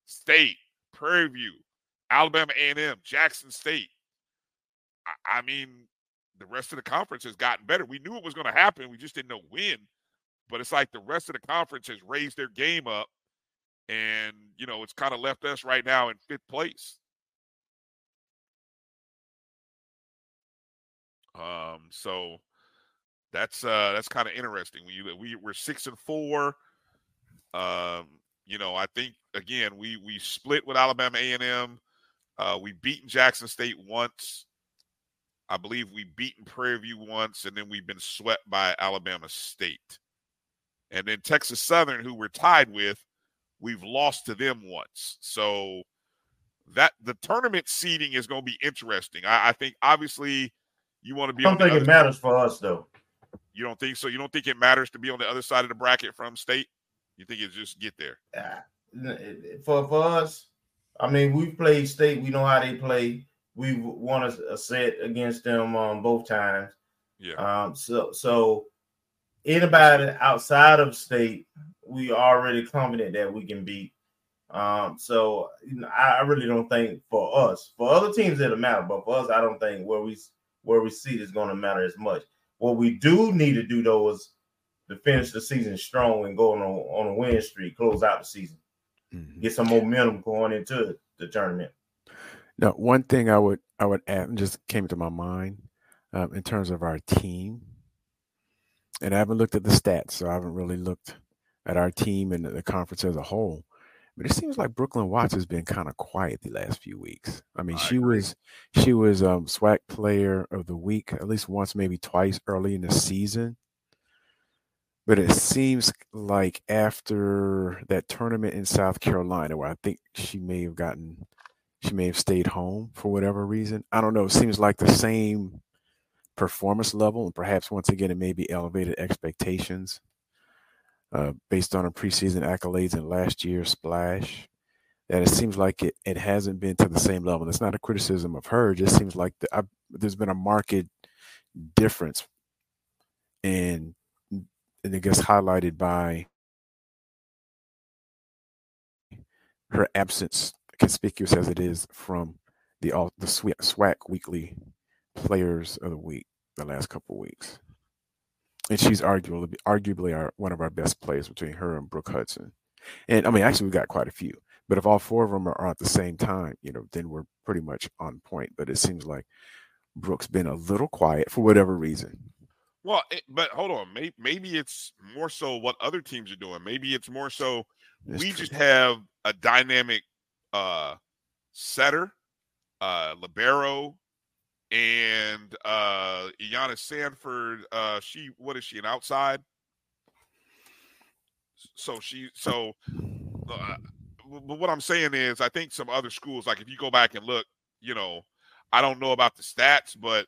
S4: State, Prairie View, Alabama A&M, Jackson State. I, I mean, the rest of the conference has gotten better. We knew it was going to happen. We just didn't know when. but it's like the rest of the conference has raised their game up, and you know it's kind of left us right now in fifth place. Um, so that's uh that's kind of interesting. We we we're six and four. Um, you know, I think again we we split with Alabama A and M. Uh, we beaten Jackson State once. I believe we beaten Prairie View once, and then we've been swept by Alabama State. And then Texas Southern, who we're tied with, we've lost to them once. So that the tournament seeding is going to be interesting. I, I think obviously you want to be.
S5: I don't think it matters for us though.
S4: You don't think so? You don't think it matters to be on the other side of the bracket from state? You think it's just get there?
S5: Uh, for for us, I mean, we've played state. We know how they play. We won a, a set against them um, both times.
S4: Yeah.
S5: Um. So so anybody outside of state, we already confident that we can beat. Um. So you know, I, I really don't think for us, for other teams it'll matter, but for us, I don't think where we where we see is going to matter as much. What we do need to do though is to finish the season strong and go on a, on a win streak, close out the season, mm-hmm. get some momentum going into the tournament.
S7: Now, one thing I would I would add just came to my mind um, in terms of our team, and I haven't looked at the stats, so I haven't really looked at our team and the conference as a whole. But it seems like Brooklyn Watts has been kind of quiet the last few weeks. I mean, I she agree. was she was um SWAC player of the week at least once, maybe twice early in the season. But it seems like after that tournament in South Carolina, where I think she may have gotten she may have stayed home for whatever reason. I don't know. It seems like the same performance level, and perhaps once again it may be elevated expectations uh, based on her preseason accolades and last year's splash. That it seems like it, it hasn't been to the same level. It's not a criticism of her. It just seems like the, I, there's been a marked difference, and and it gets highlighted by her absence, conspicuous as it is from the all the SWAC weekly players of the week the last couple weeks and she's arguably arguably our, one of our best players between her and Brooke Hudson. And I mean, actually, we've got quite a few. But if all four of them are, at the same time, you know, then we're pretty much on point. But it seems like Brooke's been a little quiet for whatever reason.
S4: Well, it, but hold on, maybe, maybe it's more so what other teams are doing. Maybe it's more so That's we true. just have a dynamic uh setter, uh libero, and uh Iana Sanford, uh she what is she an outside? So she so uh, but what I'm saying is I think some other schools like if you go back and look, you know, I don't know about the stats, but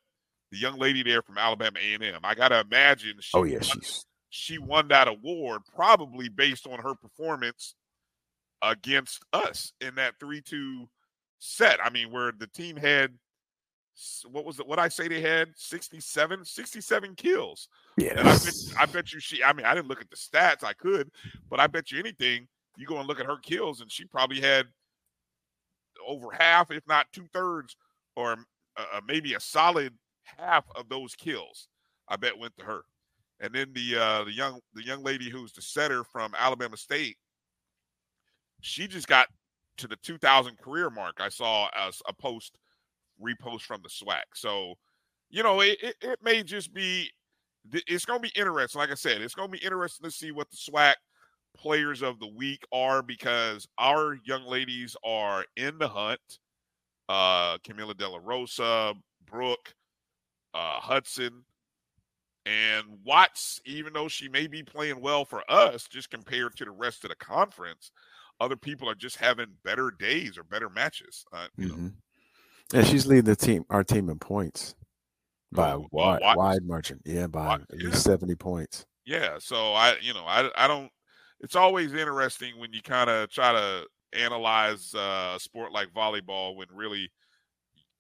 S4: the young lady there from Alabama A&M, I got to imagine she
S7: Oh yeah,
S4: won,
S7: she's
S4: she won that award probably based on her performance against us in that 3-2 set. I mean, where the team had what was it? What I say they had 67, 67 kills.
S7: Yeah.
S4: And I bet, I bet you she, I mean, I didn't look at the stats, I could, but I bet you anything, you go and look at her kills, and she probably had over half, if not two thirds, or uh, uh, maybe a solid half of those kills. I bet went to her. And then the uh, the young the young lady who's the setter from Alabama State, she just got to the 2,000 career mark. I saw as a post repost from the SWAC. So, you know, it, it, it may just be, it's going to be interesting. Like I said, it's going to be interesting to see what the SWAC players of the week are because our young ladies are in the hunt. Uh, Camila De La Rosa, Brooke, uh, Hudson, and Watts, even though she may be playing well for us, just compared to the rest of the conference, other people are just having better days or better matches. Uh, you mm-hmm.
S7: Yeah, she's leading the team, our team in points by a wide, wide margin. Yeah, by at least yeah. 70 points.
S4: Yeah. So I, you know, I, I don't, it's always interesting when you kind of try to analyze uh, a sport like volleyball when really,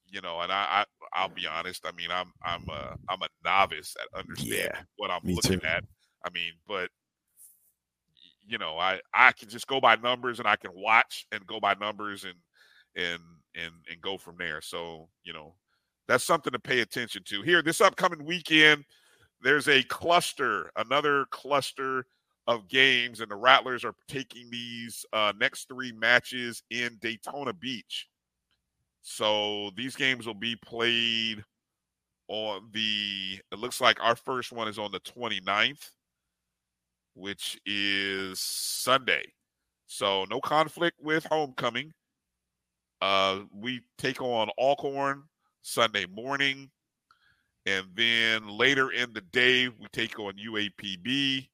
S4: you know, and I, I I'll be honest. I mean, I'm I'm a I'm a novice at understanding
S7: yeah,
S4: what I'm looking too. at. I mean, but you know, I I can just go by numbers and I can watch and go by numbers and and and and go from there. So you know, that's something to pay attention to. Here, this upcoming weekend, there's a cluster, another cluster of games, and the Rattlers are taking these uh, next three matches in Daytona Beach. So these games will be played on the, it looks like our first one is on the 29th, which is Sunday. So no conflict with homecoming. Uh, we take on Alcorn Sunday morning. And then later in the day, we take on UAPB.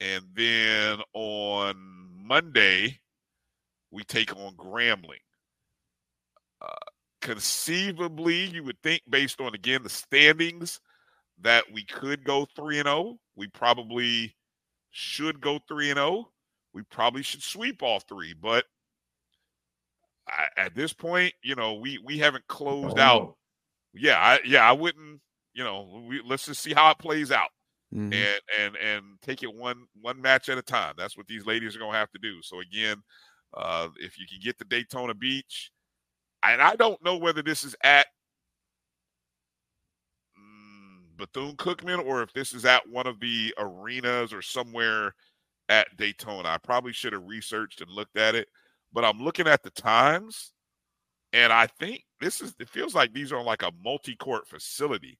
S4: And then on Monday, we take on Grambling. Uh, conceivably, you would think, based on again the standings, that we could go 3 and 0. We probably should go 3 and 0. We probably should sweep all three, but I, at this point, you know, we we haven't closed oh. out. Yeah, I yeah, I wouldn't, you know, we, let's just see how it plays out. Mm-hmm. And and and take it one one match at a time. That's what these ladies are going to have to do. So again, uh if you can get to Daytona Beach, and I don't know whether this is at mm, Bethune Cookman or if this is at one of the arenas or somewhere at Daytona. I probably should have researched and looked at it, but I'm looking at the times and I think this is it feels like these are like a multi-court facility.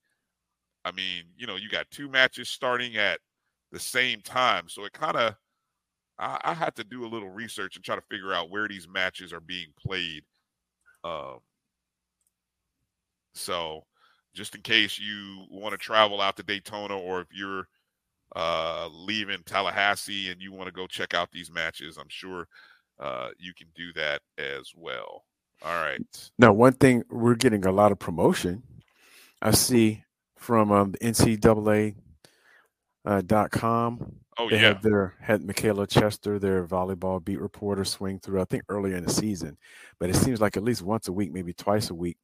S4: I mean, you know, you got two matches starting at the same time. So it kind of I, I had to do a little research and try to figure out where these matches are being played um, so just in case you want to travel out to Daytona or if you're uh, leaving Tallahassee and you want to go check out these matches, I'm sure uh, you can do that as well. All right.
S7: Now, one thing we're getting a lot of promotion. I see from um, the NCAA uh, dot com.
S4: Oh
S7: they
S4: yeah,
S7: had their had Michaela Chester, their volleyball beat reporter, swing through. I think earlier in the season, but it seems like at least once a week, maybe twice a week,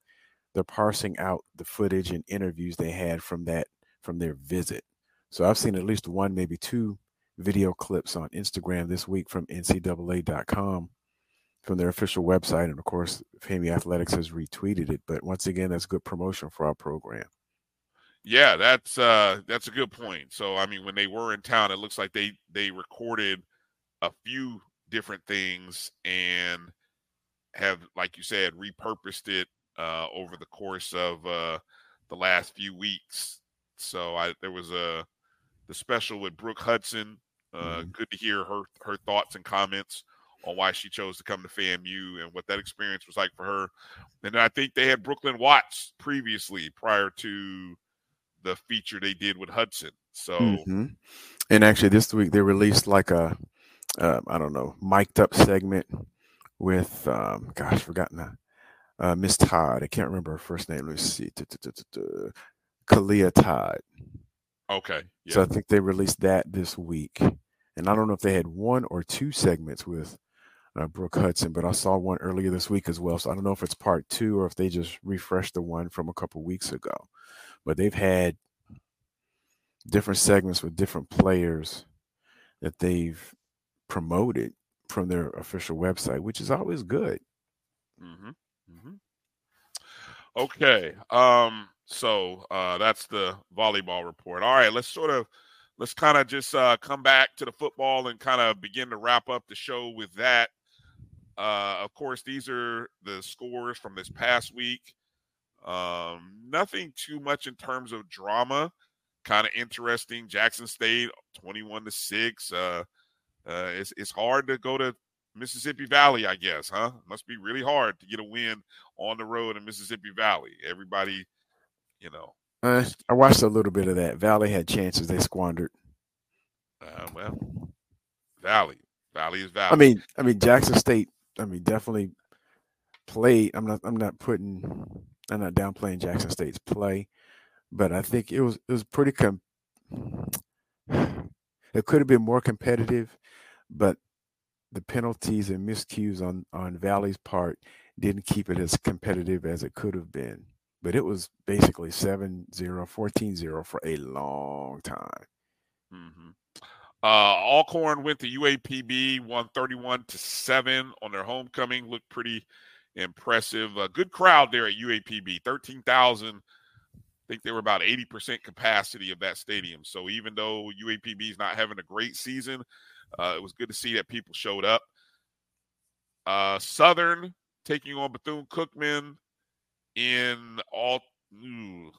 S7: they're parsing out the footage and interviews they had from that from their visit. So I've seen at least one, maybe two video clips on Instagram this week from NCAA.com from their official website, and of course, FAMU Athletics has retweeted it. But once again, that's good promotion for our program.
S4: Yeah, that's uh that's a good point. So I mean when they were in town, it looks like they they recorded a few different things and have, like you said, repurposed it uh over the course of uh the last few weeks. So I there was a the special with Brooke Hudson. Uh mm-hmm. good to hear her her thoughts and comments on why she chose to come to FAMU and what that experience was like for her. And I think they had Brooklyn Watts previously prior to the feature they did with Hudson. So,
S7: mm-hmm. and actually, this week they released like a uh, I don't know, mic'd up segment with um, gosh, forgotten that. Uh, Miss Todd. I can't remember her first name. Let's see. Kalia Todd.
S4: Okay.
S7: Yeah. So I think they released that this week. And I don't know if they had one or two segments with uh, Brooke Hudson, but I saw one earlier this week as well. So I don't know if it's part two or if they just refreshed the one from a couple weeks ago but they've had different segments with different players that they've promoted from their official website, which is always good.
S4: Mm-hmm. Mm-hmm. Okay. Um, so uh, that's the volleyball report. All right, let's sort of let's kind of just uh, come back to the football and kind of begin to wrap up the show with that. Uh, of course, these are the scores from this past week. Um, nothing too much in terms of drama. Kind of interesting. Jackson State, 21 to 6. Uh, uh, it's, it's hard to go to Mississippi Valley, I guess, huh? Must be really hard to get a win on the road in Mississippi Valley. Everybody, you know.
S7: Uh, I watched a little bit of that. Valley had chances they squandered.
S4: Uh, well, Valley, Valley is Valley.
S7: I mean, I mean Jackson State. I mean, definitely played. I'm not. I'm not putting I'm not downplaying Jackson State's play, but I think it was it was pretty com- it could have been more competitive, but the penalties and miscues on on Valley's part didn't keep it as competitive as it could have been. But it was basically 7-0, 14-0 for a long time.
S4: Mm-hmm. Uh, Alcorn went to UAPB, won 31 to 7 on their homecoming. Looked pretty impressive. A good crowd there at UAPB, 13,000. I think they were about 80% capacity of that stadium. So even though UAPB is not having a great season, uh, it was good to see that people showed up. Uh, Southern taking on Bethune Cookman in all.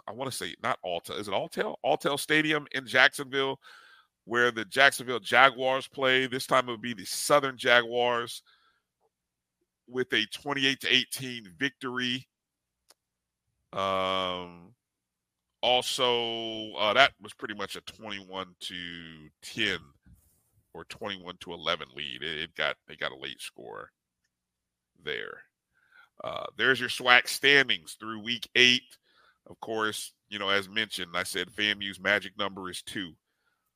S4: I want to say not Alta. Is it Alltel? Alltel Stadium in Jacksonville, where the Jacksonville Jaguars play. This time it would be the Southern Jaguars with a 28 to 18 victory. Um, also, uh, that was pretty much a 21 to 10 or 21 to 11 lead. It, it got they got a late score there. Uh, there's your SWAC standings through week eight. Of course, you know, as mentioned, I said FAMU's magic number is two.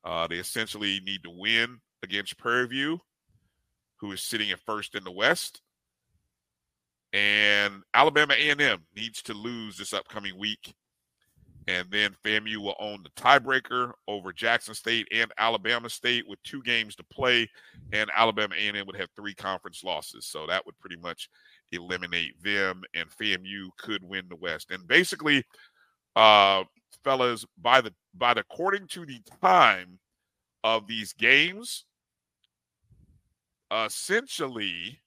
S4: Uh, they essentially need to win against Prairie View, who is sitting at first in the West, and Alabama A&M needs to lose this upcoming week, and then FAMU will own the tiebreaker over Jackson State and Alabama State with two games to play, and Alabama A&M would have three conference losses, so that would pretty much eliminate them, and FAMU could win the West. And basically, uh, fellas, by the by the according to the time of these games, essentially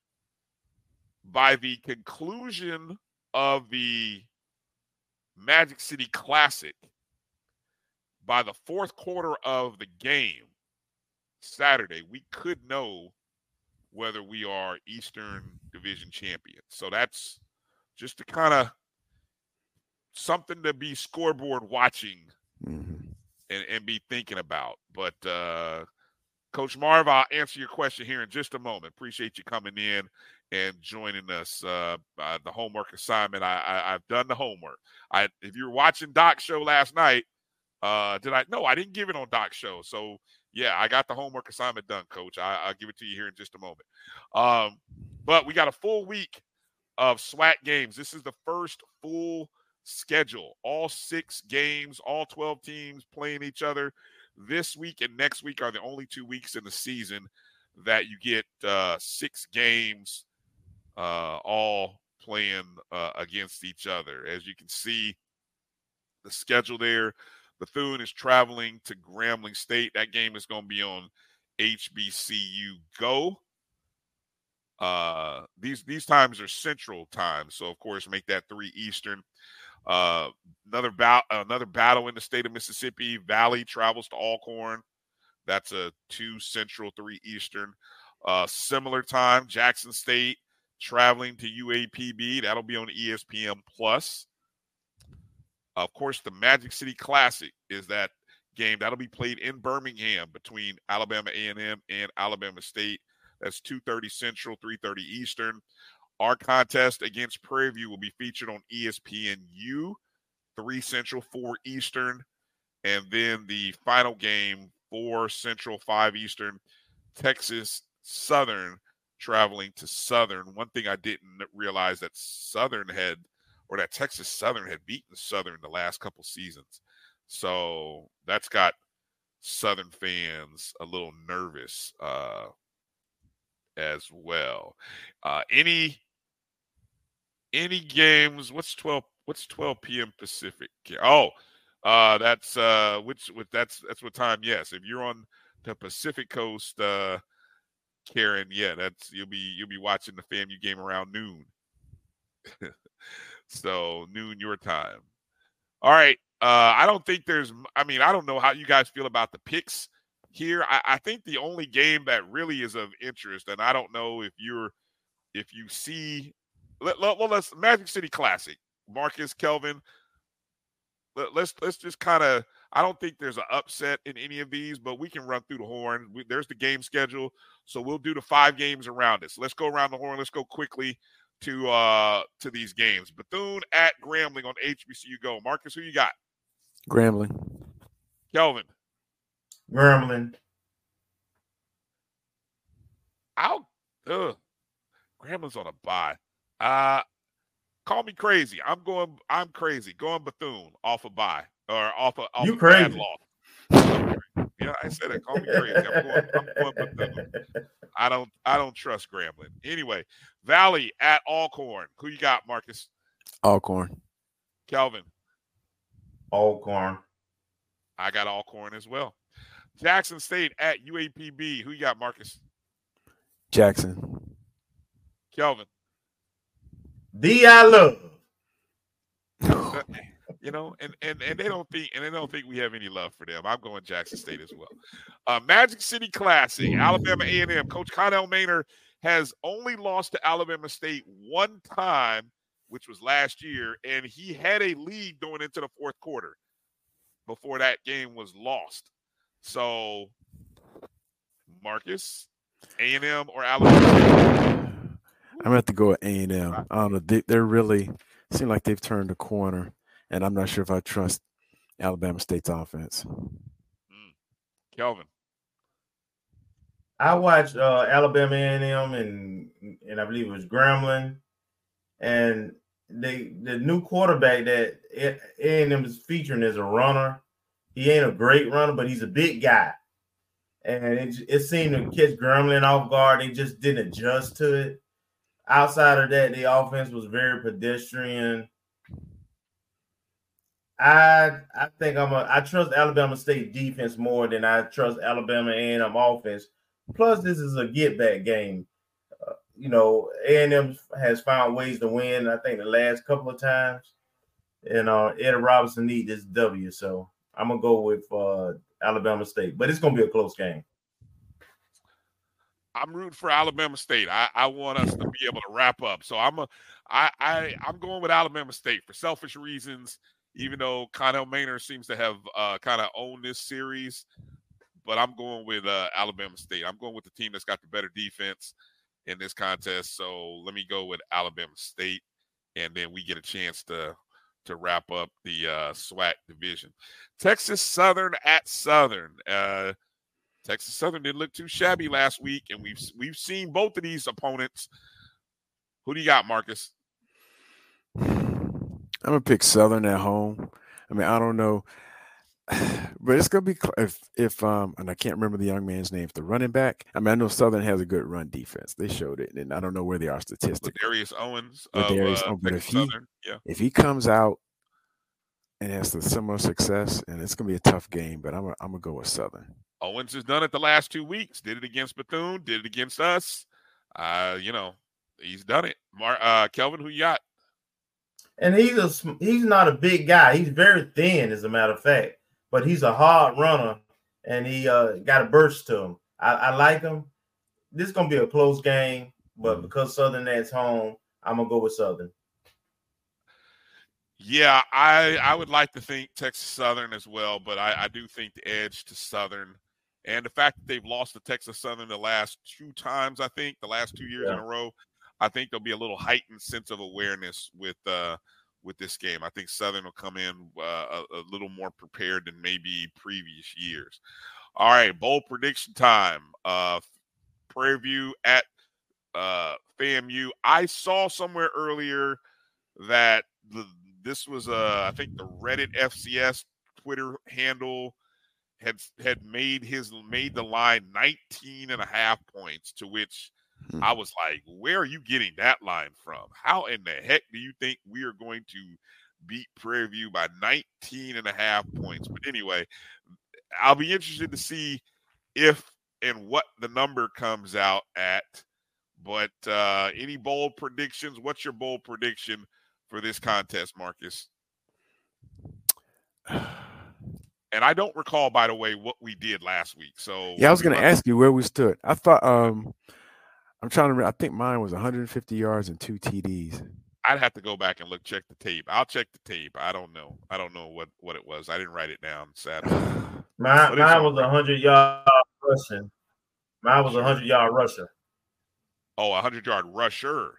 S4: by the conclusion of the Magic City Classic, by the fourth quarter of the game Saturday, we could know whether we are Eastern Division champions. So that's just to kind of something to be scoreboard watching mm-hmm. and, and be thinking about. But uh, Coach Marv, I'll answer your question here in just a moment. Appreciate you coming in and joining us. Uh, uh, the homework assignment. I, I have done the homework. I if you were watching Doc show last night, uh, did I? No, I didn't give it on Doc show. So yeah, I got the homework assignment done, Coach. I, will give it to you here in just a moment. Um, but we got a full week of SWAC games. This is the first full schedule. All six games, all 12 teams playing each other. This week and next week are the only two weeks in the season that you get uh, six games uh, all playing uh, against each other. As you can see, the schedule there Bethune is traveling to Grambling State. That game is going to be on HBCU Go. Uh, these these times are Central time, so of course make that three Eastern. Uh, another bout, another battle in the state of Mississippi. Valley travels to Alcorn. That's a two Central, three Eastern. Uh, similar time, Jackson State traveling to UAPB. That'll be on ESPN Plus. Of course, the Magic City Classic is that game that'll be played in Birmingham between Alabama A&M and Alabama State. That's 2:30 Central, 3:30 Eastern. Our contest against Prairie View will be featured on ESPNU, 3 Central, 4 Eastern, and then the final game, 4 Central, 5 Eastern, Texas Southern traveling to Southern. One thing I didn't realize that Southern had or that Texas Southern had beaten Southern the last couple seasons. So that's got Southern fans a little nervous uh, as well. Uh, any any games? What's twelve? What's twelve p.m. Pacific? Oh, uh, that's uh, which? With that's that's what time? Yes, if you're on the Pacific Coast, uh, Karen, yeah, that's you'll be you'll be watching the FAMU game around noon. So noon your time. All right. Uh, I don't think there's. I mean, I don't know how you guys feel about the picks here. I, I think the only game that really is of interest, and I don't know if you're, if you see, let, let, well, let's Magic City Classic, Marcus Kelvin. Let, let's let's just kind of. I don't think there's an upset in any of these, but we can run through the horn. We, there's the game schedule, so we'll do the five games around it. So let's go around the horn. Let's go quickly to uh to these games. Bethune at Grambling on HBCU Go. Marcus, who you got?
S7: Grambling.
S4: Kelvin.
S5: Grambling.
S4: I'll uh Grambling's on a buy. Uh call me crazy. I'm going I'm crazy. Going Bethune off a buy or off a off
S5: you crazy.
S4: loss. Yeah, I said it. Call me crazy. I'm going, I'm going Bethune. I don't I don't trust Grambling. Anyway, Valley at Alcorn. Who you got, Marcus?
S7: Alcorn.
S4: Kelvin.
S5: Alcorn.
S4: I got Alcorn as well. Jackson State at UAPB. Who you got, Marcus?
S7: Jackson.
S4: Kelvin.
S5: D I love.
S4: you know, and, and and they don't think and they don't think we have any love for them. I'm going Jackson State as well. Uh, Magic City Classic, Alabama A&M. Coach Connell Maynor has only lost to Alabama State one time, which was last year, and he had a lead going into the fourth quarter before that game was lost. So, Marcus, A and M or Alabama?
S7: I'm gonna have to go with A and M. I don't know. They, they're really seem like they've turned the corner, and I'm not sure if I trust Alabama State's offense.
S4: Mm. Kelvin.
S5: I watched uh, Alabama A&M and and I believe it was Grambling, and they the new quarterback that A&M is featuring is a runner. He ain't a great runner, but he's a big guy, and it, it seemed to catch Grambling off guard. They just didn't adjust to it. Outside of that, the offense was very pedestrian. I I think I'm a I trust Alabama State defense more than I trust Alabama A&M offense Plus, this is a get back game. Uh, you know, A&M has found ways to win. I think the last couple of times, and uh, Ed Robinson need this W. So I'm gonna go with uh, Alabama State, but it's gonna be a close game.
S4: I'm rooting for Alabama State. I, I want us to be able to wrap up. So I'm a I I I'm going with Alabama State for selfish reasons. Even though Connell Maynor seems to have uh, kind of owned this series, but I'm going with uh, Alabama State. I'm going with the team that's got the better defense in this contest. So let me go with Alabama State, and then we get a chance to to wrap up the uh, SWAC division. Texas Southern at Southern. Uh, Texas Southern didn't look too shabby last week, and we've we've seen both of these opponents. Who do you got, Marcus?
S7: I'm gonna pick Southern at home. I mean, I don't know. but it's gonna be if if um and I can't remember the young man's name. If the running back, I mean, I know Southern has a good run defense. They showed it, and I don't know where they are statistically.
S4: Darius Owens, Darius uh, but
S7: if he yeah. if he comes out and has the similar success, and it's gonna be a tough game, but I'm a, I'm gonna go with Southern.
S4: Owens has done it the last two weeks. Did it against Bethune. Did it against us. Uh, you know, he's done it. Mar- uh, Kelvin, who you got?
S5: And he's a he's not a big guy. He's very thin, as a matter of fact but he's a hard runner and he uh, got a burst to him. I, I like him. This is gonna be a close game, but mm-hmm. because Southern that's home, I'm gonna go with Southern.
S4: Yeah, I I would like to think Texas Southern as well, but I, I do think the edge to Southern and the fact that they've lost to Texas Southern the last two times, I think, the last two years yeah. in a row, I think there'll be a little heightened sense of awareness with uh, with this game. I think Southern will come in uh, a, a, little more prepared than maybe previous years. All right, bowl prediction time. Uh, Prairie View at uh, FAMU. I saw somewhere earlier that the, this was, uh, I think, the Reddit FCS Twitter handle had had made his made the line 19 and a half points to which Hmm. I was like, where are you getting that line from? How in the heck do you think we are going to beat Prairie View by 19 and a half points? But anyway, I'll be interested to see if and what the number comes out at. But uh, any bold predictions? What's your bold prediction for this contest, Marcus? And I don't recall, by the way, what we did last week. So
S7: yeah, I was going to ask you where we stood. I thought um, I'm trying to. Remember, I think mine was 150 yards and two TDs.
S4: I'd have to go back and look, check the tape. I'll check the tape. I don't know. I don't know what what it was. I didn't write it down. Sadly,
S5: mine, mine was a hundred yard rushing. Mine was a hundred yard rusher.
S4: Oh, a hundred yard rusher.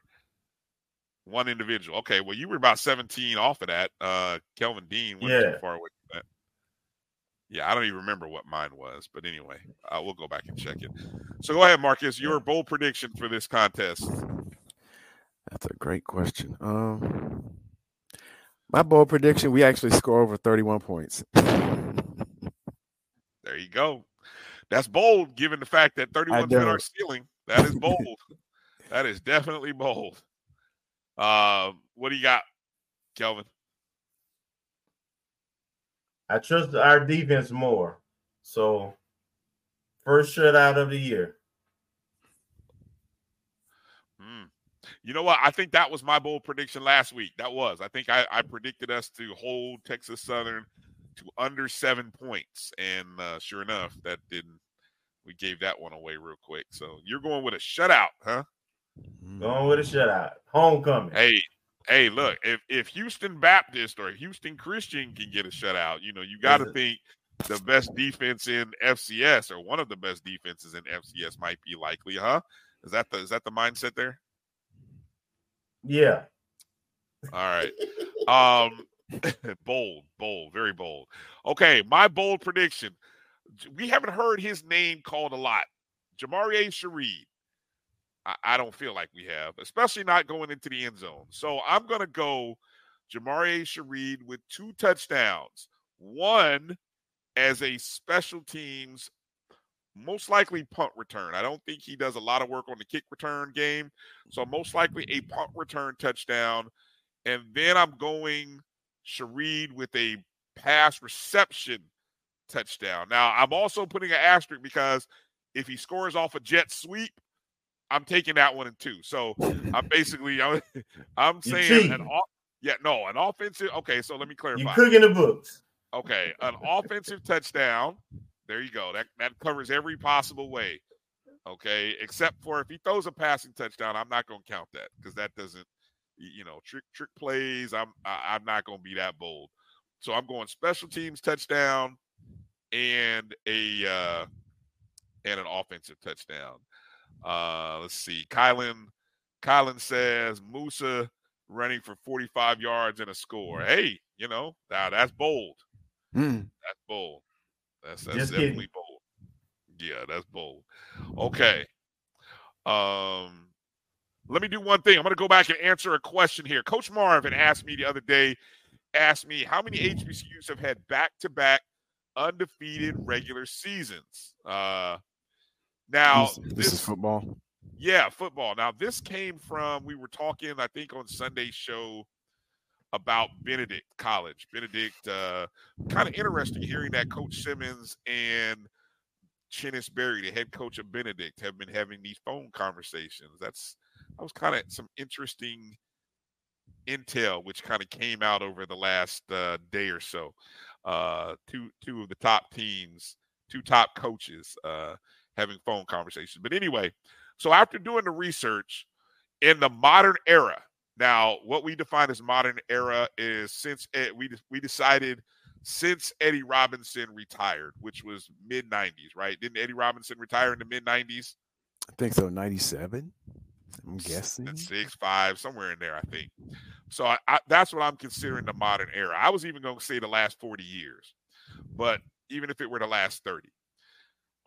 S4: One individual. Okay, well, you were about 17 off of that. Uh, Kelvin Dean went yeah. too far away from that. Yeah, I don't even remember what mine was, but anyway, uh, we'll go back and check it. So go ahead, Marcus. Your bold prediction for this contest.
S7: That's a great question. Um, my bold prediction: we actually score over 31 points.
S4: There you go. That's bold, given the fact that 31 is our ceiling. That is bold. that is definitely bold. Uh, what do you got, Kelvin?
S5: I trust our defense more. So first shutout of the year.
S4: Mm. You know what? I think that was my bold prediction last week. That was. I think I, I predicted us to hold Texas Southern to under seven points, and uh, sure enough, that didn't. We gave that one away real quick. So you're going with a shutout, huh?
S5: Going with a shutout. Homecoming.
S4: Hey, hey, look, if if Houston Baptist or Houston Christian can get a shutout, you know, you got to think the best defense in FCS or one of the best defenses in FCS might be likely, huh? Is that the is that the mindset there?
S5: Yeah.
S4: All right. Um bold, bold, very bold. Okay, my bold prediction. We haven't heard his name called a lot. Jamari Shareed. I, I don't feel like we have, especially not going into the end zone. So I'm gonna go Jamari Shareed with two touchdowns. One as a special teams most likely punt return. I don't think he does a lot of work on the kick return game. So most likely a punt return touchdown. And then I'm going Shareed with a pass reception touchdown. Now I'm also putting an asterisk because if he scores off a jet sweep, I'm taking that one in two. So I'm basically I'm, I'm saying an off, yeah, no, an offensive. Okay, so let me clarify.
S5: You cooking the books.
S4: Okay, an offensive touchdown there you go. That that covers every possible way. Okay, except for if he throws a passing touchdown, I'm not going to count that because that doesn't, you know, trick trick plays. I'm I, am i am not going to be that bold. So I'm going special teams touchdown and a uh and an offensive touchdown. Uh let's see. Kylan Kylan says Moussa running for 45 yards and a score. Hey, you know, now that's bold.
S7: Mm.
S4: That's bold. That's that's Just definitely kidding. bold. Yeah, that's bold. Okay. Um let me do one thing. I'm going to go back and answer a question here. Coach Marvin asked me the other day, asked me how many HBCUs have had back-to-back undefeated regular seasons. Uh now
S7: this, this is football.
S4: Yeah, football. Now this came from we were talking, I think, on Sunday's show about Benedict College. Benedict, uh, kind of interesting hearing that Coach Simmons and Chennis Berry, the head coach of Benedict, have been having these phone conversations. That's that was kind of some interesting intel, which kind of came out over the last uh, day or so. Uh, two two of the top teams, two top coaches, uh, having phone conversations. But anyway, so after doing the research in the modern era, now, what we define as modern era is since Ed, we we decided since Eddie Robinson retired, which was mid '90s, right? Didn't Eddie Robinson retire in the mid '90s?
S7: I think so. '97. I'm guessing
S4: six five somewhere in there. I think. So I, I, that's what I'm considering the modern era. I was even going to say the last 40 years, but even if it were the last 30,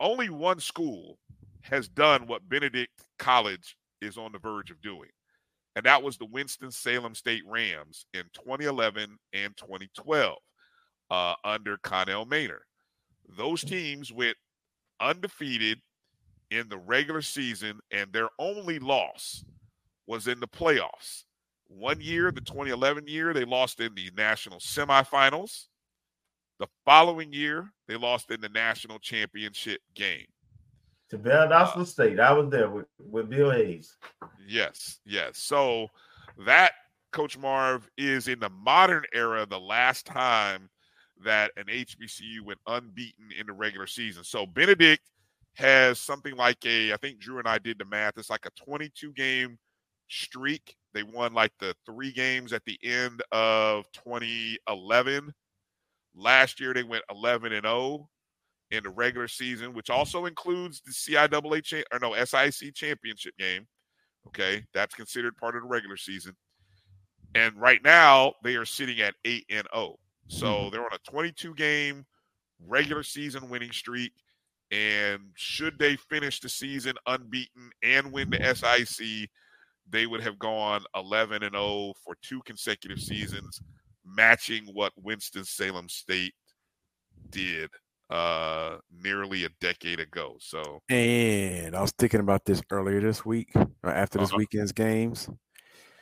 S4: only one school has done what Benedict College is on the verge of doing and that was the Winston-Salem State Rams in 2011 and 2012 uh, under Connell Maynor. Those teams went undefeated in the regular season, and their only loss was in the playoffs. One year, the 2011 year, they lost in the national semifinals. The following year, they lost in the national championship game
S5: to Valdosta uh, State. I was there with, with Bill Hayes.
S4: Yes, yes. So that Coach Marv is in the modern era the last time that an HBCU went unbeaten in the regular season. So Benedict has something like a, I think Drew and I did the math. It's like a 22 game streak. They won like the three games at the end of 2011. Last year they went 11 and 0 in the regular season, which also includes the CIAA cha- or no SIC championship game. Okay, that's considered part of the regular season. And right now they are sitting at eight and 0. so mm-hmm. they're on a 22 game regular season winning streak. And should they finish the season unbeaten and win the SIC, they would have gone 11 and 0 for two consecutive seasons, matching what Winston Salem State did uh nearly a decade ago. So
S7: and I was thinking about this earlier this week or after this uh-huh. weekend's games.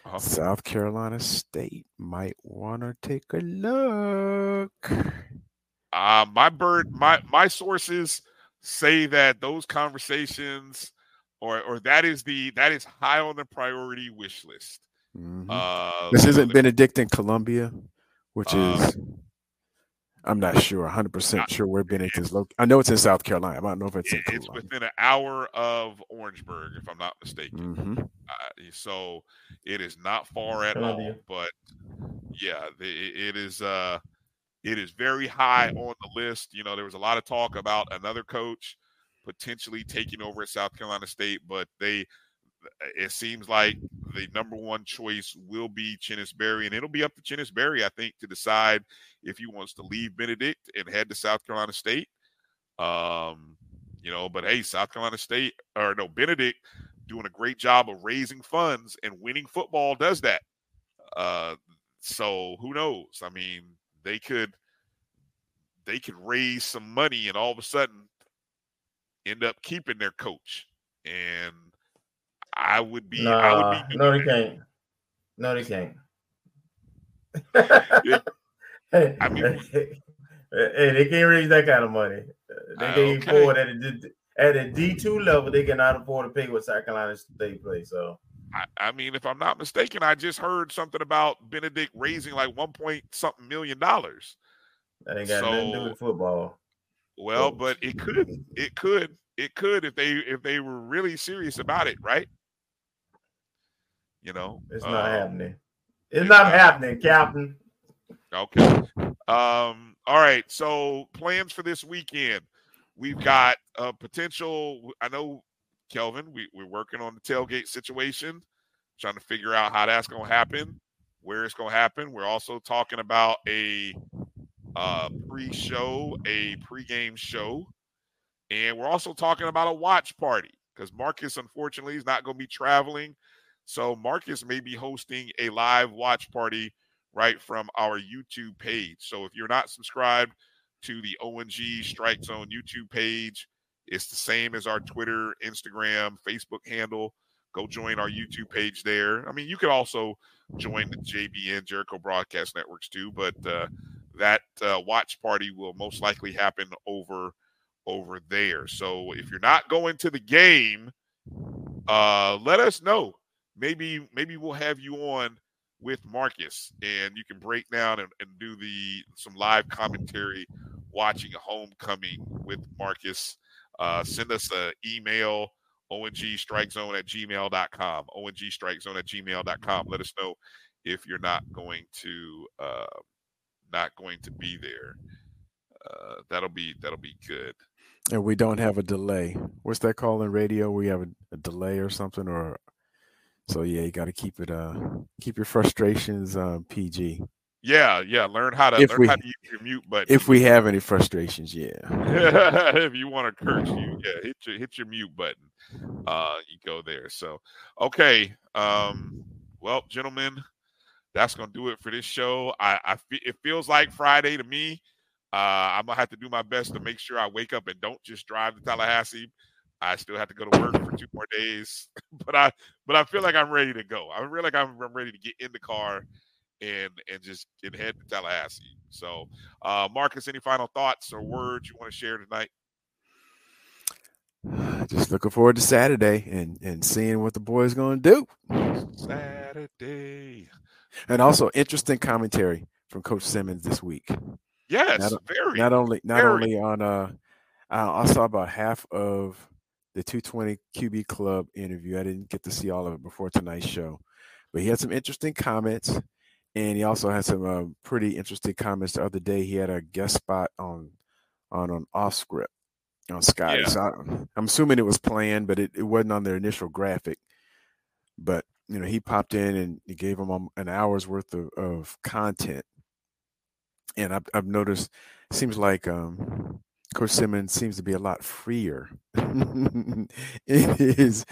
S7: Uh-huh. South Carolina State might want to take a look.
S4: Uh, my bird, my my sources say that those conversations, or or that is the that is high on the priority wish list.
S7: Mhm.
S4: Uh,
S7: this isn't
S4: the-
S7: Benedict Columbia, which
S4: Uh,
S7: is I'm not sure, 100 percent sure where Benedict is located. I know it's in South Carolina. I don't know if it's in
S4: it- it's
S7: Columbia.
S4: within an hour of Orangeburg, if I'm not mistaken.
S7: Mhm.
S4: Uh, so it is not far at all.
S5: Columbia.
S4: But yeah, the, it- it is. Uh, it is very high on the list. You know, there was a lot of talk about another coach potentially taking over at South Carolina State, but they. It seems like the number one choice will be Chennis Berry, and it'll be up to Chennis Berry, I think, to decide if he wants to leave Benedict and head to South Carolina State. Um, you know, but hey, South Carolina State or no Benedict doing a great job of raising funds and winning football does that. Uh, so who knows? I mean, they could they could raise some money and all of a sudden end up keeping their coach. And I would be I would be
S5: no, they can't. No, they can't. hey,
S4: I mean-
S5: hey, they can't raise that kind of money. They
S4: Uh,
S5: can't
S4: okay.
S5: afford at a at a D two level. They cannot afford to pay what South Carolina State play. So
S4: I, I mean, if I'm not mistaken, I just heard something about Benedict raising like one point something million dollars.
S5: that ain't got nothing to do with football.
S4: Well, but it could, it could, it could if they if they were really serious about it, right? You know,
S5: It's not
S4: um,
S5: happening. It's not happening, Captain.
S4: Okay. Um. All right. So plans for this weekend. We've got a potential. I know, Kelvin. We, we're working on the tailgate situation, trying to figure out how that's going to happen, where it's going to happen. We're also talking about a uh, pre-show, a pre-game show, and we're also talking about a watch party because Marcus, unfortunately, is not going to be traveling. So Marcus may be hosting a live watch party right from our YouTube page. So if you're not subscribed to the O&G StrikeZone YouTube page, it's the same as our Twitter, Instagram, Facebook handle. Go join our YouTube page there. I mean, you could also join the JBN Jericho Broadcast Networks too, but uh, that uh, watch party will most likely happen over over there. So if you're not going to the game, uh, let us know. Maybe maybe we'll have you on with Marcus and you can break down and, and do the some live commentary watching a homecoming with Marcus. Uh, send us an email ongstrikezone at gmail.com ongstrikezone at gmail.com let us know if you're not going to uh, not going to be there uh, that'll be that'll be good
S7: And we don't have a delay. What's that called in radio? We have a, a delay or something, or so yeah. You got to keep it. Uh, keep your frustrations uh, PG.
S4: yeah yeah learn how to
S7: If
S4: learn
S7: we-
S4: how to use your mute button
S7: If we have any frustrations, yeah.
S4: if you want to curse you yeah hit your hit your mute button uh you go there so okay um well gentlemen that's gonna do it for this show i i it feels like friday to me uh i'm gonna have to do my best to make sure i wake up and don't just drive to tallahassee i still have to go to work for two more days but i but i feel like i'm ready to go i feel like i'm, I'm ready to get in the car and and just and head to tallahassee so uh marcus any final thoughts or words you want to share tonight
S7: Just looking forward to Saturday and and seeing what the boys going to do.
S4: Saturday.
S7: And also interesting commentary from Coach Simmons this week.
S4: Yes,
S7: not,
S4: very,
S7: Not only not
S4: very.
S7: only on uh, I, I saw about half of the 220 QB Club interview. I didn't get to see all of it before tonight's show, but he had some interesting comments, and he also had some uh, pretty interesting comments the other day. He had a guest spot on on on off script on Sky.
S4: Yeah.
S7: So I, I'm assuming it was planned, but it, it wasn't on their initial graphic. But you know, he popped in and he gave him um, an hour's worth of, of content and I've, I've noticed seems like um, Coach Simmons seems to be a lot freer. it is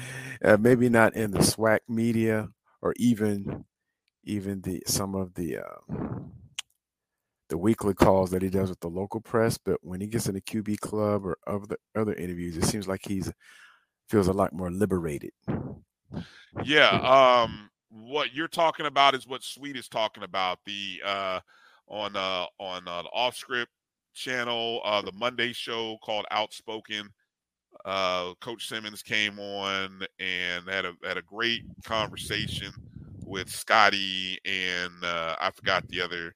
S7: uh, maybe not in the SWAC media or even even the some of the uh, the weekly calls that he does with the local press, but when he gets in the QB club or other other interviews, it seems like he's feels a lot more liberated.
S4: Yeah. Um, what you're talking about is what Sweet is talking about. The uh, on uh on uh, the off script channel, uh, the Monday show called Outspoken. Uh, Coach Simmons came on and had a had a great conversation with Scotty and uh, I forgot the other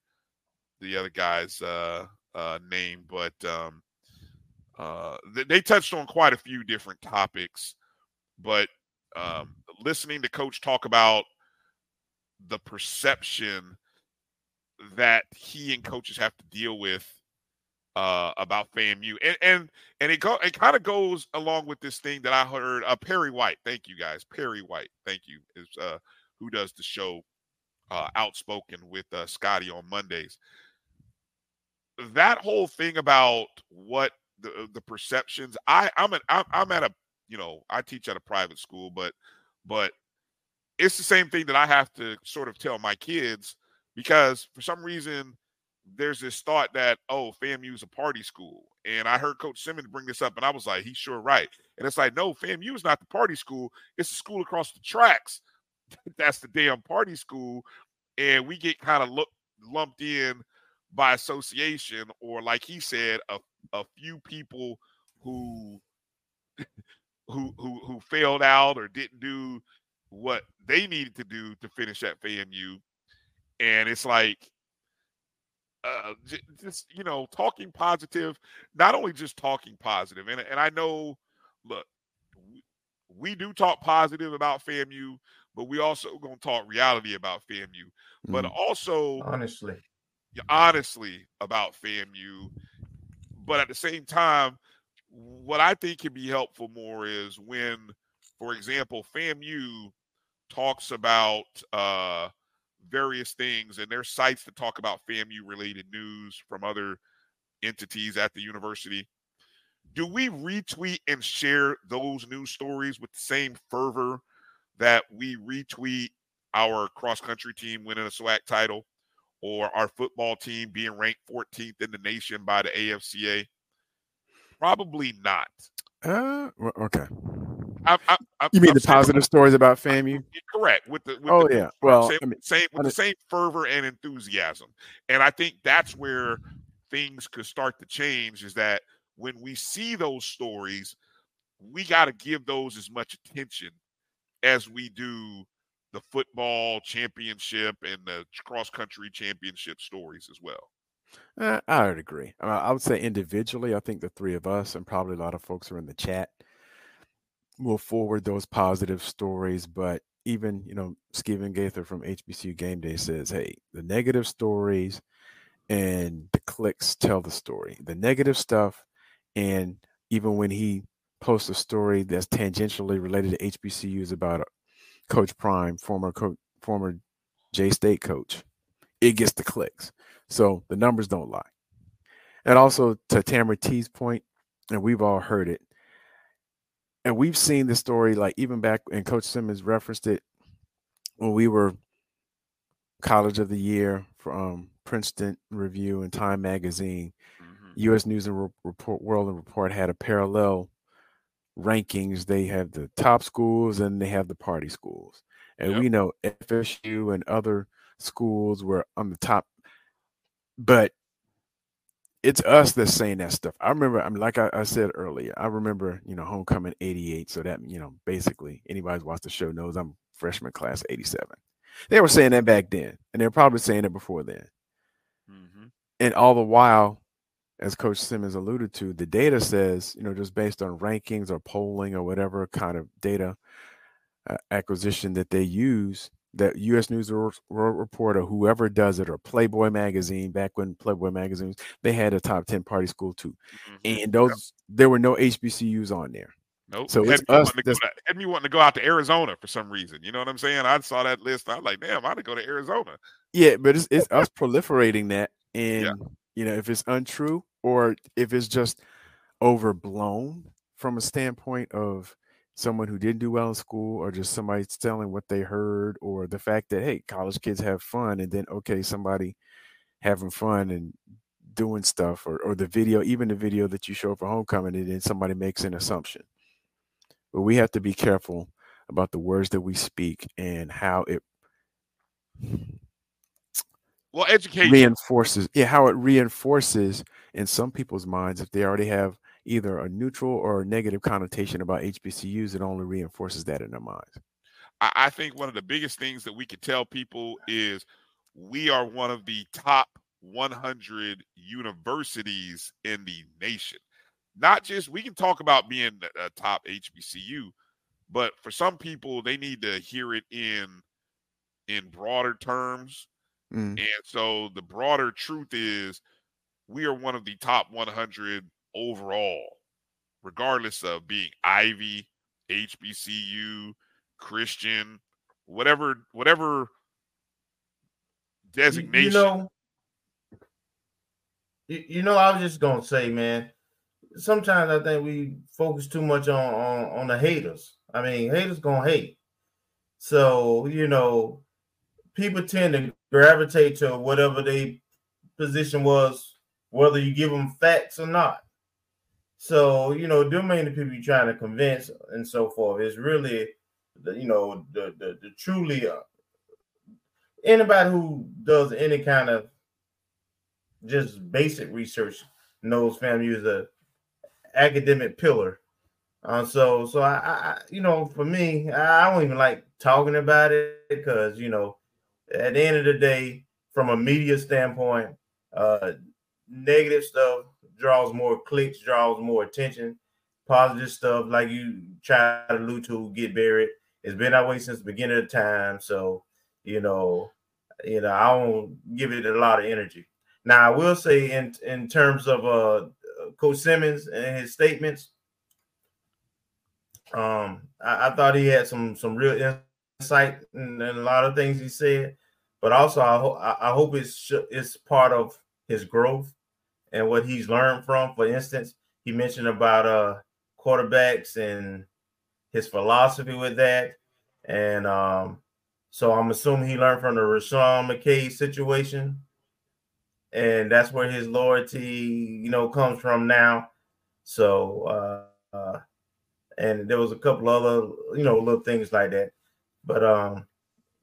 S4: the other guy's uh, uh, name, but um, uh, they, touched on quite a few different topics. But um, listening to Coach talk about the perception that he and coaches have to deal with uh, about FAMU, and and and it go it kind of goes along with this thing that I heard. Uh, Perry White, thank you guys. Perry White, thank you, is uh, who does the show uh, Outspoken with uh, Scotty on Mondays. That whole thing about what the the perceptions. I I'm an I'm, I'm at a you know I teach at a private school, but but it's the same thing that I have to sort of tell my kids because for some reason there's this thought that oh FAMU is a party school, and I heard Coach Simmons bring this up, and I was like, he's sure right. And it's like, no, FAMU is not the party school; it's the school across the tracks. That's the damn party school, and we get kind of look lumped in by association, or like he said, a a few people who who who who failed out or didn't do what they needed to do to finish at FAMU, and it's like uh, just you know talking positive not only just talking positive and, and i know look we, do talk positive about famu but we also going to talk reality about famu mm. but also
S5: honestly
S4: honestly about famu but at the same time what i think can be helpful more is when for example famu talks about uh various things, and there's sites that talk about FAMU related news from other entities at the university. Do we retweet and share those news stories with the same fervor that we retweet our cross country team winning a SWAC title or our football team being ranked 14th in the nation by the AFCA? Probably not.
S7: Uh, okay.
S4: I, I, I,
S7: you mean the positive stories about FAMU?
S4: Correct. With the with
S7: oh
S4: the,
S7: yeah. Well,
S4: same,
S7: mean,
S4: same with the same fervor and enthusiasm, and I think that's where things could start to change. Is that when we see those stories, we got to give those as much attention as we do the football championship and the cross country championship stories as well.
S7: Uh, I would agree. I would say individually, I think the three of us and probably a lot of folks are in the chat will forward those positive stories. But even, you know, Stephen Gaither from HBCU Game Day says, hey, the negative stories and the clicks tell the story. The negative stuff, and even when he posts a story that's tangentially related to HBCUs about uh, Coach Prime, former coach, former J State coach, it gets the clicks. So the numbers don't lie. And also to Tamara T's point, and we've all heard it, and we've seen the story like even back and coach simmons referenced it when we were college of the year from princeton review and time magazine mm-hmm. us news and report world and report had a parallel rankings they have the top schools and they have the party schools and yep. we know fsu and other schools were on the top but it's us that's saying that stuff. I remember, I mean, like I, I, said earlier, I remember, you know, homecoming 88. So that, you know, basically anybody's watched the show knows I'm freshman class 87. They were saying that back then, and they're probably saying it before then. Mm-hmm. And all the while, as Coach Simmons alluded to, the data says, you know, just based on rankings or polling or whatever kind of data uh, acquisition that they use, that U.S. News World Report or whoever does it, or Playboy magazine, back when Playboy magazines, they had a top ten party school too, mm-hmm. and those yep. there were no HBCUs on there.
S4: Nope. So it's us. To to, had me wanting to go out to Arizona for some reason. You know what I'm saying? I saw that list. I was like, damn, I ought to go to Arizona.
S7: Yeah, but it's, it's us proliferating that, and yeah. you know, if it's untrue or if it's just overblown from a standpoint of someone who didn't do well in school or just somebody telling what they heard or the fact that hey college kids have fun and then okay somebody having fun and doing stuff or, or the video even the video that you show for homecoming and then somebody makes an assumption. But we have to be careful about the words that we speak and how it
S4: well, education.
S7: Reinforces yeah how it reinforces in some people's minds if they already have either a neutral or a negative connotation about HBCUs, it only reinforces that in their minds.
S4: I, think one of the biggest things that we could tell people is we are one of the top 100 universities in the nation. Not just we can talk about being a top HBCU, but for some people they need to hear it in in broader terms. Mm. And so the broader truth is we are one of the top 100 overall, regardless of being Ivy, HBCU, Christian, whatever, whatever designation.
S5: You know, you know, I was just gonna say, man. Sometimes I think we focus too much on on, on the haters. I mean, haters gonna hate. So you know, people tend to gravitate to whatever they position was, whether you give them facts or not. So you know, the people you're trying to convince and so forth. It's really, the, you know, the the, the truly uh, anybody who does any kind of just basic research knows FAMU is a academic pillar. Uh, so so I, I you know for me I don't even like talking about it because you know at the end of the day from a media standpoint uh negative stuff draws more clicks, draws more attention. Positive stuff, like you try to allude to, get buried. It's been that way since the beginning of time. So, you know, you know, I won't give it a lot of energy. Now, I will say, in in terms of uh, Coach Simmons and his statements, um, I, I thought he had some some real insight in, in, a lot of things he said. But also, I, ho- I hope it's it's part of his growth and what he's learned from. For instance, he mentioned about uh quarterbacks and his philosophy with that. And um, so I'm assuming he learned from the Rashawn McKay situation. And that's where his loyalty, you know, comes from now. So uh, uh and there was a couple other, you know, little things like that. But um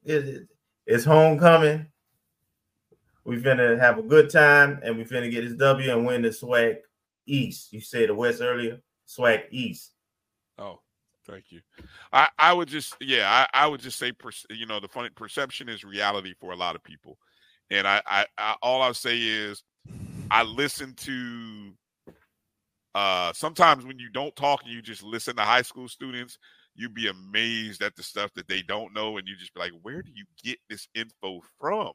S5: it, it, it's homecoming. We finna have a good time and we finna get this W and win the SWAC East. You said the West earlier, SWAC East.
S4: Oh, thank you. I, I would just, yeah, I, I would just say, you know, the funny perception is reality for a lot of people. And I, I, I all I'll say is I listen to, uh, sometimes when you don't talk and you just listen to high school students, you'd be amazed at the stuff that they don't know. And you just be like, where do you get this info from?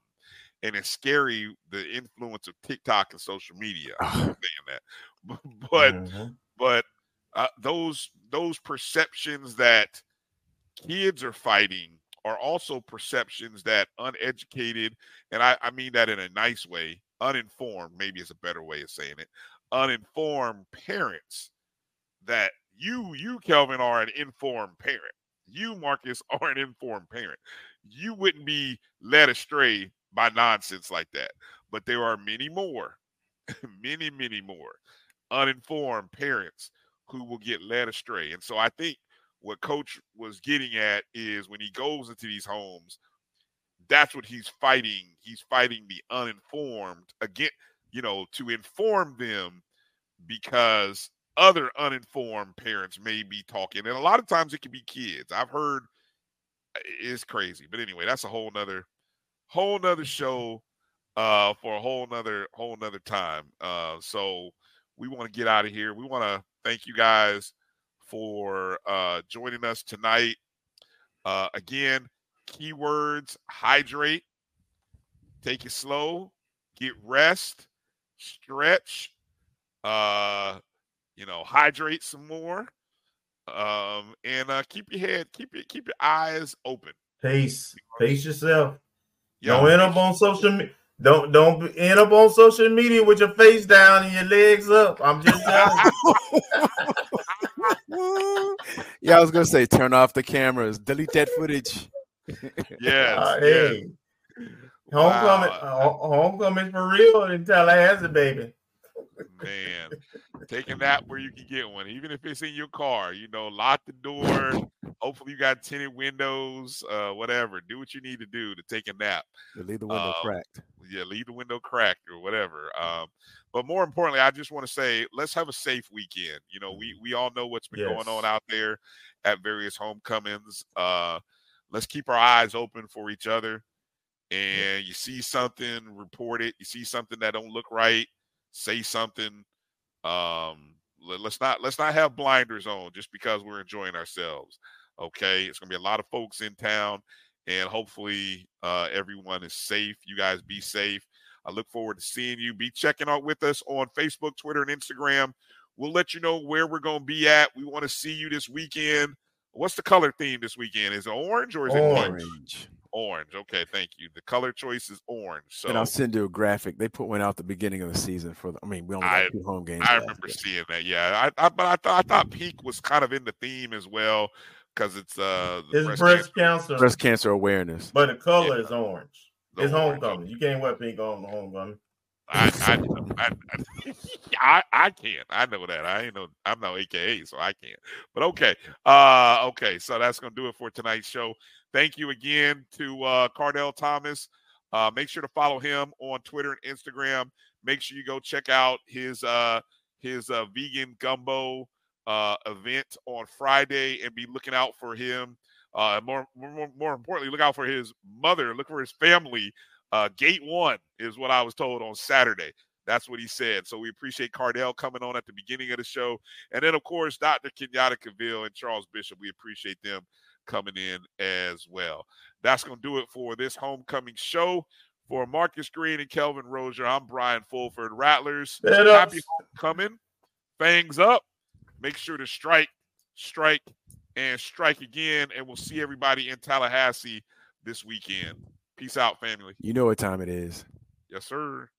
S4: And it's scary the influence of TikTok and social media. Saying that, but mm-hmm. but uh, those those perceptions that kids are fighting are also perceptions that uneducated, and I, I mean that in a nice way, uninformed maybe is a better way of saying it, uninformed parents that you you Kelvin are an informed parent. You Marcus are an informed parent. You wouldn't be led astray by nonsense like that. But there are many more, many, many more uninformed parents who will get led astray. And so I think what coach was getting at is when he goes into these homes, that's what he's fighting. He's fighting the uninformed again, you know, to inform them because other uninformed parents may be talking. And a lot of times it can be kids. I've heard eh, it's crazy. But anyway, that's a whole nother whole nother show uh, for a whole nother whole nother time. Uh, so we want to get out of here. We want to thank you guys for uh, joining us tonight. Uh, again, keywords: hydrate, take it slow, get rest, stretch. Uh, you know, hydrate some more, um, and uh, keep your head, keep it, keep your eyes open.
S5: Pace, pace yourself. Don't end up on social media. Don't don't end up on social media with your face down and your legs up. I'm just telling
S7: you. yeah, I was gonna say turn off the cameras, delete that footage.
S4: Yeah, uh, hey,
S5: homecoming, wow. uh, homecoming for real in Tallahassee, baby.
S4: Man, take a nap where you can get one, even if it's in your car. You know, lock the door. Hopefully, you got tinted windows. Uh, whatever. Do what you need to do to take a nap.
S7: leave the window um, cracked.
S4: Yeah, leave the window cracked or whatever. Um, but more importantly, I just want to say, let's have a safe weekend. You know, we we all know what's been yes. going on out there at various homecomings. Uh, let's keep our eyes open for each other. And you see something, report it. You see something that don't look right, say something. Um, let, us not let's not have blinders on just because we're enjoying ourselves. Okay, it's gonna be a lot of folks in town, and hopefully uh, everyone is safe. You guys be safe. I look forward to seeing you. Be checking out with us on Facebook, Twitter, and Instagram. We'll let you know where we're going to be at. We want to see you this weekend. What's the color theme this weekend? Is it orange or is
S7: orange.
S4: it orange? Orange. Okay, thank you. The color choice is orange. So
S7: and I'll send you a graphic. They put one out the beginning of the season for the. I mean, we only got I, two home games.
S4: I remember year. seeing that. Yeah, I, I but I thought I thought Peak was kind of in the theme as well because it's uh
S5: it's breast, breast cancer. cancer.
S7: breast cancer awareness.
S5: But the color yeah. is orange. The it's orange. homecoming. You can't wear pink on the homecoming.
S4: I I, I, I, I can't. I know that. I ain't no. I'm no AKA, so I can't. But okay. Uh, okay. So that's gonna do it for tonight's show. Thank you again to uh, Cardell Thomas. Uh, make sure to follow him on Twitter and Instagram. Make sure you go check out his uh, his uh, vegan gumbo uh, event on Friday and be looking out for him. Uh, more, more, more importantly, look out for his mother. Look for his family uh, gate one is what I was told on Saturday. That's what he said. So we appreciate Cardell coming on at the beginning of the show. And then, of course, Dr. Kenyatta Cavil and Charles Bishop. We appreciate them coming in as well. That's going to do it for this homecoming show. For Marcus Green and Kelvin Rozier, I'm Brian Fulford. Rattlers, happy homecoming. Fangs up. Make sure to strike, strike, and strike again. And we'll see everybody in Tallahassee this weekend. Peace out, family.
S7: You know what time it is.
S4: Yes, sir.